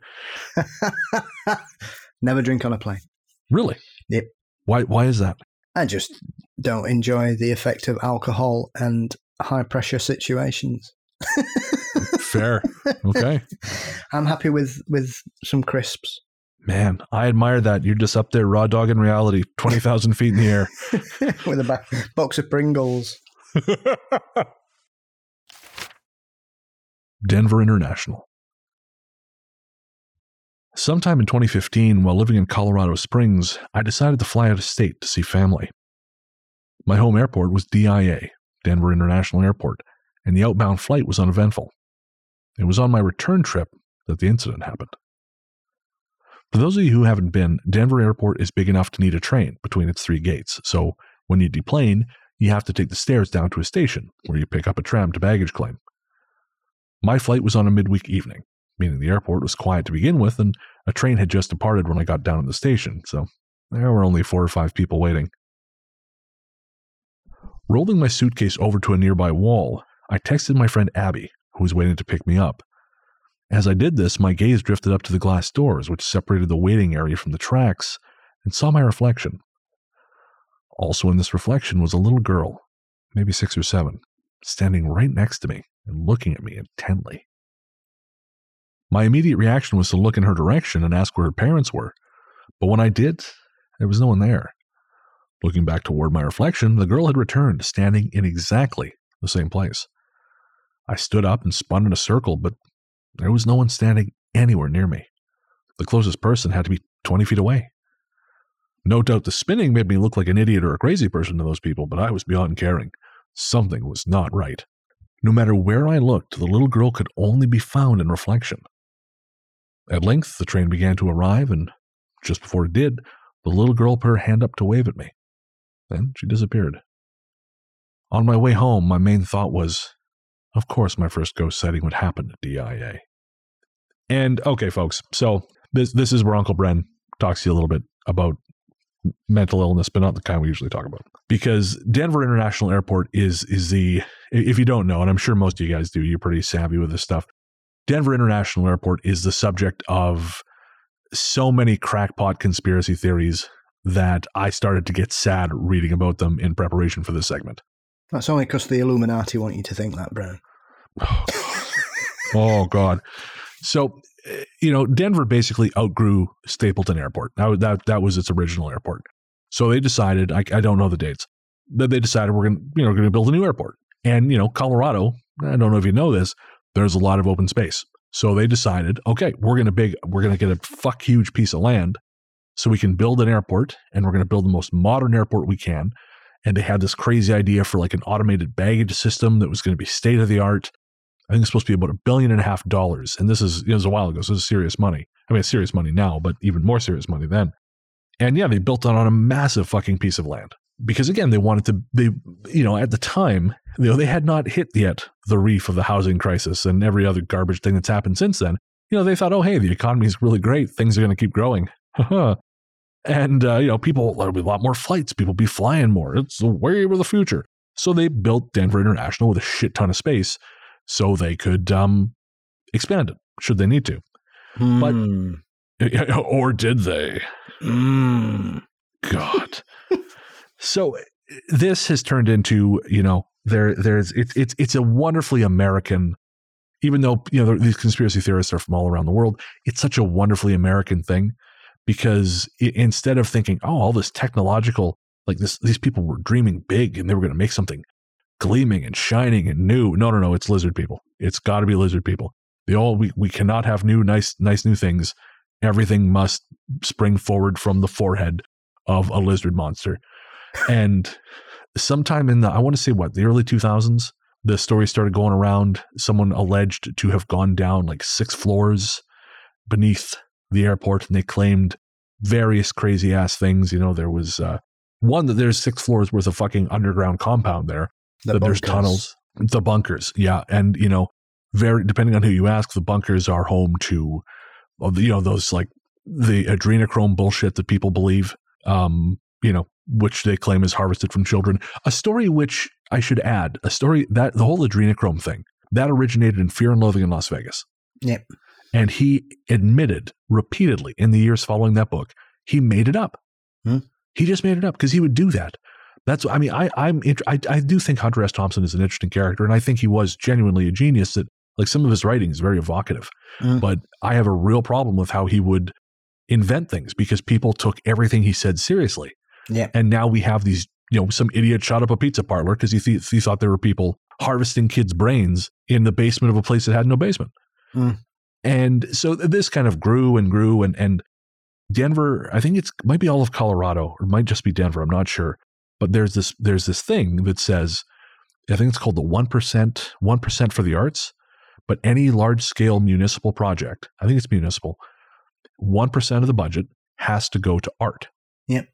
Never drink on a plane. Really? Yep. Why? Why is that? I just don't enjoy the effect of alcohol and high pressure situations. [laughs] Fair. Okay. I'm happy with with some crisps. Man, I admire that. You're just up there, raw dog in reality, 20,000 feet in the air. [laughs] with a ba- box of Pringles. [laughs] Denver International. Sometime in 2015, while living in Colorado Springs, I decided to fly out of state to see family. My home airport was DIA, Denver International Airport, and the outbound flight was uneventful. It was on my return trip that the incident happened. For those of you who haven't been, Denver Airport is big enough to need a train between its three gates, so when you deplane, you have to take the stairs down to a station where you pick up a tram to baggage claim. My flight was on a midweek evening, meaning the airport was quiet to begin with, and a train had just departed when I got down at the station, so there were only four or five people waiting. Rolling my suitcase over to a nearby wall, I texted my friend Abby, who was waiting to pick me up. As I did this, my gaze drifted up to the glass doors, which separated the waiting area from the tracks, and saw my reflection. Also in this reflection was a little girl, maybe six or seven, standing right next to me and looking at me intently. My immediate reaction was to look in her direction and ask where her parents were, but when I did, there was no one there. Looking back toward my reflection, the girl had returned, standing in exactly the same place. I stood up and spun in a circle, but there was no one standing anywhere near me. The closest person had to be 20 feet away. No doubt the spinning made me look like an idiot or a crazy person to those people, but I was beyond caring. Something was not right. No matter where I looked, the little girl could only be found in reflection. At length, the train began to arrive, and just before it did, the little girl put her hand up to wave at me. Then she disappeared. On my way home, my main thought was, of course, my first ghost sighting would happen at DIA. And okay, folks, so this this is where Uncle Bren talks to you a little bit about mental illness, but not the kind we usually talk about. Because Denver International Airport is is the if you don't know, and I'm sure most of you guys do, you're pretty savvy with this stuff. Denver International Airport is the subject of so many crackpot conspiracy theories that I started to get sad reading about them in preparation for this segment. That's only because the Illuminati want you to think that, Brown. [sighs] oh God! So, eh, you know, Denver basically outgrew Stapleton Airport. That that that was its original airport. So they decided. I, I don't know the dates. That they decided we're going to you know going to build a new airport. And you know, Colorado. I don't know if you know this. There's a lot of open space. So they decided, okay, we're going to big, we're going to get a fuck huge piece of land, so we can build an airport, and we're going to build the most modern airport we can and they had this crazy idea for like an automated baggage system that was going to be state of the art. I think it's supposed to be about a billion and a half dollars, and this is it was a while ago, so it's serious money. I mean, it's serious money now, but even more serious money then. And yeah, they built it on a massive fucking piece of land because again, they wanted to. They you know at the time, you know, they had not hit yet the reef of the housing crisis and every other garbage thing that's happened since then. You know, they thought, oh hey, the economy is really great, things are going to keep growing. [laughs] and uh, you know people there'll be a lot more flights people be flying more it's the wave of the future so they built denver international with a shit ton of space so they could um, expand it should they need to Hmm. but [laughs] or did they Hmm. god [laughs] so this has turned into you know there there's it's it's it's a wonderfully american even though you know these conspiracy theorists are from all around the world it's such a wonderfully american thing because instead of thinking, oh, all this technological, like this, these people were dreaming big and they were going to make something gleaming and shining and new. No, no, no, it's lizard people. It's got to be lizard people. They all we we cannot have new, nice, nice new things. Everything must spring forward from the forehead of a lizard monster. And sometime in the, I want to say what the early two thousands, the story started going around. Someone alleged to have gone down like six floors beneath the airport and they claimed various crazy ass things. You know, there was uh, one that there's six floors worth of fucking underground compound there. The that there's tunnels, the bunkers. Yeah. And, you know, very, depending on who you ask, the bunkers are home to, you know, those like the adrenochrome bullshit that people believe, um, you know, which they claim is harvested from children. A story which I should add, a story that the whole adrenochrome thing that originated in Fear and Loathing in Las Vegas. Yep. And he admitted repeatedly in the years following that book, he made it up. Hmm. He just made it up because he would do that. That's I mean I I'm I I do think Hunter S. Thompson is an interesting character, and I think he was genuinely a genius. That like some of his writing is very evocative, Mm. but I have a real problem with how he would invent things because people took everything he said seriously, Yeah. and now we have these you know some idiot shot up a pizza parlor because he th- he thought there were people harvesting kids' brains in the basement of a place that had no basement, Mm. and so this kind of grew and grew and and Denver, I think it's might be all of Colorado or might just be Denver. I'm not sure, but there's this there's this thing that says, I think it's called the one percent one percent for the arts, but any large scale municipal project, I think it's municipal, one percent of the budget has to go to art. Yep.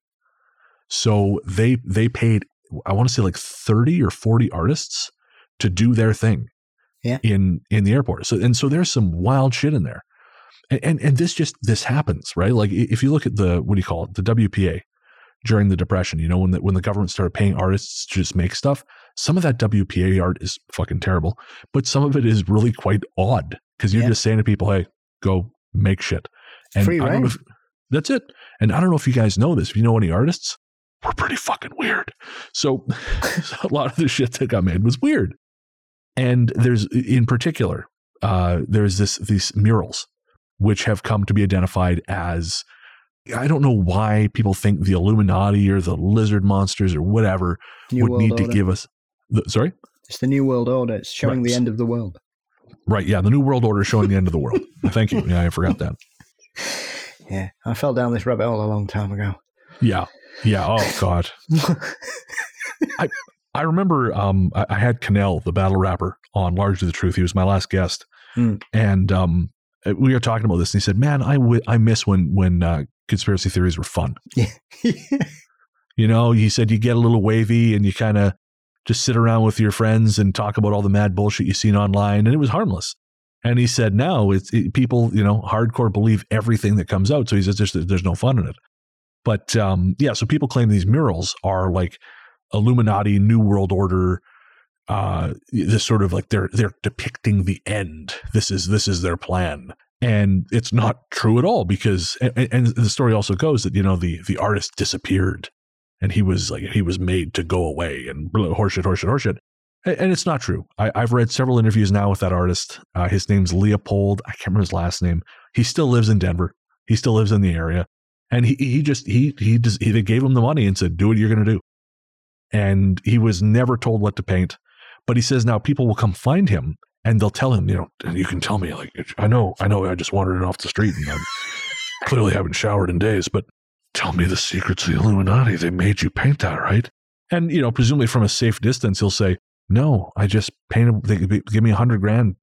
So they they paid I want to say like thirty or forty artists to do their thing. Yeah. In in the airport. So and so there's some wild shit in there. And, and and this just this happens, right? Like if you look at the what do you call it, the WPA during the depression, you know, when the when the government started paying artists to just make stuff, some of that WPA art is fucking terrible, but some of it is really quite odd because you're Yeah. just saying to people, "Hey, go make shit." And Free I don't know if, that's it. And I don't know if you guys know this. If you know any artists, we're pretty fucking weird. [laughs] So, a lot of the shit that got made was weird. And there's in particular, uh, there's this these murals which have come to be identified as I don't know why people think the Illuminati or the lizard monsters or whatever New would need Order. to give us. The, sorry, It's the New World Order. It's showing Right. the end of the world. right? Yeah, the New World Order showing the end of the world. [laughs] Thank you. Yeah, I forgot that. Yeah. I fell down this rabbit hole a long time ago. Yeah, yeah. Oh God, [laughs] I I remember um, I, I had Cannell, the battle rapper, on Largely the Truth. He was my last guest, Hmm. and um, we were talking about this. And he said, "Man, I wi- I miss when when uh, conspiracy theories were fun." yeah. [laughs] You know, he said you get a little wavy and you kind of just sit around with your friends and talk about all the mad bullshit you've seen online, and it was harmless. And he said now it's it, people, you know, hardcore believe everything that comes out. So he says there's, there's no fun in it. But um, yeah, so people claim these murals are like Illuminati, New World Order, uh, this sort of like they're they're depicting the end. This is this is their plan, and it's not true at all because and, and the story also goes that you know the the artist disappeared and he was like he was made to go away and horseshit, horseshit, horseshit. And it's not true. I, I've read several interviews now with that artist. Uh, his name's Leopold. I can't remember his last name. He still lives in Denver. He still lives in the area, and he he just he he just he, they gave him the money and said, "Do what you're going to do." And he was never told what to paint. But he says now people will come find him and they'll tell him, you know, you can tell me like I know, I know, I just wandered in off the street and I [laughs] clearly haven't showered in days, but tell me the secrets of the Illuminati. They made you paint that, right? And you know, presumably from a safe distance, he'll say, "No, I just painted. They give me- give me a hundred grand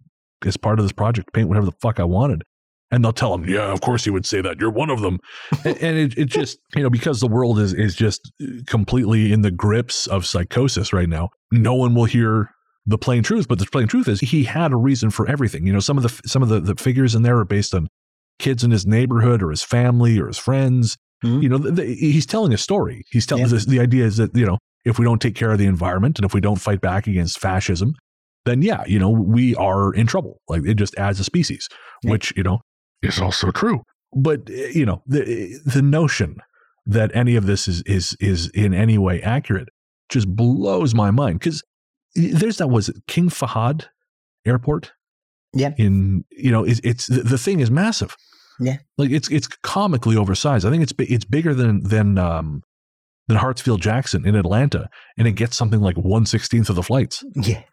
as part of this project, paint whatever the fuck I wanted." And they'll tell him, "Yeah, of course you would say that. You're one of them." and it, it just, you know, because the world is is just completely in the grips of psychosis right now. No one will hear the plain truth. But the plain truth is, he had a reason for everything. You know, some of the some of the, the figures in there are based on kids in his neighborhood or his family or his friends Mhm. you know, the, the, he's telling a story. He's telling Yeah. this, the idea is that, you know, if we don't take care of the environment and if we don't fight back against fascism, then yeah, you know, we are in trouble. Like it just adds a species, Yeah. which, you know, is also true. But, eh, you know, the, the notion that any of this is, is, is in any way accurate just blows my mind. Cause there's that, was it King Fahad airport? Yeah. In, you know, it's, it's the, the thing is massive. Yeah. Like it's it's comically oversized. I think it's it's bigger than than um than Hartsfield Jackson in Atlanta, and it gets something like one sixteenth of the flights. Yeah.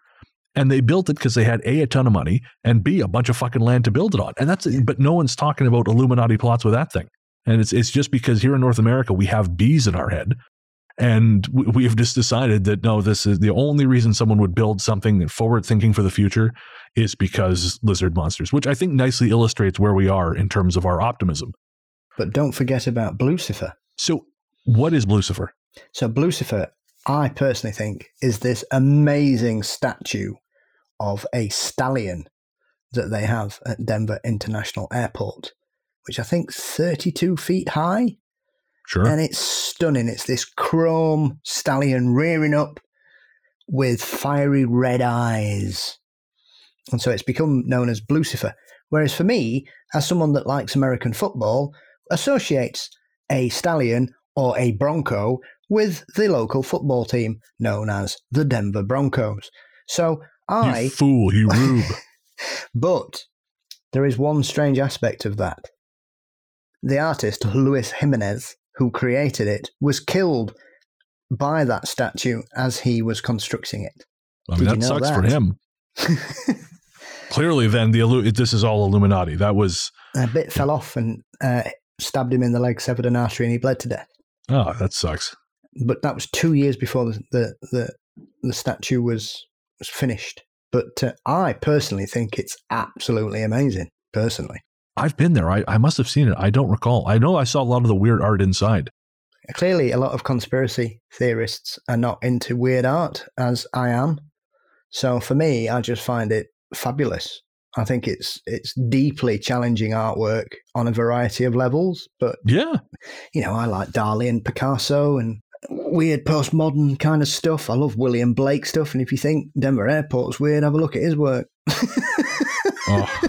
And they built it because they had a a ton of money and b a bunch of fucking land to build it on. And that's but no one's talking about Illuminati plots with that thing. And it's it's just because here in North America we have bees in our head, and we, we have just decided that no, this is the only reason someone would build something forward thinking for the future is because lizard monsters, which I think nicely illustrates where we are in terms of our optimism. But don't forget about Blucifer. So, what is Blucifer? So, Blucifer, I personally think, is this amazing statue of a stallion that they have at Denver International Airport, which I think 32 feet high. Sure. And it's stunning. It's this chrome stallion rearing up with fiery red eyes. And so it's become known as Blucifer. Whereas for me, as someone that likes American football, associates a stallion or a bronco with the local football team known as the Denver Broncos. So I. You fool, you rube. [laughs] but there is one strange aspect of that. The artist, Luis Jimenez, who created it, was killed by that statue as he was constructing it. I mean, Did you that know sucks that? for him. [laughs] Clearly, then the this is all Illuminati. That was a bit fell off and uh, stabbed him in the leg, severed an artery, and he bled to death. oh, that sucks. But that was two years before the the the, the statue was was finished. But uh, I personally think it's absolutely amazing. Personally, I've been there. I, I must have seen it. I don't recall. I know I saw a lot of the weird art inside. clearly, a lot of conspiracy theorists are not into weird art, as I am. So for me, I just find it fabulous. I think it's it's deeply challenging artwork on a variety of levels. But Yeah, you know, I like Dali and Picasso and weird postmodern kind of stuff. I love William Blake stuff. And if you think Denver Airport's weird, have a look at his work. [laughs] oh.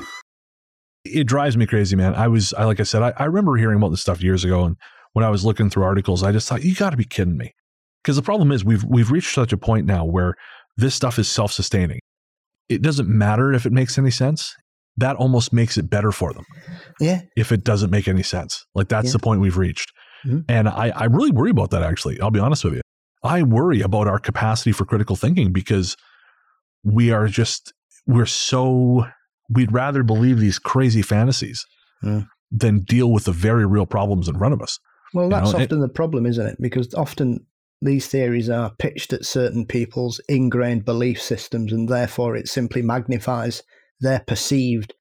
it drives me crazy, man. I was, I like I said, I, I remember hearing about this stuff years ago, and when I was looking through articles, I just thought, you got to be kidding me, because the problem is we've we've reached such a point now where this stuff is self sustaining. It doesn't matter if it makes any sense. That almost makes it better for them yeah. if it doesn't make any sense. Like that's Yeah. the point we've reached. Mhm. And I, I really worry about that actually. I'll be honest with you. I worry about our capacity for critical thinking because we are just we're so we'd rather believe these crazy fantasies Mm. than deal with the very real problems in front of us. Well, You that's know, it- often the problem, isn't it? Because often these theories are pitched at certain people's ingrained belief systems, and therefore it simply magnifies their perceived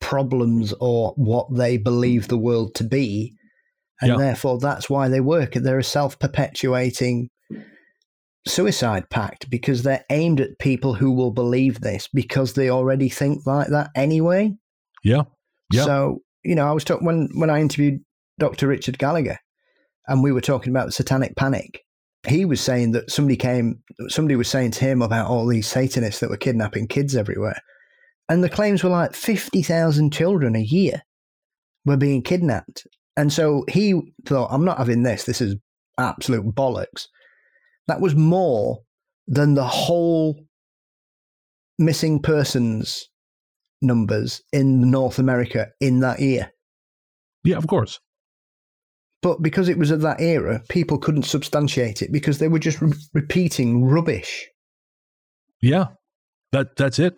problems or what they believe the world to be. And Yeah. therefore, that's why they work. They're a self perpetuating suicide pact because they're aimed at people who will believe this because they already think like that anyway. Yeah. Yeah. So, you know, I was talking when, when I interviewed Dr. Richard Gallagher and we were talking about satanic panic. He was saying that somebody came, somebody was saying to him about all these Satanists that were kidnapping kids everywhere. And the claims were like 50,000 children a year were being kidnapped. And so he thought, I'm not having this. This is absolute bollocks. That was more than the whole missing persons numbers in North America in that year. Yeah, of course. But because it was of that era, people couldn't substantiate it because they were just re- repeating rubbish. Yeah, that that's it.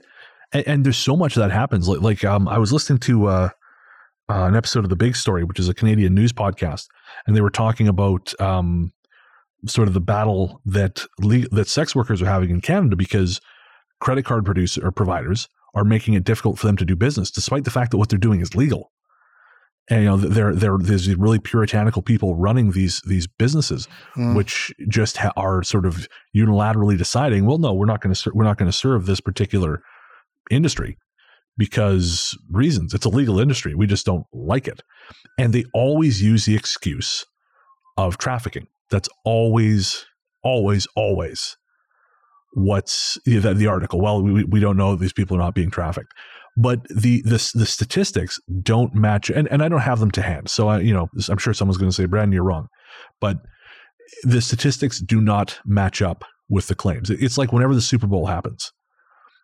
And, and there's so much that happens. Like, like um, I was listening to uh, uh, an episode of the Big Story, which is a Canadian news podcast, and they were talking about um, sort of the battle that le- that sex workers are having in Canada because credit card producer or providers are making it difficult for them to do business, despite the fact that what they're doing is legal. And you know, there there there's really puritanical people running these these businesses, Mm. which just ha- are sort of unilaterally deciding, well, no, we're not going to ser- we're not going to serve this particular industry because reasons. It's a legal industry. We just don't like it, and they always use the excuse of trafficking. That's always, always, always what's the, the article. Well, we, we don't know these people are not being trafficked, but the the the statistics don't match, and, and I don't have them to hand. So I, you know, I'm sure someone's going to say, Brandon, you're wrong, but the statistics do not match up with the claims. It's like whenever the Super Bowl happens,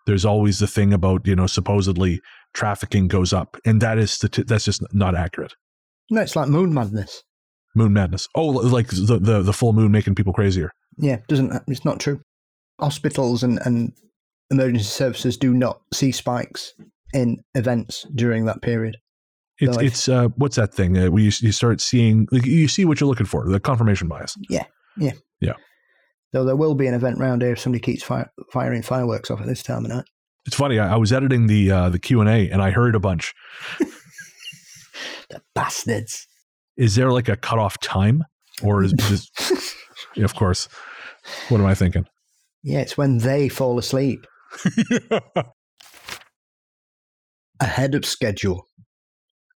there's always the thing about you know supposedly trafficking goes up, and that is stati- that's just not accurate. No, it's like moon madness. Moon madness. Oh, like the the, the full moon making people crazier. Yeah, doesn't it's not true. Hospitals and, and emergency services do not see spikes in events during that period. It's I- it's uh, what's that thing? Uh, we you, you start seeing like, you see what you're looking for the confirmation bias. Though there will be an event round here if somebody keeps fire, firing fireworks off at this time of night. It's funny. I, I was editing the uh, the Q and A, and I heard a bunch. [laughs] The bastards. Is there like a cutoff time, or is this? [laughs] Yeah, of course. What am I thinking? Yeah, it's when they fall asleep. [laughs] Ahead of schedule.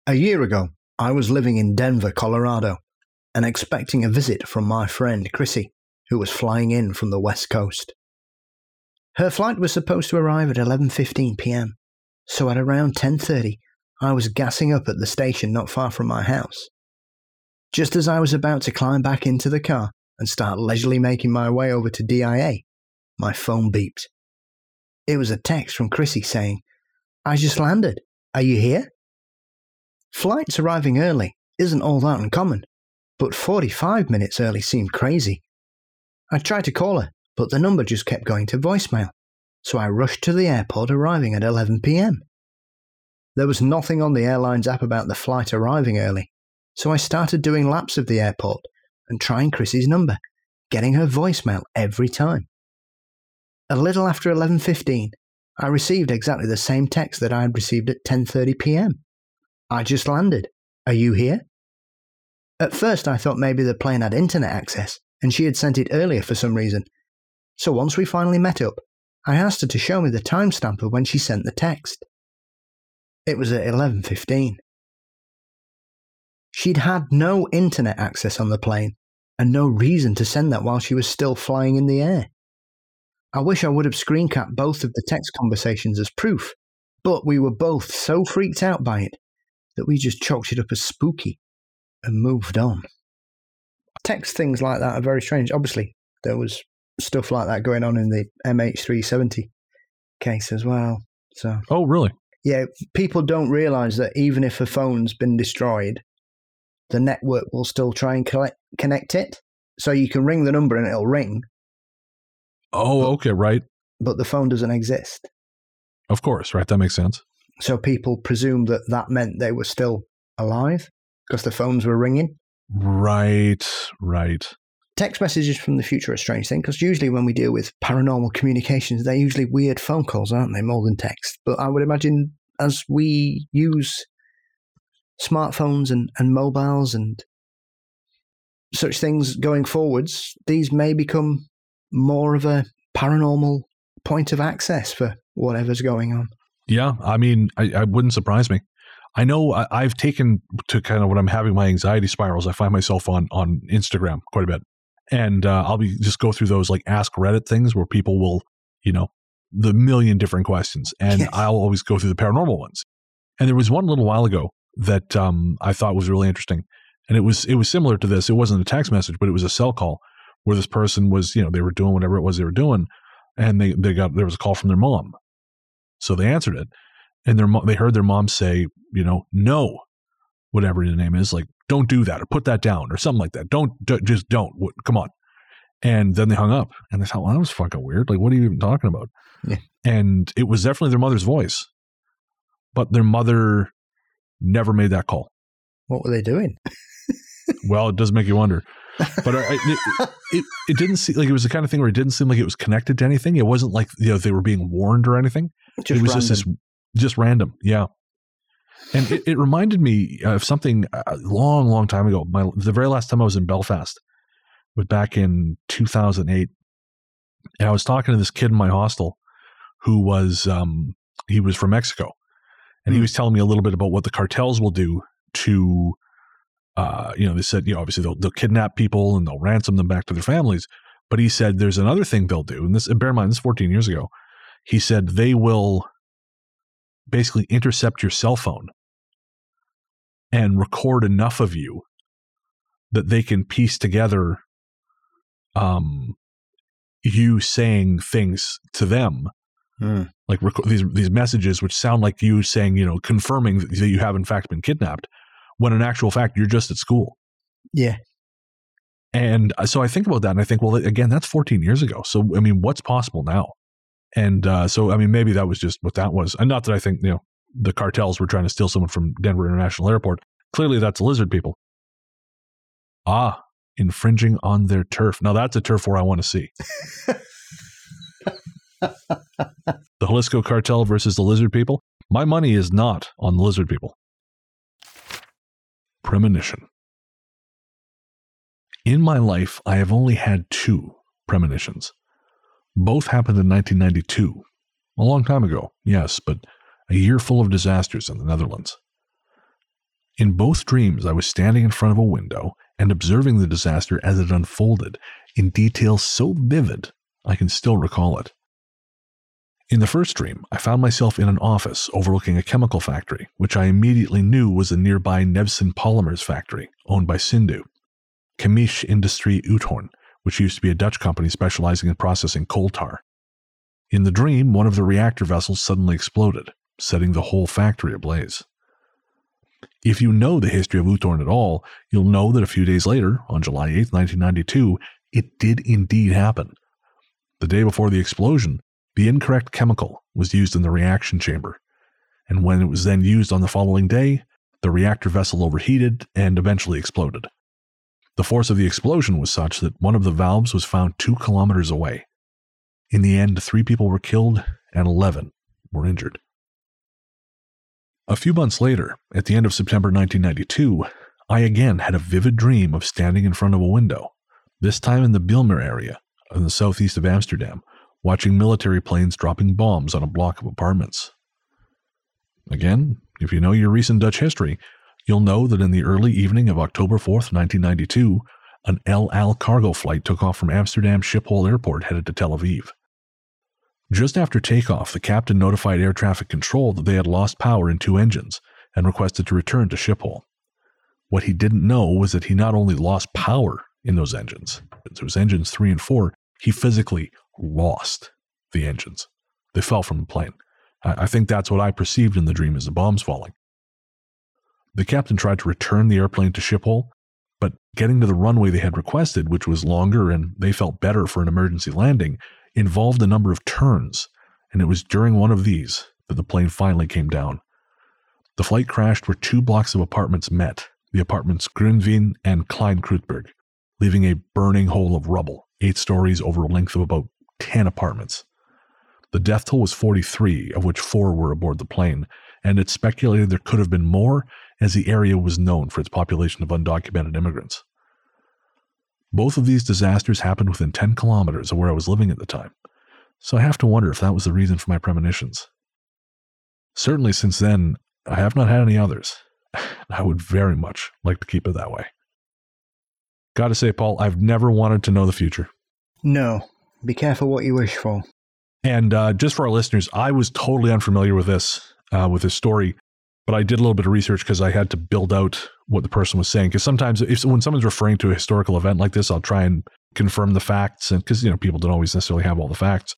A year ago, I was living in Denver, Colorado, and expecting a visit from my friend Chrissy, who was flying in from the West Coast. Her flight was supposed to arrive at 11:15 p.m. So at around 10:30, I was gassing up at the station not far from my house. Just as I was about to climb back into the car and start leisurely making my way over to DIA, my phone beeped. It was a text from Chrissy saying, I just landed. Are you here? Flights arriving early isn't all that uncommon, but 45 minutes early seemed crazy. I tried to call her, but the number just kept going to voicemail, so I rushed to the airport arriving at 11 pm. There was nothing on the airline's app about the flight arriving early, so I started doing laps of the airport and trying Chrissy's number, getting her voicemail every time. A little after 11:15, I received exactly the same text that I had received at 10:30 p.m. I just landed. Are you here? At first I thought maybe the plane had internet access and she had sent it earlier for some reason. So once we finally met up, I asked her to show me the timestamp of when she sent the text. It was at 11:15. She'd had no internet access on the plane and no reason to send that while she was still flying in the air. I wish I would have screen capped both of the text conversations as proof, but we were both so freaked out by it that we just chalked it up as spooky and moved on. Text things like that are very strange. Obviously, there was stuff like that going on in the MH370 case as well. So, Oh, really? yeah, people don't realize that even if a phone's been destroyed, the network will still try and collect, connect it. So you can ring the number and it'll ring, Oh, okay, right. but the phone doesn't exist. Of course, right. That makes sense. So people presumed that that meant they were still alive because the phones were ringing. Right, right. Text messages from the future are a strange thing because usually when we deal with paranormal communications, they're usually weird phone calls, aren't they, more than text? But I would imagine as we use smartphones and, and mobiles and such things going forwards, these may become more of a paranormal point of access for whatever's going on. Yeah, I mean, I, I wouldn't surprise me. I know I, I've taken to kind of when I'm having my anxiety spirals. I find myself on on Instagram quite a bit, and uh, I'll be just go through those like ask Reddit things where people will, you know, the million different questions, and Yes. I'll always go through the paranormal ones. And there was one little while ago that um, I thought was really interesting, and it was it was similar to this. It wasn't a text message, but it was a cell call where this person was, you know, they were doing whatever it was they were doing, and they they got there was a call from their mom, so they answered it, and their mo- they heard their mom say, you know, no, whatever the name is, like don't do that or put that down or something like that. Don't d- just don't. What, come on. And then they hung up, and they thought, well, that was fucking weird. Like, what are you even talking about? Yeah. And it was definitely their mother's voice, but their mother never made that call. What were they doing? [laughs] Well, it does make you wonder. But I, it, it, it didn't seem like it was the kind of thing where it didn't seem like it was connected to anything. It wasn't like you know they were being warned or anything. Just it was random. just this, just random, yeah. And it, it reminded me of something a long, long time ago. My the very last time I was in Belfast was back in 2008, and I was talking to this kid in my hostel who was um, he was from Mexico, and he Hmm. was telling me a little bit about what the cartels will do to, uh, you know, they said you know obviously they'll they'll kidnap people and they'll ransom them back to their families, but he said there's another thing they'll do, and this and bear in mind this is 14 years ago. He said they will basically intercept your cell phone and record enough of you that they can piece together um you saying things to them Hmm. like rec- these these messages which sound like you saying you know confirming that you have in fact been kidnapped when in actual fact you're just at school Yeah. and uh, so I think about that and I think, well, again, that's 14 years ago. So, I mean, what's possible now? And uh, so, I mean, maybe that was just what that was. And not that I think, you know, the cartels were trying to steal someone from Denver International Airport. Clearly, that's lizard people. Ah, infringing on their turf. Now, that's a turf where I want to see. [laughs] The Jalisco cartel versus the lizard people? My money is not on the lizard people. Premonition. In my life, I have only had two premonitions. Both happened in 1992. A long time ago, yes, but a year full of disasters in the Netherlands. In both dreams, I was standing in front of a window and observing the disaster as it unfolded in detail so vivid I can still recall it. In the first dream, I found myself in an office overlooking a chemical factory, which I immediately knew was a nearby Nevson Polymers factory owned by Cindu. Chemisch Industrie Uithoorn, which used to be a Dutch company specializing in processing coal tar. In the dream, one of the reactor vessels suddenly exploded, setting the whole factory ablaze. If you know the history of Uithoorn at all, you'll know that a few days later, on July 8, 1992, it did indeed happen. The day before the explosion, the incorrect chemical was used in the reaction chamber, and when it was then used on the following day, the reactor vessel overheated and eventually exploded. The force of the explosion was such that one of the valves was found two kilometers away. In the end, three people were killed and 11 were injured. A few months later, at the end of September 1992, I again had a vivid dream of standing in front of a window, this time in the Bijlmer area, in the southeast of Amsterdam, watching military planes dropping bombs on a block of apartments. Again, if you know your recent Dutch history, You'll know that in the early evening of October 4th, 1992, an El Al cargo flight took off from Amsterdam Schiphol Airport headed to Tel Aviv. Just after takeoff, the captain notified air traffic control that they had lost power in two engines and requested to return to Schiphol. What he didn't know was that he not only lost power in those engines, those engines three and four, he physically lost the engines. They fell from the plane. I think that's what I perceived in the dream as the bombs falling. The captain tried to return the airplane to Schiphol, but getting to the runway they had requested, which was longer and they felt better for an emergency landing, involved a number of turns, and it was during one of these that the plane finally came down. The flight crashed where two blocks of apartments met the apartments Groeneveen and Klein Kruitberg, leaving a burning hole of rubble, eight stories over a length of about 10 apartments. The death toll was 43, of which four were aboard the plane, and it's speculated there could have been more as the area was known for its population of undocumented immigrants. Both of these disasters happened within 10 kilometers of where I was living at the time, so I have to wonder if that was the reason for my premonitions. Certainly, since then, I have not had any others. [laughs] I would very much like to keep it that way. Gotta say, Paul, I've never wanted to know the future. No. Be careful what you wish for. And uh, just for our listeners, I was totally unfamiliar with this, uh, with this story but I did a little bit of research because I had to build out what the person was saying. Because sometimes, if when someone's referring to a historical event like this, I'll try and confirm the facts, and because you know people don't always necessarily have all the facts.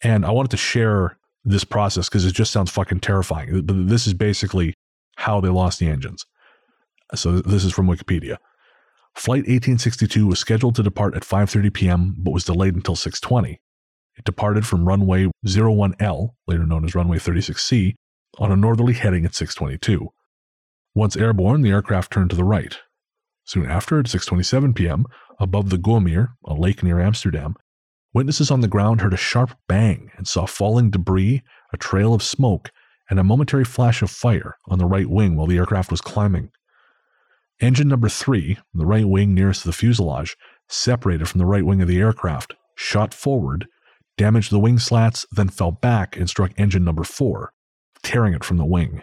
And I wanted to share this process because it just sounds fucking terrifying. But this is basically how they lost the engines. So this is from Wikipedia. Flight 1862 was scheduled to depart at 5:30 p.m., but was delayed until 6:20. It departed from runway 01L, later known as runway 36C, on a northerly heading at 622. Once airborne, the aircraft turned to the right. Soon after, at 6:27 p.m., above the Gooimeer, a lake near Amsterdam, witnesses on the ground heard a sharp bang and saw falling debris, a trail of smoke, and a momentary flash of fire on the right wing while the aircraft was climbing. Engine number 3, the right wing nearest to the fuselage, separated from the right wing of the aircraft, shot forward, damaged the wing slats, then fell back and struck engine number 4, tearing it from the wing.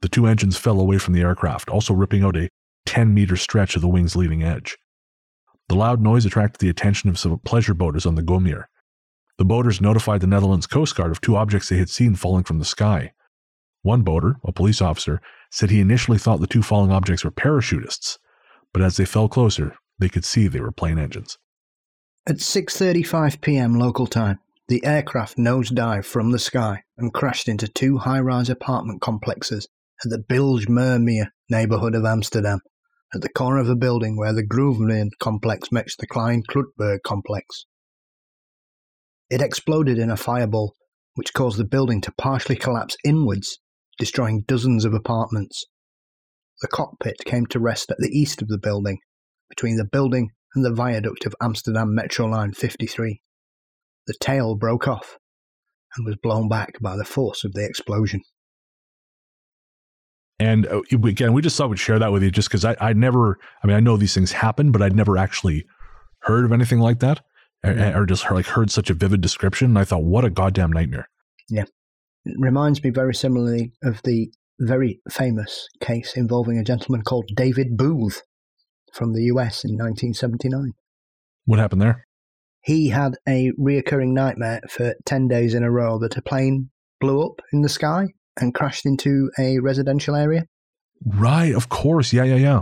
The two engines fell away from the aircraft, also ripping out a 10 meter stretch of the wing's leading edge. The loud noise attracted the attention of some pleasure boaters on the Gooimeer. The boaters notified the Netherlands Coast Guard of two objects they had seen falling from the sky. One boater, a police officer, said he initially thought the two falling objects were parachutists, but as they fell closer, they could see they were plane engines. At 6:35 p.m. local time, the aircraft nosedived from the sky and crashed into two high-rise apartment complexes at the Bijlmermeer neighborhood of Amsterdam, at the corner of a building where the Groeneveen complex meets the Klein Kruitberg complex. It exploded in a fireball, which caused the building to partially collapse inwards, destroying dozens of apartments. The cockpit came to rest at the east of the building, between the building and the viaduct of Amsterdam Metro Line 53 the tail broke off. and was blown back by the force of the explosion. And uh, again, we just thought we'd share that with you just because I, I never, I mean, I know these things happen, but I'd never actually heard of anything like that or, or just heard, like heard such a vivid description. And I thought, what a goddamn nightmare. Yeah. It reminds me very similarly of the very famous case involving a gentleman called David Booth from the US in 1979. What happened there? He had a reoccurring nightmare for 10 days in a row that a plane blew up in the sky and crashed into a residential area. Right, of course. Yeah, yeah, yeah.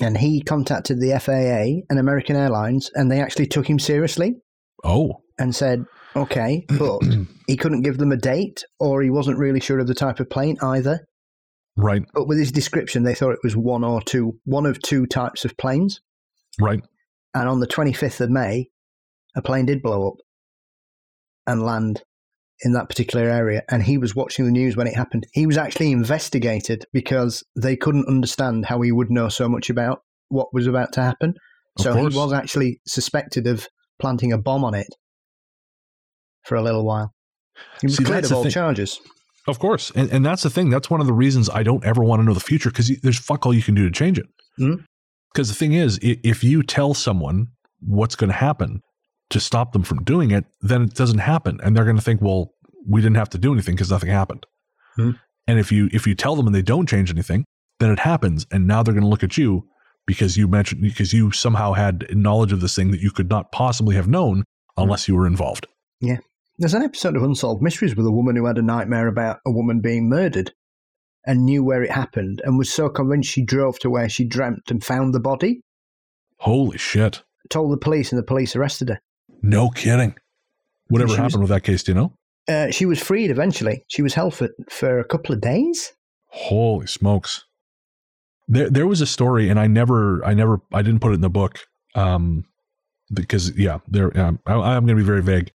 And he contacted the FAA and American Airlines, and they actually took him seriously Oh, and said, okay, [clears throat] but he couldn't give them a date, or he wasn't really sure of the type of plane either. right, But with his description, they thought it was one or two, one of two types of planes. right. And on the 25th of May, a plane did blow up and land in that particular area. And he was watching the news when it happened. He was actually investigated because they couldn't understand how he would know so much about what was about to happen. Of So he was actually suspected of planting a bomb on it for a little while. He was See, cleared of all thing. charges. Of course. And, and that's the thing. That's one of the reasons I don't ever want to know the future because there's fuck all you can do to change it. Hmm? Because the thing is, if you tell someone what's going to happen to stop them from doing it, then it doesn't happen. And they're going to think, well, we didn't have to do anything because nothing happened. Mhm. And if you if you tell them and they don't change anything, then it happens. And now they're going to look at you because you mentioned because you somehow had knowledge of this thing that you could not possibly have known unless you were involved. Yeah. There's an episode of Unsolved Mysteries with a woman who had a nightmare about a woman being murdered and knew where it happened and was so convinced she drove to where she dreamt and found the body, Holy shit. told the police, and the police arrested her. No kidding. Whatever She was- happened with that case, do you know? Uh, she was freed eventually. She was held for, for a couple of days. Holy smokes. There there was a story and I never I never I didn't put it in the book um because yeah, there um, I, I'm going to be very vague.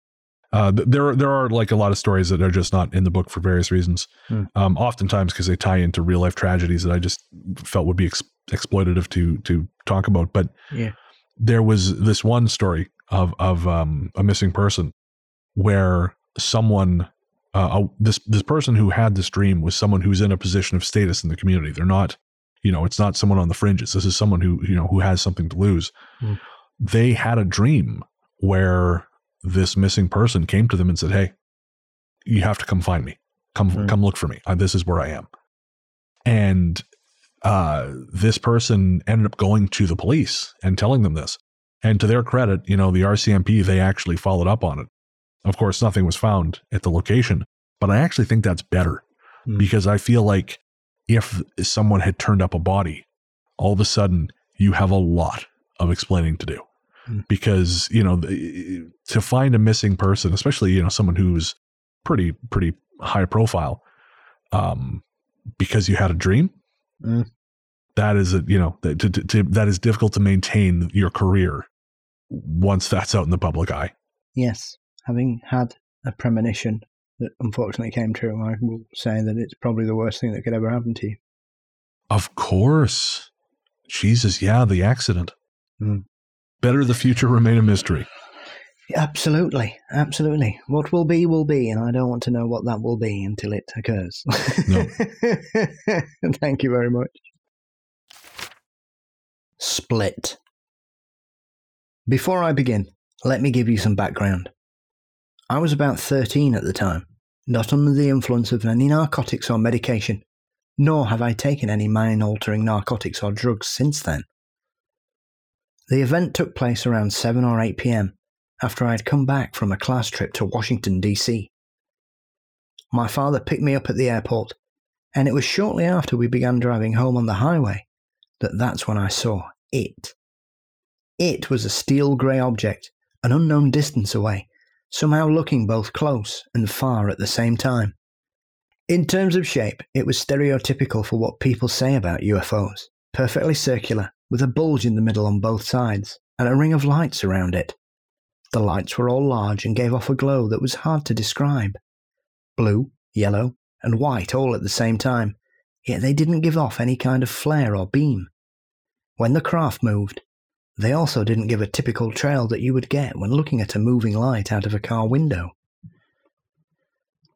Uh there are- there are like a lot of stories that are just not in the book for various reasons. Hmm. Um oftentimes because they tie into real life tragedies that I just felt would be ex- exploitative to to talk about, but Yeah. there was this one story of of um a missing person where someone uh, a- this this person who had this dream was someone who's in a position of status in the community. They're not, you know, it's not someone on the fringes. This is someone who you know who has something to lose. Hmm. They had a dream where this missing person came to them and said, "Hey, you have to come find me. Come Hmm. come look for me. Uh, this is where I am." And uh, this person ended up going to the police and telling them this. And to their credit, you know, the RCMP they actually followed up on it. Of course, nothing was found at the location, but I actually think that's better Hmm. because I feel like if someone had turned up a body, all of a sudden you have a lot of explaining to do. Hmm. Because, you know, to find a missing person, especially, you know, someone who's pretty, pretty high profile, um, because you had a dream, Hmm. That is, a, you know, that, to, to, to, that is difficult to maintain your career once that's out in the public eye. Yes, having had a premonition that unfortunately came true, I will say that it's probably the worst thing that could ever happen to you. Of course. Jesus, yeah, the accident. Hmm. Better the future remain a mystery. Absolutely, absolutely. What will be, will be, and I don't want to know what that will be until it occurs. No. [laughs] Thank you very much. Split. Before I begin, let me give you some background. I was about 13 at the time, not under the influence of any narcotics or medication, nor have I taken any mind altering narcotics or drugs since then. The event took place around 7 or 8 pm after I had come back from a class trip to Washington, D.C. My father picked me up at the airport, and it was shortly after we began driving home on the highway that that's when I saw it. It was a steel grey object, an unknown distance away, somehow looking both close and far at the same time. In terms of shape, it was stereotypical for what people say about UFOs perfectly circular, with a bulge in the middle on both sides, and a ring of lights around it. The lights were all large and gave off a glow that was hard to describe. Blue, yellow, and white all at the same time, yet they didn't give off any kind of flare or beam. When the craft moved, they also didn't give a typical trail that you would get when looking at a moving light out of a car window.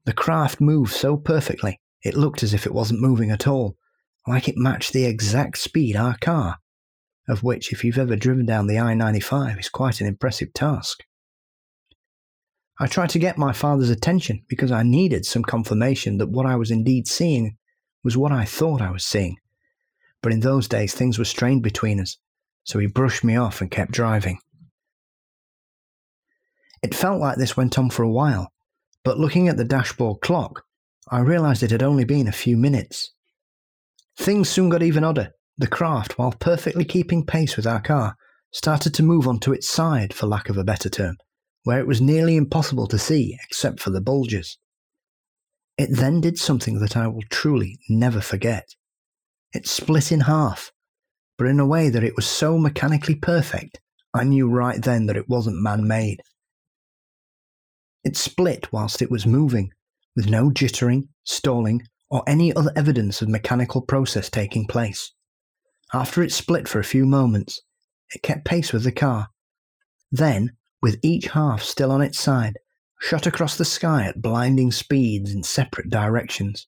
The craft moved so perfectly, it looked as if it wasn't moving at all, like it matched the exact speed our car, of which, if you've ever driven down the I 95, is quite an impressive task. I tried to get my father's attention because I needed some confirmation that what I was indeed seeing was what I thought I was seeing. But in those days, things were strained between us, so he brushed me off and kept driving. It felt like this went on for a while, but looking at the dashboard clock, I realised it had only been a few minutes. Things soon got even odder. The craft, while perfectly keeping pace with our car, started to move onto its side, for lack of a better term, where it was nearly impossible to see except for the bulges. It then did something that I will truly never forget. It split in half, but in a way that it was so mechanically perfect, I knew right then that it wasn't man made. It split whilst it was moving, with no jittering, stalling, or any other evidence of mechanical process taking place. After it split for a few moments, it kept pace with the car. Then, with each half still on its side, shot across the sky at blinding speeds in separate directions.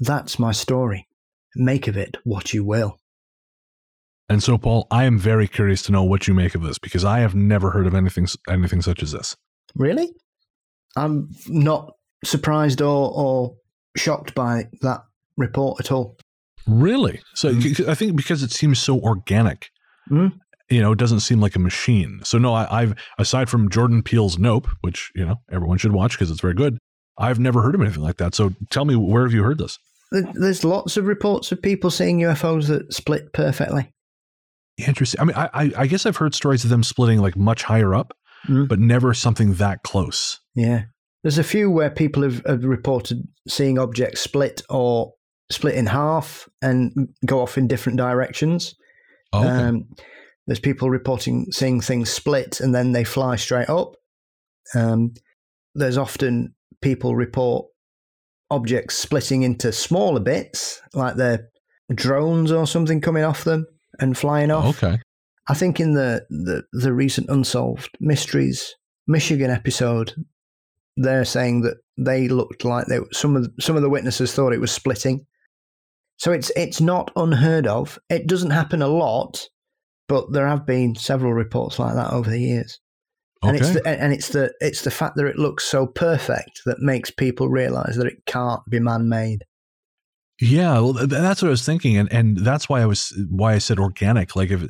That's my story. Make of it what you will. And so, Paul, I am very curious to know what you make of this because I have never heard of anything anything such as this. Really? I'm not surprised or, or shocked by that report at all. Really? So mm. I think because it seems so organic. Mm. You know, it doesn't seem like a machine. So no, I, I've aside from Jordan Peele's Nope, which you know everyone should watch because it's very good. I've never heard of anything like that. So tell me, where have you heard this? There's lots of reports of people seeing UFOs that split perfectly. Interesting. I mean, I, I guess I've heard stories of them splitting like much higher up, mm. but never something that close. Yeah. There's a few where people have, have reported seeing objects split or split in half and go off in different directions. Oh, okay. um, there's people reporting seeing things split and then they fly straight up. Um, there's often people report objects splitting into smaller bits, like they're drones or something coming off them and flying off. Okay. I think in the, the, the recent Unsolved Mysteries Michigan episode, they're saying that they looked like they some of the, some of the witnesses thought it was splitting. So it's it's not unheard of. It doesn't happen a lot, but there have been several reports like that over the years. Okay. And it's the, and it's the it's the fact that it looks so perfect that makes people realize that it can't be man made. Yeah, well, that's what I was thinking, and and that's why I was why I said organic. Like if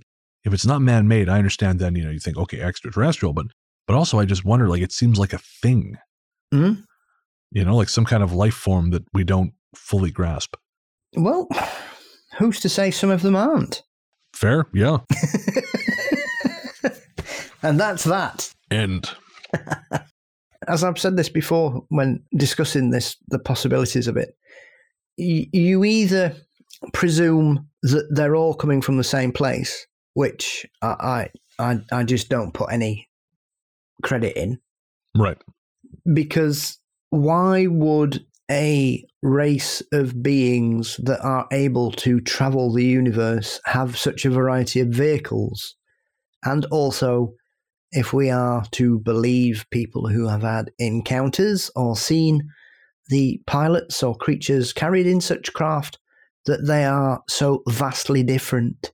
if it's not man made, I understand. Then you know you think okay extraterrestrial, but but also I just wonder like it seems like a thing. Mm-hmm. You know, like some kind of life form that we don't fully grasp. Well, who's to say some of them aren't? Fair, yeah. [laughs] and that's that. End. [laughs] As I've said this before when discussing this, the possibilities of it, you either presume that they're all coming from the same place, which I, I, I just don't put any credit in. Right. Because why would a race of beings that are able to travel the universe have such a variety of vehicles? And also, if we are to believe people who have had encounters or seen the pilots or creatures carried in such craft, that they are so vastly different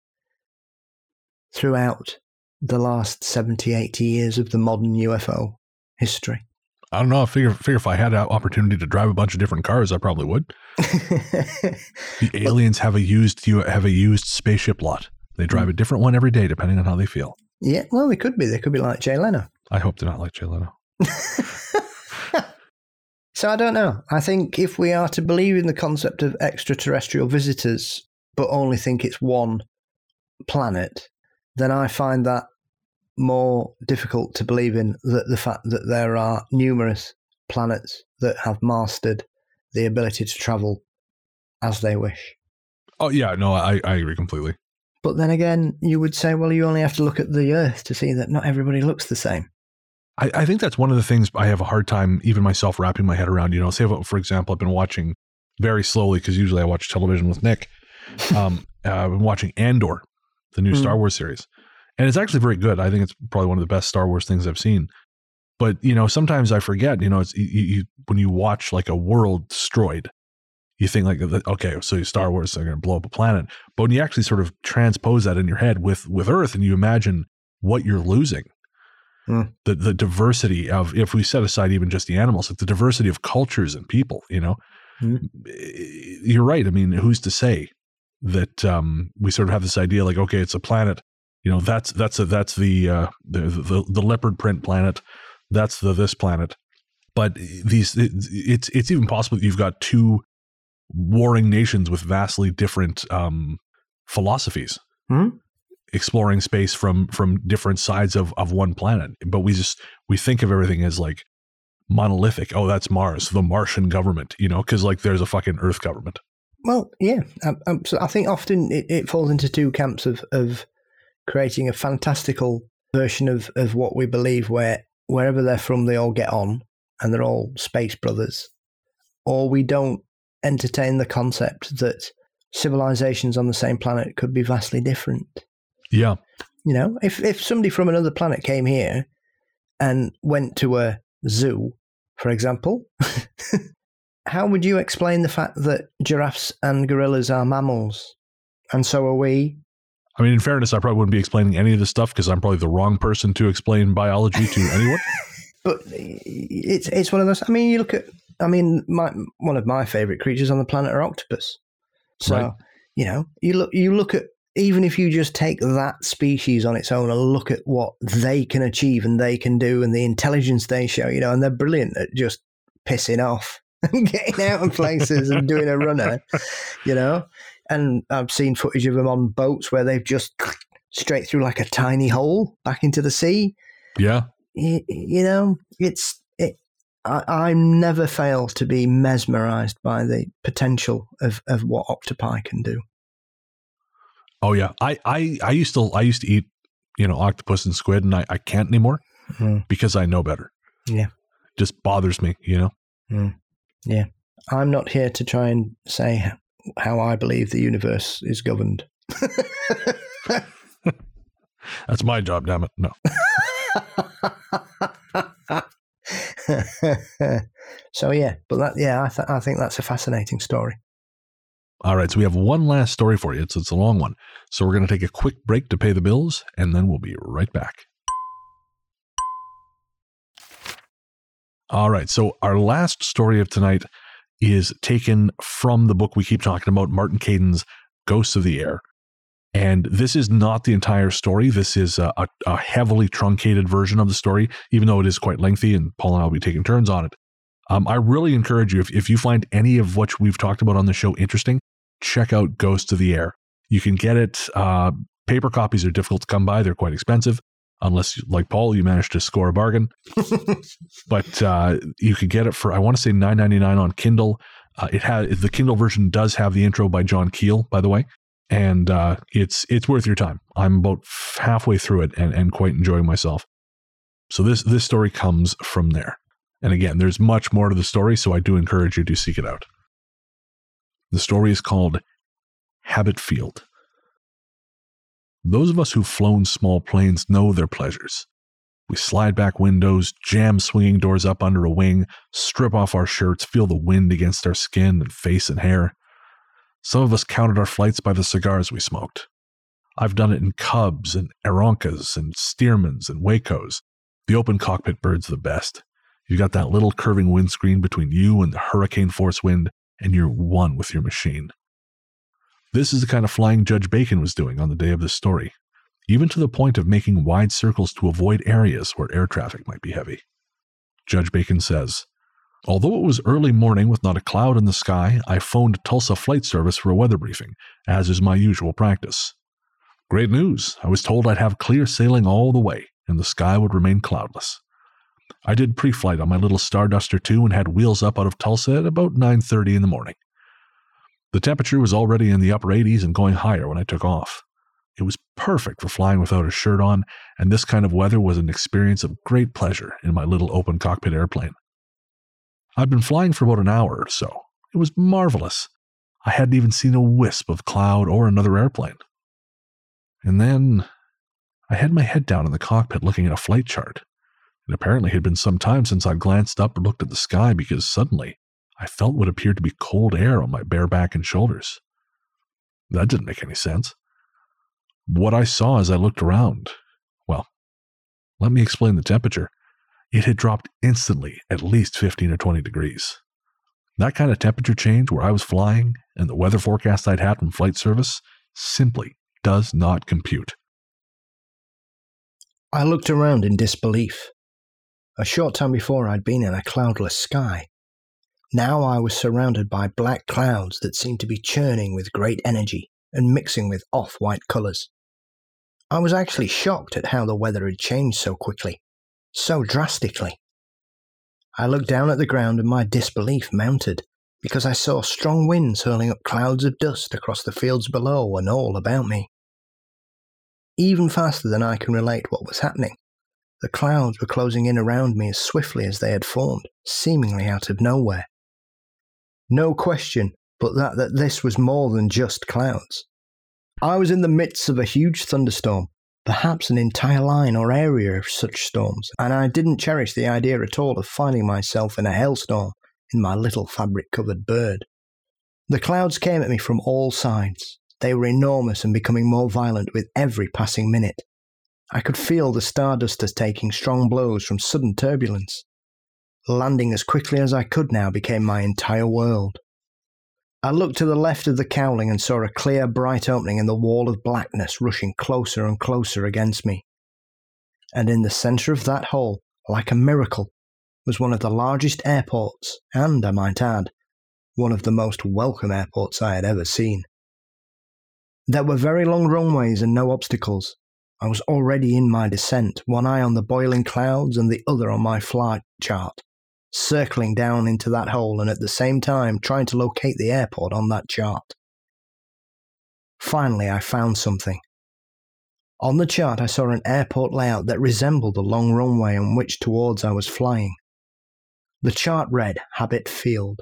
throughout the last 70, 80 years of the modern UFO history. I don't know. I figure, figure if I had an opportunity to drive a bunch of different cars, I probably would. [laughs] the aliens have a used have a used spaceship lot. They drive hmm. a different one every day, depending on how they feel. Yeah, well, they could be. They could be like Jay Leno. I hope they're not like Jay Leno. [laughs] so I don't know. I think if we are to believe in the concept of extraterrestrial visitors, but only think it's one planet, then I find that more difficult to believe in that the fact that there are numerous planets that have mastered the ability to travel as they wish. Oh yeah, no, I, I agree completely. But then again, you would say, well, you only have to look at the Earth to see that not everybody looks the same. I, I think that's one of the things I have a hard time, even myself, wrapping my head around. You know, say, for example, I've been watching very slowly because usually I watch television with Nick. [laughs] Um, uh, I've been watching Andor, the new mm. Star Wars series, and it's actually very good. I think it's probably one of the best Star Wars things I've seen. But you know, sometimes I forget. You know, it's you, you when you watch like a world destroyed, you think like, okay, so Star Wars are going to blow up a planet. But when you actually sort of transpose that in your head with with Earth, and you imagine what you're losing, Mm. the the diversity of if we set aside even just the animals, like the diversity of cultures and people, you know, Mm. you're right. I mean, who's to say that um, we sort of have this idea like, okay, it's a planet, you know, that's that's a, that's the, uh, the the the leopard print planet, that's the this planet, but these it, it's it's even possible that you've got two warring nations with vastly different um, philosophies. Hmm? exploring space from from different sides of of one planet but we just we think of everything as like monolithic oh that's mars the martian government you know because like there's a fucking earth government Well, yeah. Um, um, so I think often it, it falls into two camps of, of creating a fantastical version of, of what we believe, where wherever they're from, they all get on and they're all space brothers. Or we don't entertain the concept that civilizations on the same planet could be vastly different. yeah You know, if, if somebody from another planet came here and went to a zoo, for example, [laughs] how would you explain the fact that giraffes and gorillas are mammals? And so are we. I mean in fairness i probably wouldn't be explaining any of this stuff because i'm probably the wrong person to explain biology to [laughs] anyone But it's it's one of those. I mean, you look at. I mean, my one of my favorite creatures on the planet are octopus. So Right. you know, you look you look at even if you just take that species on its own and look at what they can achieve and they can do and the intelligence they show, you know, and they're brilliant at just pissing off [laughs] and getting out of places and doing a runner, you know. And I've seen footage of them on boats where they've just [clears throat] straight through like a tiny hole back into the sea yeah you, you know, it's it. I, I never fail to be mesmerized by the potential of, of what octopi can do. oh yeah i i i used to i used to eat you know octopus and squid and i, I can't anymore Mm. because i know better Yeah. just bothers me you know Yeah. I'm not here to try and say how I believe the universe is governed. [laughs] that's my job damn it no so yeah, but that yeah, I, th- I think that's a fascinating story. All right, so we have one last story for you. It's, it's a long one. So we're going to take a quick break to pay the bills, and then we'll be right back. All right, so our last story of tonight is taken from the book we keep talking about, Martin Caidin's Ghosts of the Air. And this is not the entire story. This is a, a, a heavily truncated version of the story, even though it is quite lengthy, and Paul and I will be taking turns on it. Um, I really encourage you, if, if you find any of what we've talked about on the show interesting, check out Ghosts of the Air. You can get it. Uh, paper copies are difficult to come by; they're quite expensive, unless, like Paul, you manage to score a bargain. [laughs] but uh, you could get it for I want to say nine ninety nine on Kindle. Uh, it has the Kindle version does have the intro by John Keel, by the way, and uh, it's it's worth your time. I'm about halfway through it and, and quite enjoying myself. So this this story comes from there. And again, there's much more to the story, so I do encourage you to seek it out. The story is called Habit Field. Those of us who've flown small planes know their pleasures. We slide back windows, jam swinging doors up under a wing, strip off our shirts, feel the wind against our skin and face and hair. Some of us counted our flights by the cigars we smoked. I've done it in Cubs and Aeroncas and Stearmans and Wacos. The open cockpit bird's the best. You've got that little curving windscreen between you and the hurricane force wind, and you're one with your machine. This is the kind of flying Judge Bacon was doing on the day of this story, even to the point of making wide circles to avoid areas where air traffic might be heavy. Judge Bacon says, Although it was early morning with not a cloud in the sky, I phoned Tulsa Flight Service for a weather briefing, as is my usual practice. Great news! I was told I'd have clear sailing all the way, and the sky would remain cloudless. I did pre-flight on my little Starduster 2 and had wheels up out of Tulsa at about 9:30 in the morning. The temperature was already in the upper 80s and going higher when I took off. It was perfect for flying without a shirt on, and this kind of weather was an experience of great pleasure in my little open cockpit airplane. I'd been flying for about an hour or so. It was marvelous. I hadn't even seen a wisp of cloud or another airplane. And then I had my head down in the cockpit looking at a flight chart. It apparently had been some time since I'd glanced up or looked at the sky because suddenly I felt what appeared to be cold air on my bare back and shoulders. That didn't make any sense. What I saw as I looked around, well, let me explain the temperature. It had dropped instantly at least 15 or 20 degrees. That kind of temperature change where I was flying and the weather forecast I'd had from flight service simply does not compute. I looked around in disbelief. A short time before, I'd been in a cloudless sky. Now I was surrounded by black clouds that seemed to be churning with great energy and mixing with off white colours. I was actually shocked at how the weather had changed so quickly, so drastically. I looked down at the ground and my disbelief mounted because I saw strong winds hurling up clouds of dust across the fields below and all about me. Even faster than I can relate what was happening, the clouds were closing in around me as swiftly as they had formed, seemingly out of nowhere. No question but that, that this was more than just clouds. I was in the midst of a huge thunderstorm, perhaps an entire line or area of such storms, and I didn't cherish the idea at all of finding myself in a hailstorm in my little fabric covered bird. The clouds came at me from all sides. They were enormous and becoming more violent with every passing minute. I could feel the Starduster's taking strong blows from sudden turbulence. Landing as quickly as I could now became my entire world. I looked to the left of the cowling and saw a clear, bright opening in the wall of blackness rushing closer and closer against me. And in the centre of that hole, like a miracle, was one of the largest airports, and, I might add, one of the most welcome airports I had ever seen. There were very long runways and no obstacles. I was already in my descent, one eye on the boiling clouds and the other on my flight chart circling down into that hole and at the same time trying to locate the airport on that chart. Finally, I found something. On the chart, I saw an airport layout that resembled the long runway on which towards I was flying. The chart read Habit Field.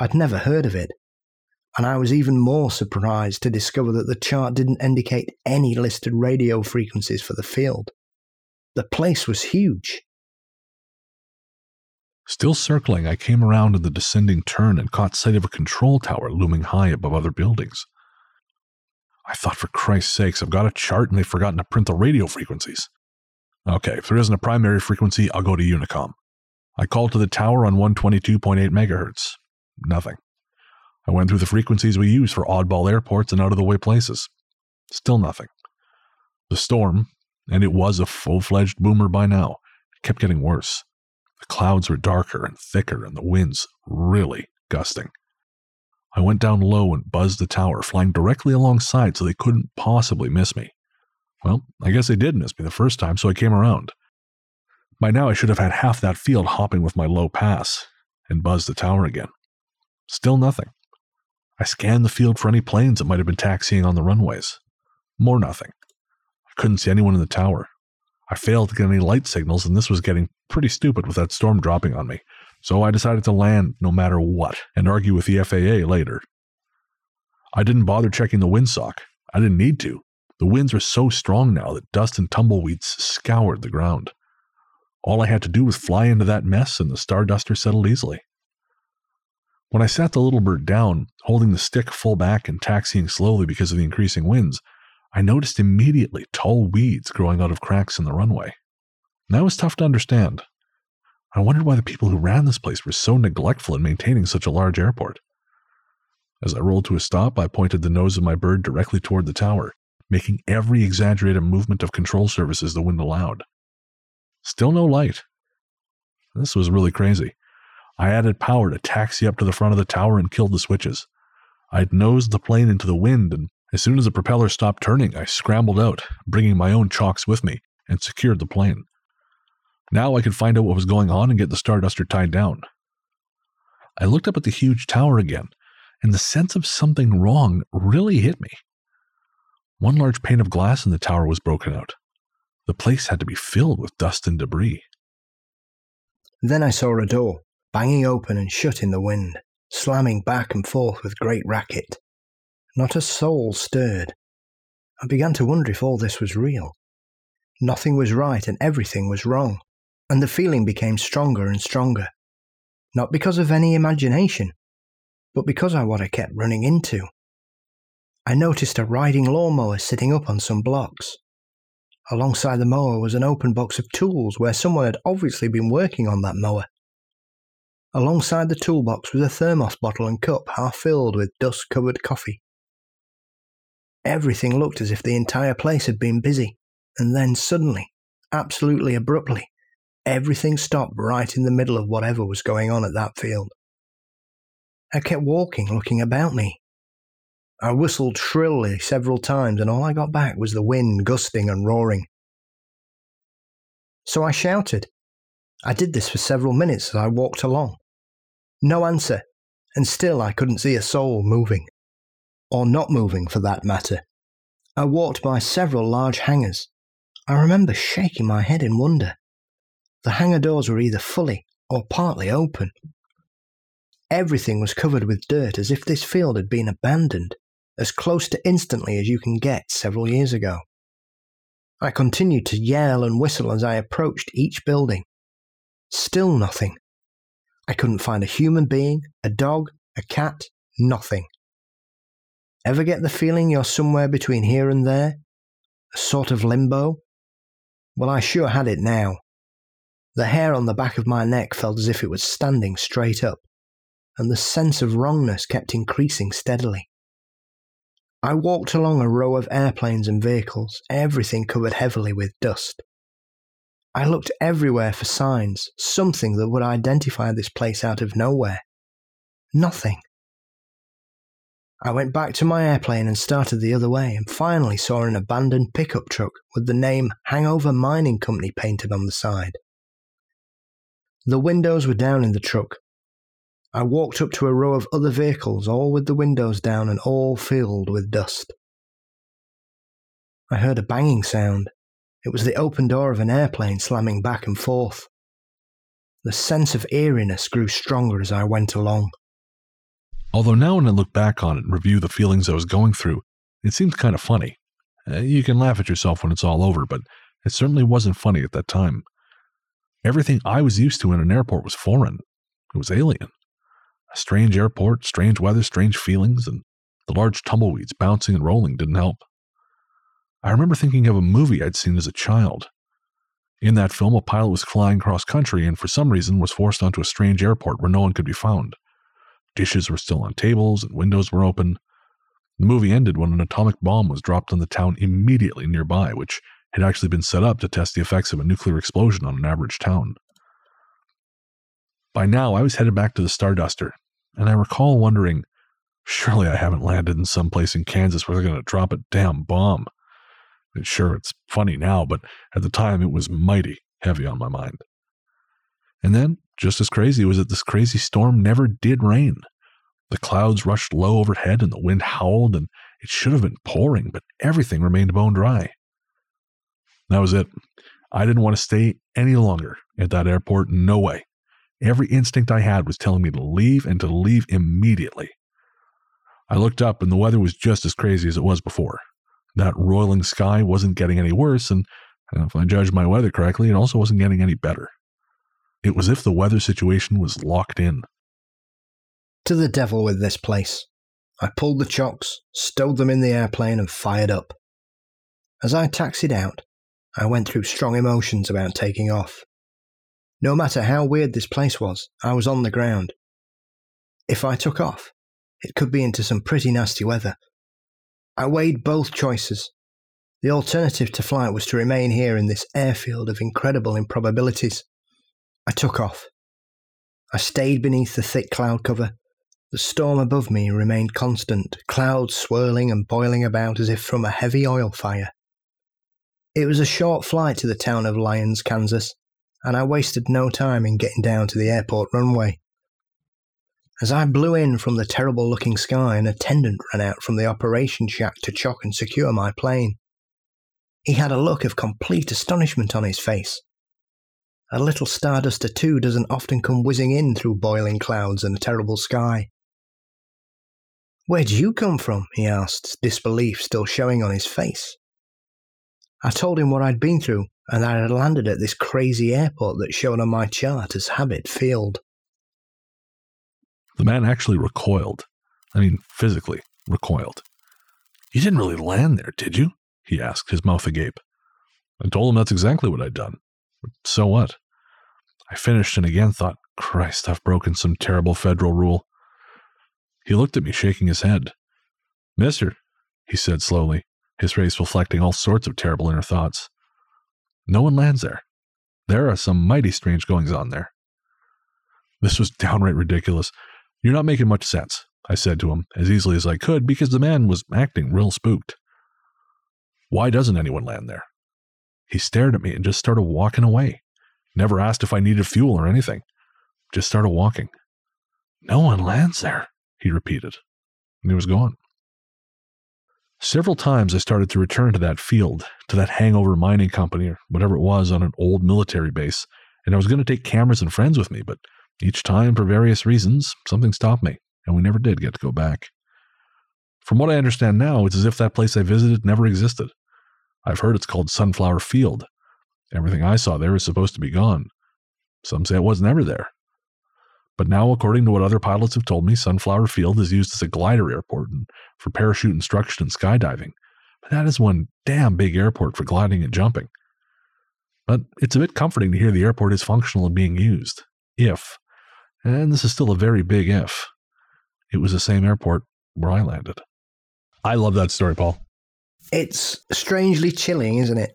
I'd never heard of it, and I was even more surprised to discover that the chart didn't indicate any listed radio frequencies for the field. The place was huge. Still circling, I came around in the descending turn and caught sight of a control tower looming high above other buildings. I thought, for Christ's sakes, I've got a chart and they've forgotten to print the radio frequencies. Okay, if there isn't a primary frequency, I'll go to Unicom. I called to the tower on 122.8 megahertz. Nothing. I went through the frequencies we use for oddball airports and out of the way places. Still nothing. The storm, and it was a full fledged boomer by now, kept getting worse. The clouds were darker and thicker, and the winds really gusting. I went down low and buzzed the tower, flying directly alongside so they couldn't possibly miss me. Well, I guess they did miss me the first time, so I came around. By now, I should have had half that field hopping with my low pass and buzzed the tower again. Still nothing. I scanned the field for any planes that might have been taxiing on the runways. More nothing. I couldn't see anyone in the tower. I failed to get any light signals, and this was getting pretty stupid with that storm dropping on me. So I decided to land no matter what and argue with the FAA later. I didn't bother checking the windsock. I didn't need to. The winds were so strong now that dust and tumbleweeds scoured the ground. All I had to do was fly into that mess, and the Starduster settled easily. When I sat the little bird down, holding the stick full back and taxiing slowly because of the increasing winds, I noticed immediately tall weeds growing out of cracks in the runway. That was tough to understand. I wondered why the people who ran this place were so neglectful in maintaining such a large airport. As I rolled to a stop, I pointed the nose of my bird directly toward the tower, making every exaggerated movement of control surfaces the wind allowed. Still no light. This was really crazy. I added power to taxi up to the front of the tower and killed the switches. I'd nosed the plane into the wind and as soon as the propeller stopped turning, I scrambled out, bringing my own chocks with me, and secured the plane. Now I could find out what was going on and get the Starduster tied down. I looked up at the huge tower again, and the sense of something wrong really hit me. One large pane of glass in the tower was broken out. The place had to be filled with dust and debris. Then I saw a door, banging open and shut in the wind, slamming back and forth with great racket. Not a soul stirred. I began to wonder if all this was real. Nothing was right and everything was wrong. And the feeling became stronger and stronger. Not because of any imagination, but because of what I kept running into. I noticed a riding lawnmower sitting up on some blocks. Alongside the mower was an open box of tools where someone had obviously been working on that mower. Alongside the toolbox was a thermos bottle and cup half filled with dust covered coffee. Everything looked as if the entire place had been busy, and then suddenly, absolutely abruptly, everything stopped right in the middle of whatever was going on at that field. I kept walking, looking about me. I whistled shrilly several times, and all I got back was the wind gusting and roaring. So I shouted. I did this for several minutes as I walked along. No answer, and still I couldn't see a soul moving. Or not moving, for that matter. I walked by several large hangars. I remember shaking my head in wonder. The hangar doors were either fully or partly open. Everything was covered with dirt as if this field had been abandoned, as close to instantly as you can get several years ago. I continued to yell and whistle as I approached each building. Still nothing. I couldn't find a human being, a dog, a cat, nothing. Ever get the feeling you're somewhere between here and there? A sort of limbo? Well, I sure had it now. The hair on the back of my neck felt as if it was standing straight up and the sense of wrongness kept increasing steadily. I walked along a row of airplanes and vehicles, everything covered heavily with dust. I looked everywhere for signs, something that would identify this place out of nowhere. Nothing. I went back to my airplane and started the other way, and finally saw an abandoned pickup truck with the name Hangover Mining Company painted on the side. The windows were down in the truck, I walked up to a row of other vehicles, all with the windows down and all filled with dust. I heard a banging sound. It was the open door of an airplane slamming back and forth. The sense of eeriness grew stronger as I went along. Although now when I look back on it and review the feelings I was going through, it seems kind of funny. Uh, you can laugh at yourself when it's all over, but it certainly wasn't funny at that time. Everything I was used to in an airport was foreign. It was alien. A strange airport, strange weather, strange feelings, and the large tumbleweeds bouncing and rolling didn't help. I remember thinking of a movie I'd seen as a child. In that film, a pilot was flying cross country and for some reason was forced onto a strange airport where no one could be found. Dishes were still on tables and windows were open. The movie ended when an atomic bomb was dropped on the town immediately nearby, which had actually been set up to test the effects of a nuclear explosion on an average town. By now, I was headed back to the Starduster, and I recall wondering, surely I haven't landed in some place in Kansas where they're going to drop a damn bomb. And sure, it's funny now, but at the time it was mighty heavy on my mind. And then, just as crazy was that this crazy storm never did rain. The clouds rushed low overhead and the wind howled, and it should have been pouring, but everything remained bone dry. That was it. I didn't want to stay any longer at that airport. No way. Every instinct I had was telling me to leave and to leave immediately. I looked up and the weather was just as crazy as it was before. That roiling sky wasn't getting any worse, and if I judged my weather correctly, it also wasn't getting any better. It was as if the weather situation was locked in. To the devil with this place. I pulled the chocks, stowed them in the airplane, and fired up. As I taxied out, I went through strong emotions about taking off. No matter how weird this place was, I was on the ground. If I took off, it could be into some pretty nasty weather. I weighed both choices. The alternative to flight was to remain here in this airfield of incredible improbabilities. I took off. I stayed beneath the thick cloud cover. The storm above me remained constant, clouds swirling and boiling about as if from a heavy oil fire. It was a short flight to the town of Lyons, Kansas, and I wasted no time in getting down to the airport runway. As I blew in from the terrible looking sky, an attendant ran out from the operation shack to chock and secure my plane. He had a look of complete astonishment on his face. A little Starduster too doesn't often come whizzing in through boiling clouds and a terrible sky. Where'd you come from? he asked, disbelief still showing on his face. I told him what I'd been through and that I had landed at this crazy airport that shown on my chart as Habit Field. The man actually recoiled. I mean, physically recoiled. You didn't really land there, did you? He asked, his mouth agape. I told him that's exactly what I'd done. So what? I finished and again thought, Christ, I've broken some terrible federal rule. He looked at me, shaking his head. Mister, he said slowly, his face reflecting all sorts of terrible inner thoughts. No one lands there. There are some mighty strange goings on there. This was downright ridiculous. You're not making much sense, I said to him as easily as I could because the man was acting real spooked. Why doesn't anyone land there? He stared at me and just started walking away. Never asked if I needed fuel or anything. Just started walking. No one lands there, he repeated. And he was gone. Several times I started to return to that field, to that hangover mining company or whatever it was on an old military base, and I was going to take cameras and friends with me, but each time, for various reasons, something stopped me, and we never did get to go back. From what I understand now, it's as if that place I visited never existed. I've heard it's called Sunflower Field. Everything I saw there is supposed to be gone. Some say it was never there. But now, according to what other pilots have told me, Sunflower Field is used as a glider airport and for parachute instruction and skydiving. But that is one damn big airport for gliding and jumping. But it's a bit comforting to hear the airport is functional and being used. If, and this is still a very big if, it was the same airport where I landed. I love that story, Paul. It's strangely chilling, isn't it?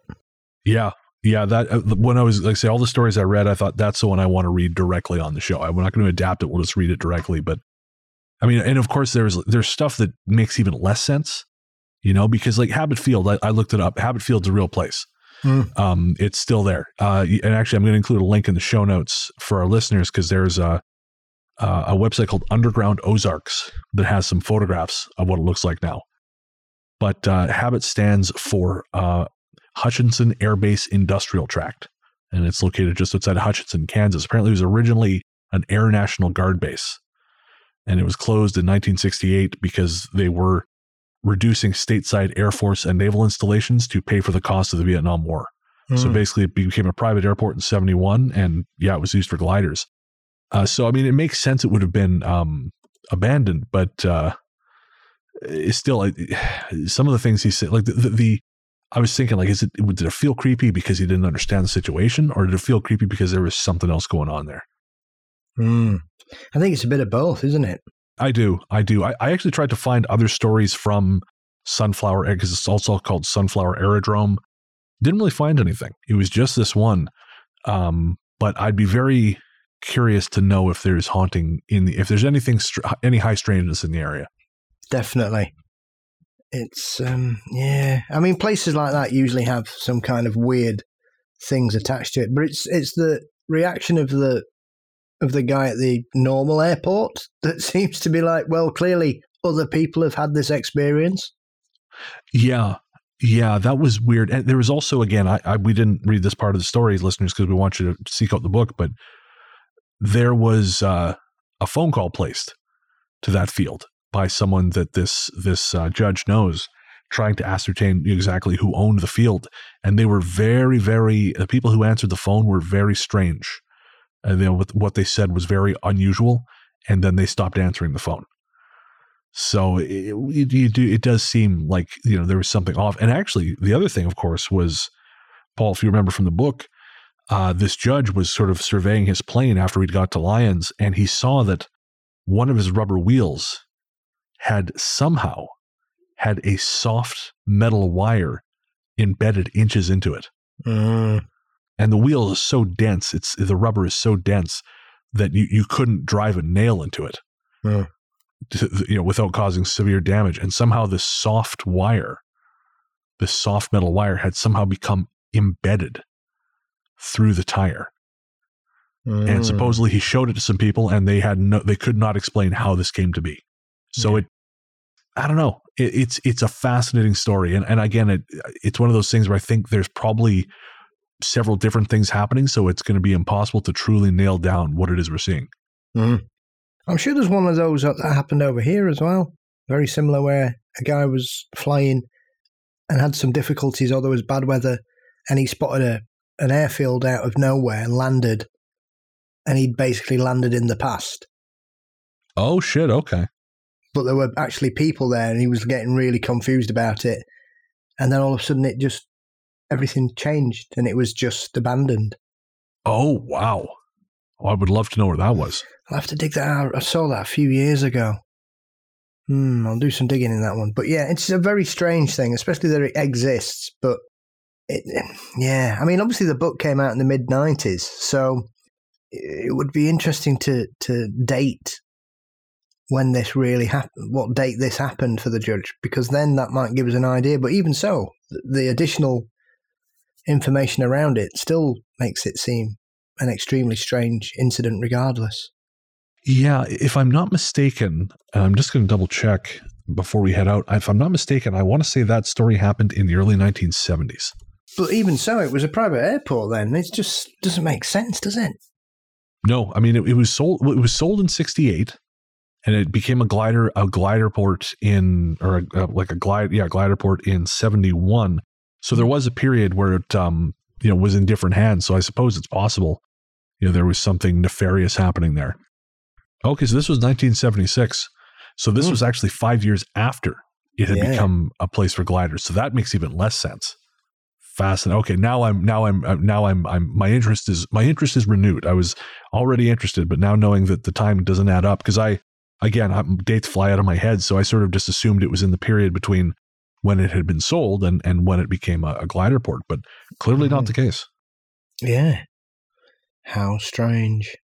Yeah, yeah. That uh, when I was like say all the stories I read, I thought that's the one I want to read directly on the show. I'm not going to adapt it; we'll just read it directly. But I mean, and of course, there's there's stuff that makes even less sense, you know, because like Habit Field, I, I looked it up. Habit Field's a real place. Mm. Um, it's still there. Uh, and actually, I'm going to include a link in the show notes for our listeners because there's a a website called Underground Ozarks that has some photographs of what it looks like now but uh, Habit stands for uh, Hutchinson Air Base Industrial Tract, and it's located just outside of Hutchinson, Kansas. Apparently, it was originally an Air National Guard base, and it was closed in 1968 because they were reducing stateside Air Force and naval installations to pay for the cost of the Vietnam War. Mm. So hmm. basically, it became a private airport in 71, and yeah, it was used for gliders. Uh, so, I mean, it makes sense it would have been um, abandoned, but uh, is still [sighs] some of the things he said, like the, the, the, I was thinking, like, is it did it feel creepy because he didn't understand the situation, or did it feel creepy because there was something else going on there? Mm. I think it's a bit of both, isn't it? I do, I do. I, I actually tried to find other stories from Sunflower because it's also called Sunflower Aerodrome. Didn't really find anything. It was just this one. Um, but I'd be very curious to know if there's haunting in the if there's anything any high strangeness in the area definitely. It's um yeah. I mean, places like that usually have some kind of weird things attached to it, but it's it's the reaction of the of the guy at the normal airport [laughs] that seems to be like, well, clearly other people have had this experience. Yeah, yeah, that was weird. And there was also, again, I, I we didn't read this part of the story, listeners, because we want you to seek out the book, but there was uh, a phone call placed to that field by someone that this this uh, judge knows trying to ascertain exactly who owned the field. And they were very very the people who answered the phone were very strange. And you know what they said was very unusual and then they stopped answering the phone. So it, it, it, it does seem like you know there was something off. And actually the other thing of course was paul if you remember from the book uh, this judge was sort of surveying his plane after he'd got to Lyons, and he saw that one of his rubber wheels had somehow had a soft metal wire embedded inches into it. Mm. And the wheel is so dense, it's the rubber is so dense that you, you couldn't drive a nail into it. Mm. To, you know, without causing severe damage. And somehow this soft wire, this soft metal wire had somehow become embedded through the tire. Mm. And supposedly he showed it to some people and they had no they could not explain how this came to be. So yeah. it, I don't know. It, it's it's a fascinating story, and and again, it it's one of those things where I think there's probably several different things happening, so it's going to be impossible to truly nail down what it is we're seeing. Mm. I'm sure there's one of those that happened over here as well. Very similar, where a guy was flying and had some difficulties, or there was bad weather, and he spotted a an airfield out of nowhere and landed, and he'd basically landed in the past. Oh shit! Okay. But there were actually people there, and he was getting really confused about it. And then all of a sudden, it just everything changed, and it was just abandoned. Oh wow! Oh, I would love to know where that was. I'll have to dig that out. I saw that a few years ago. Hmm, I'll do some digging in that one. But yeah, it's a very strange thing, especially that it exists. But it, yeah, I mean, obviously the book came out in the mid '90s, so it would be interesting to to date when this really happened, what date this happened for the judge, because then that might give us an idea. But even so, the additional information around it still makes it seem an extremely strange incident, regardless. Yeah, if I'm not mistaken, and I'm just going to double check before we head out. If I'm not mistaken, I want to say that story happened in the early 1970s. But even so, it was a private airport then. It just doesn't make sense, does it? No, I mean it, it was sold. It was sold in '68, and it became a glider, a glider port in, or a, like a glide, yeah, glider port in '71. So there was a period where it, um, you know, was in different hands. So I suppose it's possible, you know, there was something nefarious happening there. Okay, so this was 1976. So this mm. was actually five years after it had yeah. become a place for gliders. So that makes even less sense. Fascinating. Okay, now I'm now I'm uh, now I'm I'm my interest is my interest is renewed. I was already interested, but now knowing that the time doesn't add up because I again I'm, dates fly out of my head, so I sort of just assumed it was in the period between when it had been sold and and when it became a, a glider port, but clearly mm. not the case. Yeah. How strange.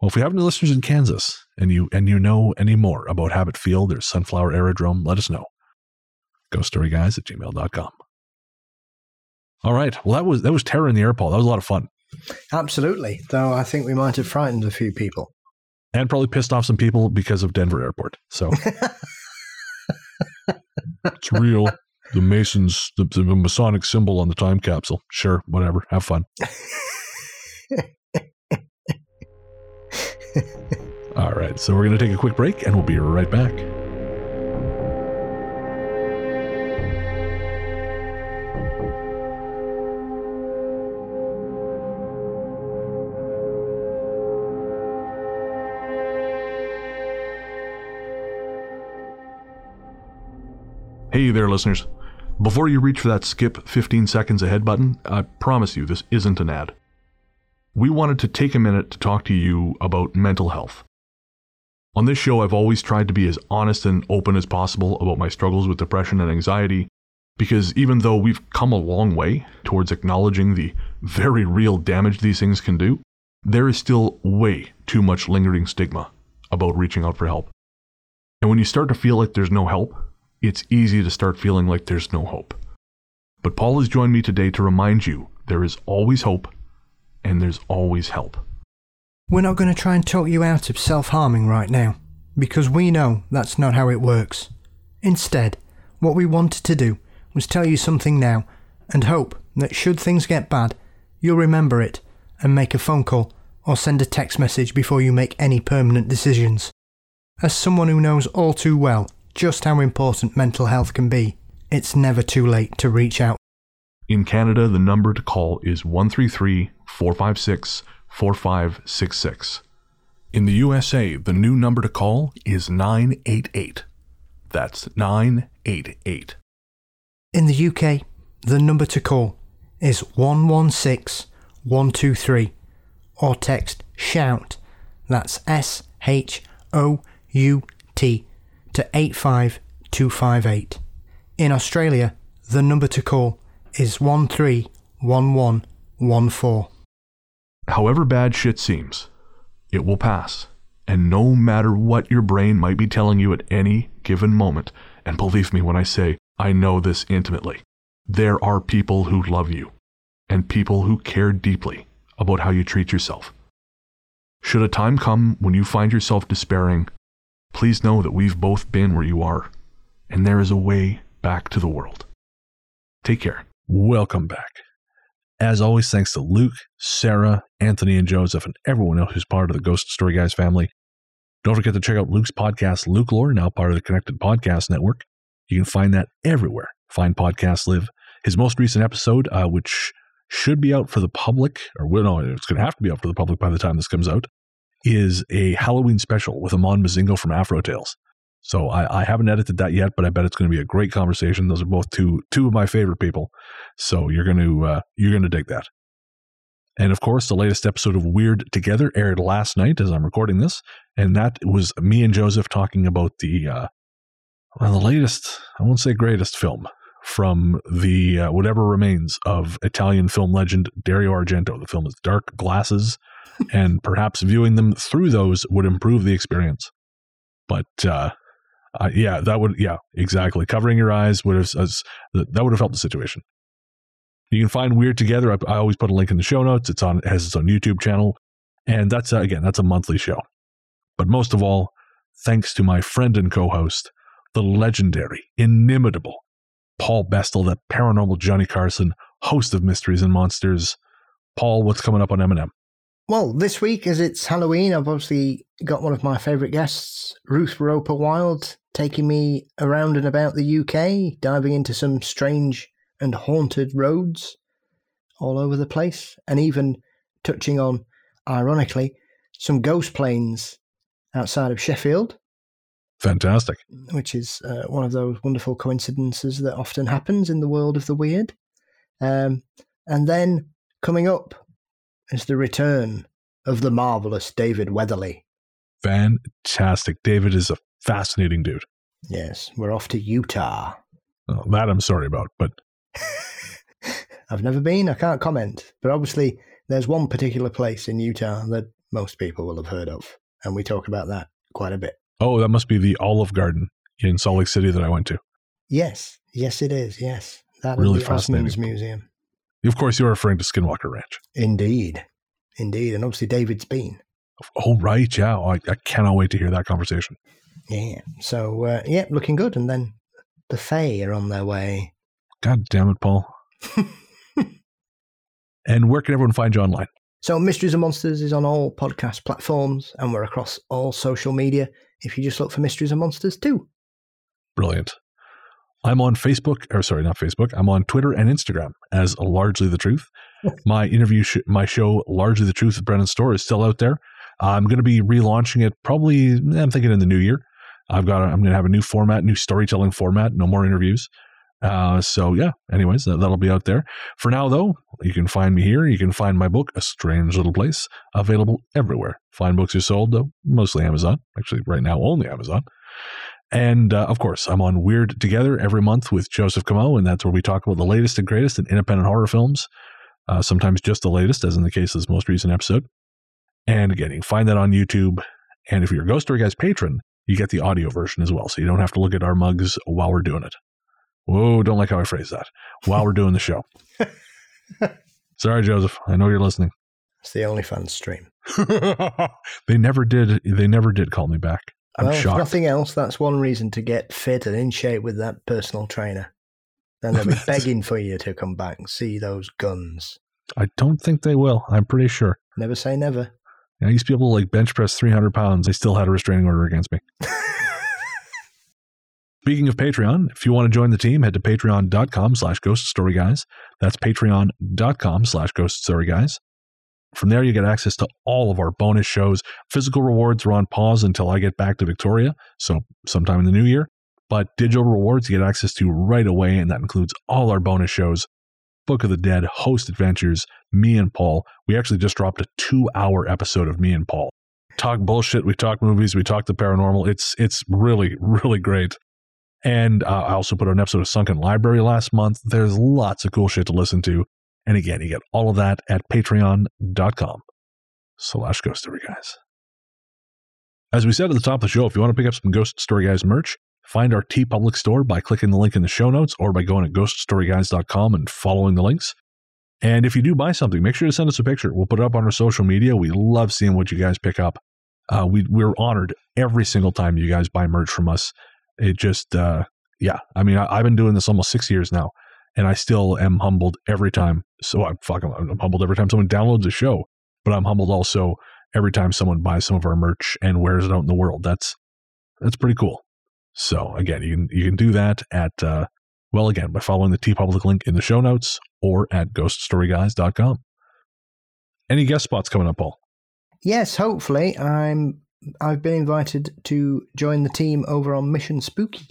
Well, if we have any listeners in Kansas and you and you know any more about Habit Field or Sunflower Aerodrome, let us know. GhostStoryGuys at gmail.com. All right. Well, that was that was terror in the airport. That was a lot of fun. Absolutely. Though I think we might have frightened a few people. And probably pissed off some people because of Denver Airport. So [laughs] it's real. The Masons, the, the Masonic symbol on the time capsule. Sure, whatever. Have fun. [laughs] All right, so we're going to take a quick break and we'll be right back. Hey there, listeners. Before you reach for that skip 15 seconds ahead button, I promise you this isn't an ad. We wanted to take a minute to talk to you about mental health. On this show, I've always tried to be as honest and open as possible about my struggles with depression and anxiety, because even though we've come a long way towards acknowledging the very real damage these things can do, there is still way too much lingering stigma about reaching out for help. And when you start to feel like there's no help, it's easy to start feeling like there's no hope. But Paul has joined me today to remind you there is always hope and there's always help. We're not going to try and talk you out of self harming right now, because we know that's not how it works. Instead, what we wanted to do was tell you something now and hope that should things get bad, you'll remember it and make a phone call or send a text message before you make any permanent decisions. As someone who knows all too well just how important mental health can be, it's never too late to reach out. In Canada, the number to call is 133 456 4566. In the USA, the new number to call is 988. That's 988. In the UK, the number to call is 116 123 or text SHOUT, that's S H O U T, to 85258. In Australia, the number to call is 131114. However bad shit seems, it will pass. And no matter what your brain might be telling you at any given moment, and believe me when I say I know this intimately, there are people who love you and people who care deeply about how you treat yourself. Should a time come when you find yourself despairing, please know that we've both been where you are, and there is a way back to the world. Take care. Welcome back. As always, thanks to Luke, Sarah, Anthony, and Joseph, and everyone else who's part of the Ghost Story Guys family. Don't forget to check out Luke's podcast, Luke Lore, now part of the Connected Podcast Network. You can find that everywhere find podcasts live. His most recent episode, uh, which should be out for the public, or well, no, it's going to have to be out for the public by the time this comes out, is a Halloween special with Amon Mazingo from Afro Tales. So I, I haven't edited that yet, but I bet it's going to be a great conversation. Those are both two two of my favorite people. So you're going to uh, you're going to dig that. And of course, the latest episode of Weird Together aired last night as I'm recording this, and that was me and Joseph talking about the uh, well, the latest, I won't say greatest film from the uh, whatever remains of Italian film legend Dario Argento. The film is Dark Glasses, [laughs] and perhaps viewing them through those would improve the experience. But uh, uh, yeah, that would yeah exactly. Covering your eyes would have as, that would have helped the situation. You can find Weird Together. I, I, always put a link in the show notes. It's on it has its own YouTube channel, and that's uh, again that's a monthly show. But most of all, thanks to my friend and co-host, the legendary, inimitable Paul Bestall, the paranormal Johnny Carson, host of Mysteries and Monsters. Paul, what's coming up on M&M? Well, this week, as it's Halloween, I've obviously got one of my favourite guests, Ruth Roper Wylde, taking me around and about the UK, diving into some strange and haunted roads all over the place, and even touching on, ironically, some ghost planes outside of Sheffield. Fantastic. Which is uh, one of those wonderful coincidences that often happens in the world of the weird. Um, and then coming up is the return of the marvelous David Weatherly. Fantastic. David is a fascinating dude. Yes, we're off to Utah. Oh, that I'm sorry about, but [laughs] I've never been. I can't comment. But obviously, there's one particular place in Utah that most people will have heard of, and we talk about that quite a bit. Oh, that must be the Olive Garden in Salt Lake City that I went to. Yes, yes, it is. Yes, that really is the Osmonds Museum. Of course, you're referring to Skinwalker Ranch. Indeed, indeed, and obviously David's been. Oh right, yeah. I, I cannot wait to hear that conversation. Yeah. So uh, yeah, looking good, and then the Fae are on their way. God damn it, Paul. [laughs] and where can everyone find you online? So, Mysteries and Monsters is on all podcast platforms, and we're across all social media. If you just look for Mysteries and Monsters too. Brilliant. I'm on Facebook, or sorry, not Facebook. I'm on Twitter and Instagram as Largely the Truth. [laughs] my interview, sh- my show, Largely the Truth with Brennan Storr is still out there. I'm going to be relaunching it probably. I'm thinking in the new year. I've got. A, I'm going to have a new format, new storytelling format. No more interviews. Uh, so yeah, anyways, that, that'll be out there. For now, though, you can find me here. You can find my book, A Strange Little Place, available everywhere. Fine books are sold, though, mostly Amazon. Actually, right now, only Amazon. And uh, of course, I'm on Weird Together every month with Joseph Camo, and that's where we talk about the latest and greatest in independent horror films. Uh, sometimes just the latest, as in the case of this most recent episode. And again, you can find that on YouTube. And if you're a Ghost Story Guys patron, you get the audio version as well, so you don't have to look at our mugs while we're doing it. Whoa, don't like how I phrase that. While we're doing the show. [laughs] Sorry, Joseph. I know you're listening. It's the OnlyFans stream. [laughs] they never did. They never did call me back. I'm well, shocked. If nothing else, that's one reason to get fit and in shape with that personal trainer. Then they'll be [laughs] begging for you to come back and see those guns. I don't think they will. I'm pretty sure. Never say never. I used to be able to like bench press 300 pounds. They still had a restraining order against me. Speaking of Patreon, if you want to join the team, head to patreon.com slash ghost story guys. That's patreon.com slash ghost story guys. From there, you get access to all of our bonus shows. Physical rewards are on pause until I get back to Victoria, so sometime in the new year. But digital rewards you get access to right away, and that includes all our bonus shows Book of the Dead, Host Adventures, me and Paul. We actually just dropped a two hour episode of me and Paul. Talk bullshit, we talk movies, we talk the paranormal. It's it's really, really great. And uh, I also put out an episode of Sunken Library last month. There's lots of cool shit to listen to. And again, you get all of that at patreon.com slash ghost story guys. As we said at the top of the show, if you want to pick up some Ghost Story Guys merch, find our TeePublic store by clicking the link in the show notes or by going to ghoststoryguys.com and following the links. And if you do buy something, make sure to send us a picture. We'll put it up on our social media. We love seeing what you guys pick up. Uh, we, we're honored every single time you guys buy merch from us it just uh, yeah i mean I, have been doing this almost six years now and i still am humbled every time so i'm fucking i'm humbled every time someone downloads a show but i'm humbled also every time someone buys some of our merch and wears it out in the world that's that's pretty cool so again you can you can do that at uh, Well, again, by following the TeePublic link in the show notes or at ghoststoryguys.com. Any guest spots coming up, Paul? Yes, hopefully. I'm I've been invited to join the team over on Mission Spooky.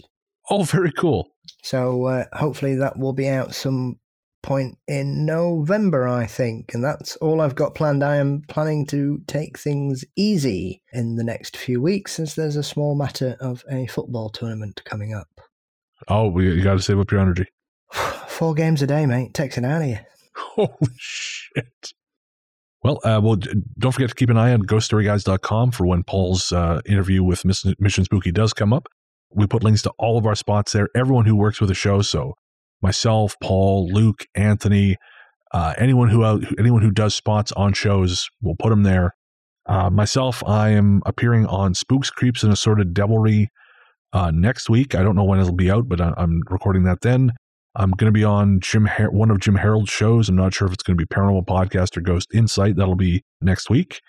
Oh, very cool. So uh, hopefully that will be out some point in November, I think. And that's all I've got planned. I am planning to take things easy in the next few weeks as there's a small matter of a football tournament coming up. Oh, you got to save up your energy. [sighs] Four games a day, mate. Takes it out of you. Holy shit. Well, uh, well, don't forget to keep an eye on ghoststoryguys.com for when Paul's uh, interview with Mission Spooky does come up. We put links to all of our spots there. Everyone who works with the show, so myself, Paul, Luke, Anthony, uh, anyone who uh, anyone who does spots on shows, we'll put them there. Uh, myself, I am appearing on Spooks, Creeps, and Assorted Devilry uh, next week. I don't know when it'll be out, but I, am recording that then. I'm going to be on Jim one of Jim Harold's shows. I'm not sure if it's going to be Paranormal Podcast or Ghost Insight. That'll be next week.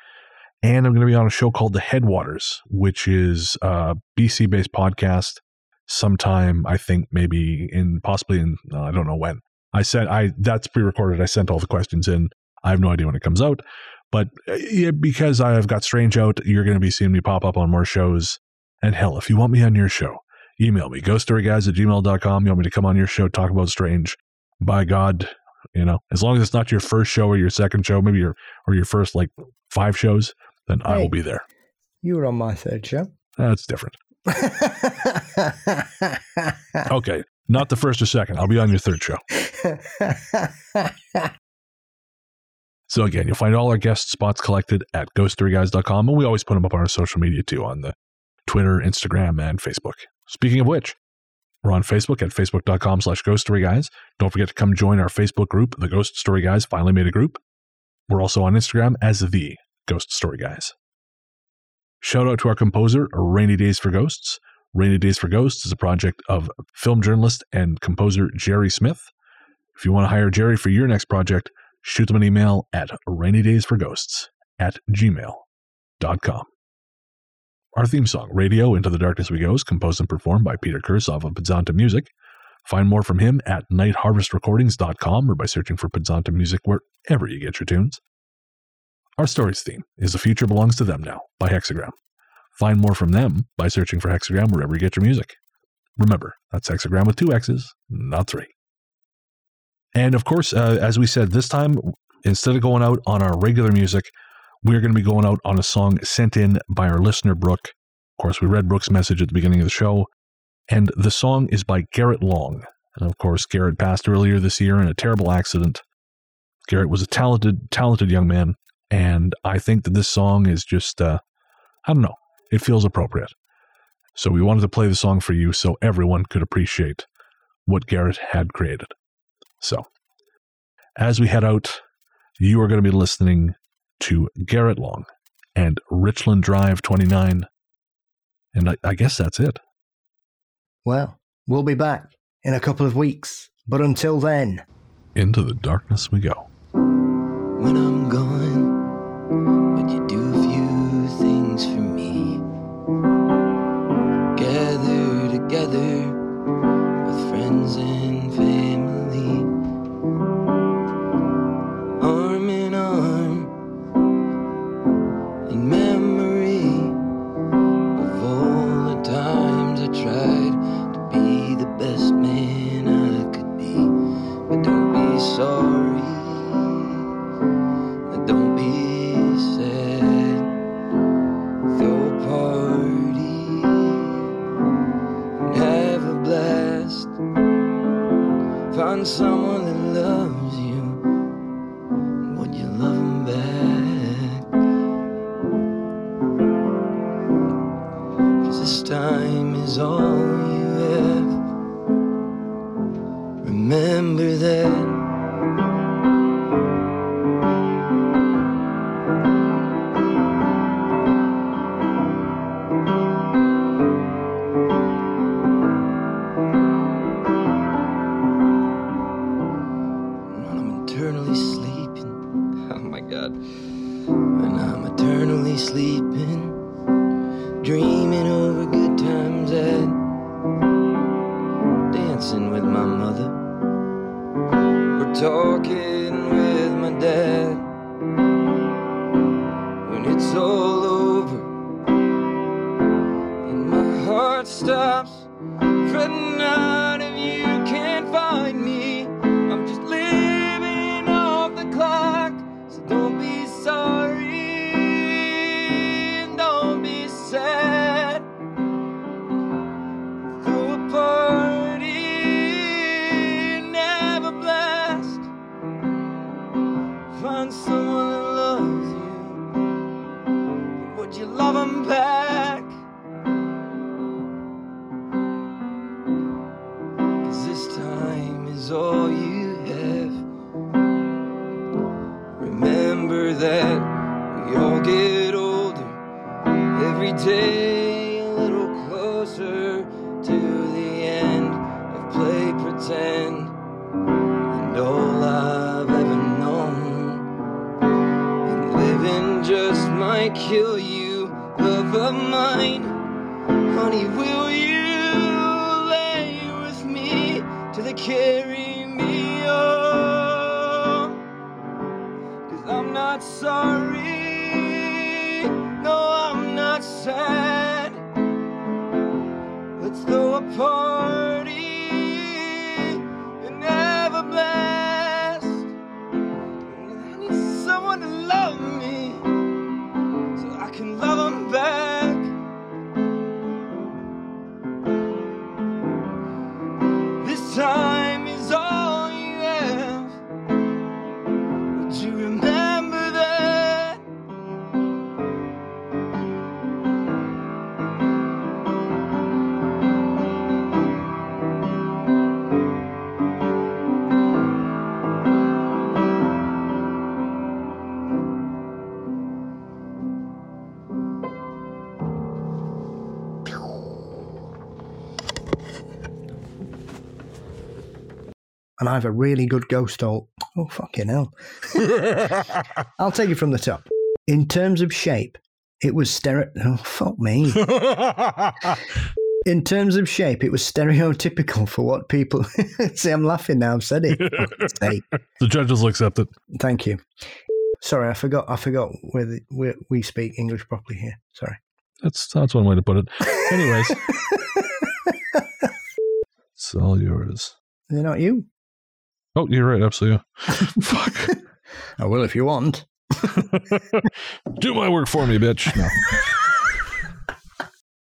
And I'm going to be on a show called The Headwaters, which is a BC based podcast sometime, I think maybe in possibly in, uh, I don't know when. I said, I that's pre recorded. I sent all the questions in. I have no idea when it comes out. But uh, because I have got Strange out, you're going to be seeing me pop up on more shows. And hell, if you want me on your show, email me, ghoststoryguys at gmail.com. You want me to come on your show, talk about Strange. By God, you know, as long as it's not your first show or your second show, maybe your or your first like five shows, then hey, I will be there. You were on my third show. That's different. okay, not the first or second. I'll be on your third show. so again, you'll find all our guest spots collected at ghoststoryguys.com, and we always put them up on our social media too, on the Twitter, Instagram, and Facebook. Speaking of which, we're on Facebook at facebook.com slash ghost story guys. Don't forget to come join our Facebook group, The Ghost Story Guys finally made a group. We're also on Instagram as The Ghost Story Guys. Shout out to our composer, Rainy Days for Ghosts. Rainy Days for Ghosts is a project of film journalist and composer Jerry Smith. If you want to hire Jerry for your next project, shoot them an email at rainydaysforghosts at gmail.com. Our theme song, Radio Into the Darkness We Go, is composed and performed by Peter Kursov of Podzontom Music. Find more from him at nightharvestrecordings.com or by searching for Podzontom Music wherever you get your tunes. Our story's theme is The Future Belongs to Them Now by Hexxagram. Find more from them by searching for Hexxagram wherever you get your music. Remember, that's Hexxagram with two X's, not three. And of course, uh, as we said, this time, instead of going out on our regular music, we're going to be going out on a song sent in by our listener, Brooke. Of course, we read Brooke's message at the beginning of the show, and the song is by Garrett Long. And of course, Garrett passed earlier this year in a terrible accident. Garrett was a talented, talented young man, and I think that this song is just, uh, I don't know, it feels appropriate. So we wanted to play the song for you so everyone could appreciate what Garrett had created. So, as we head out, you are going to be listening to Garrett Long and Richland Drive 29. And I, I guess that's it. Well, we'll be back in a couple of weeks. But until then, into the darkness we go. Have a really good ghost hole. Oh, fucking hell. [laughs] I'll take it from the top. In terms of shape, it was stereo. Oh, fuck me. [laughs] In terms of shape, it was stereotypical for what people. [laughs] See, I'm laughing now. I've said it. For fuck's sake. the judges will accept it. Thank you. Sorry, I forgot. I forgot where, the, where we speak English properly here. Sorry. That's that's one way to put it. Anyways, it's all yours. They're not you. Oh, you're right. Absolutely. [laughs] Fuck. Oh, I will if you want. [laughs] Do my work for me, bitch. No. [laughs]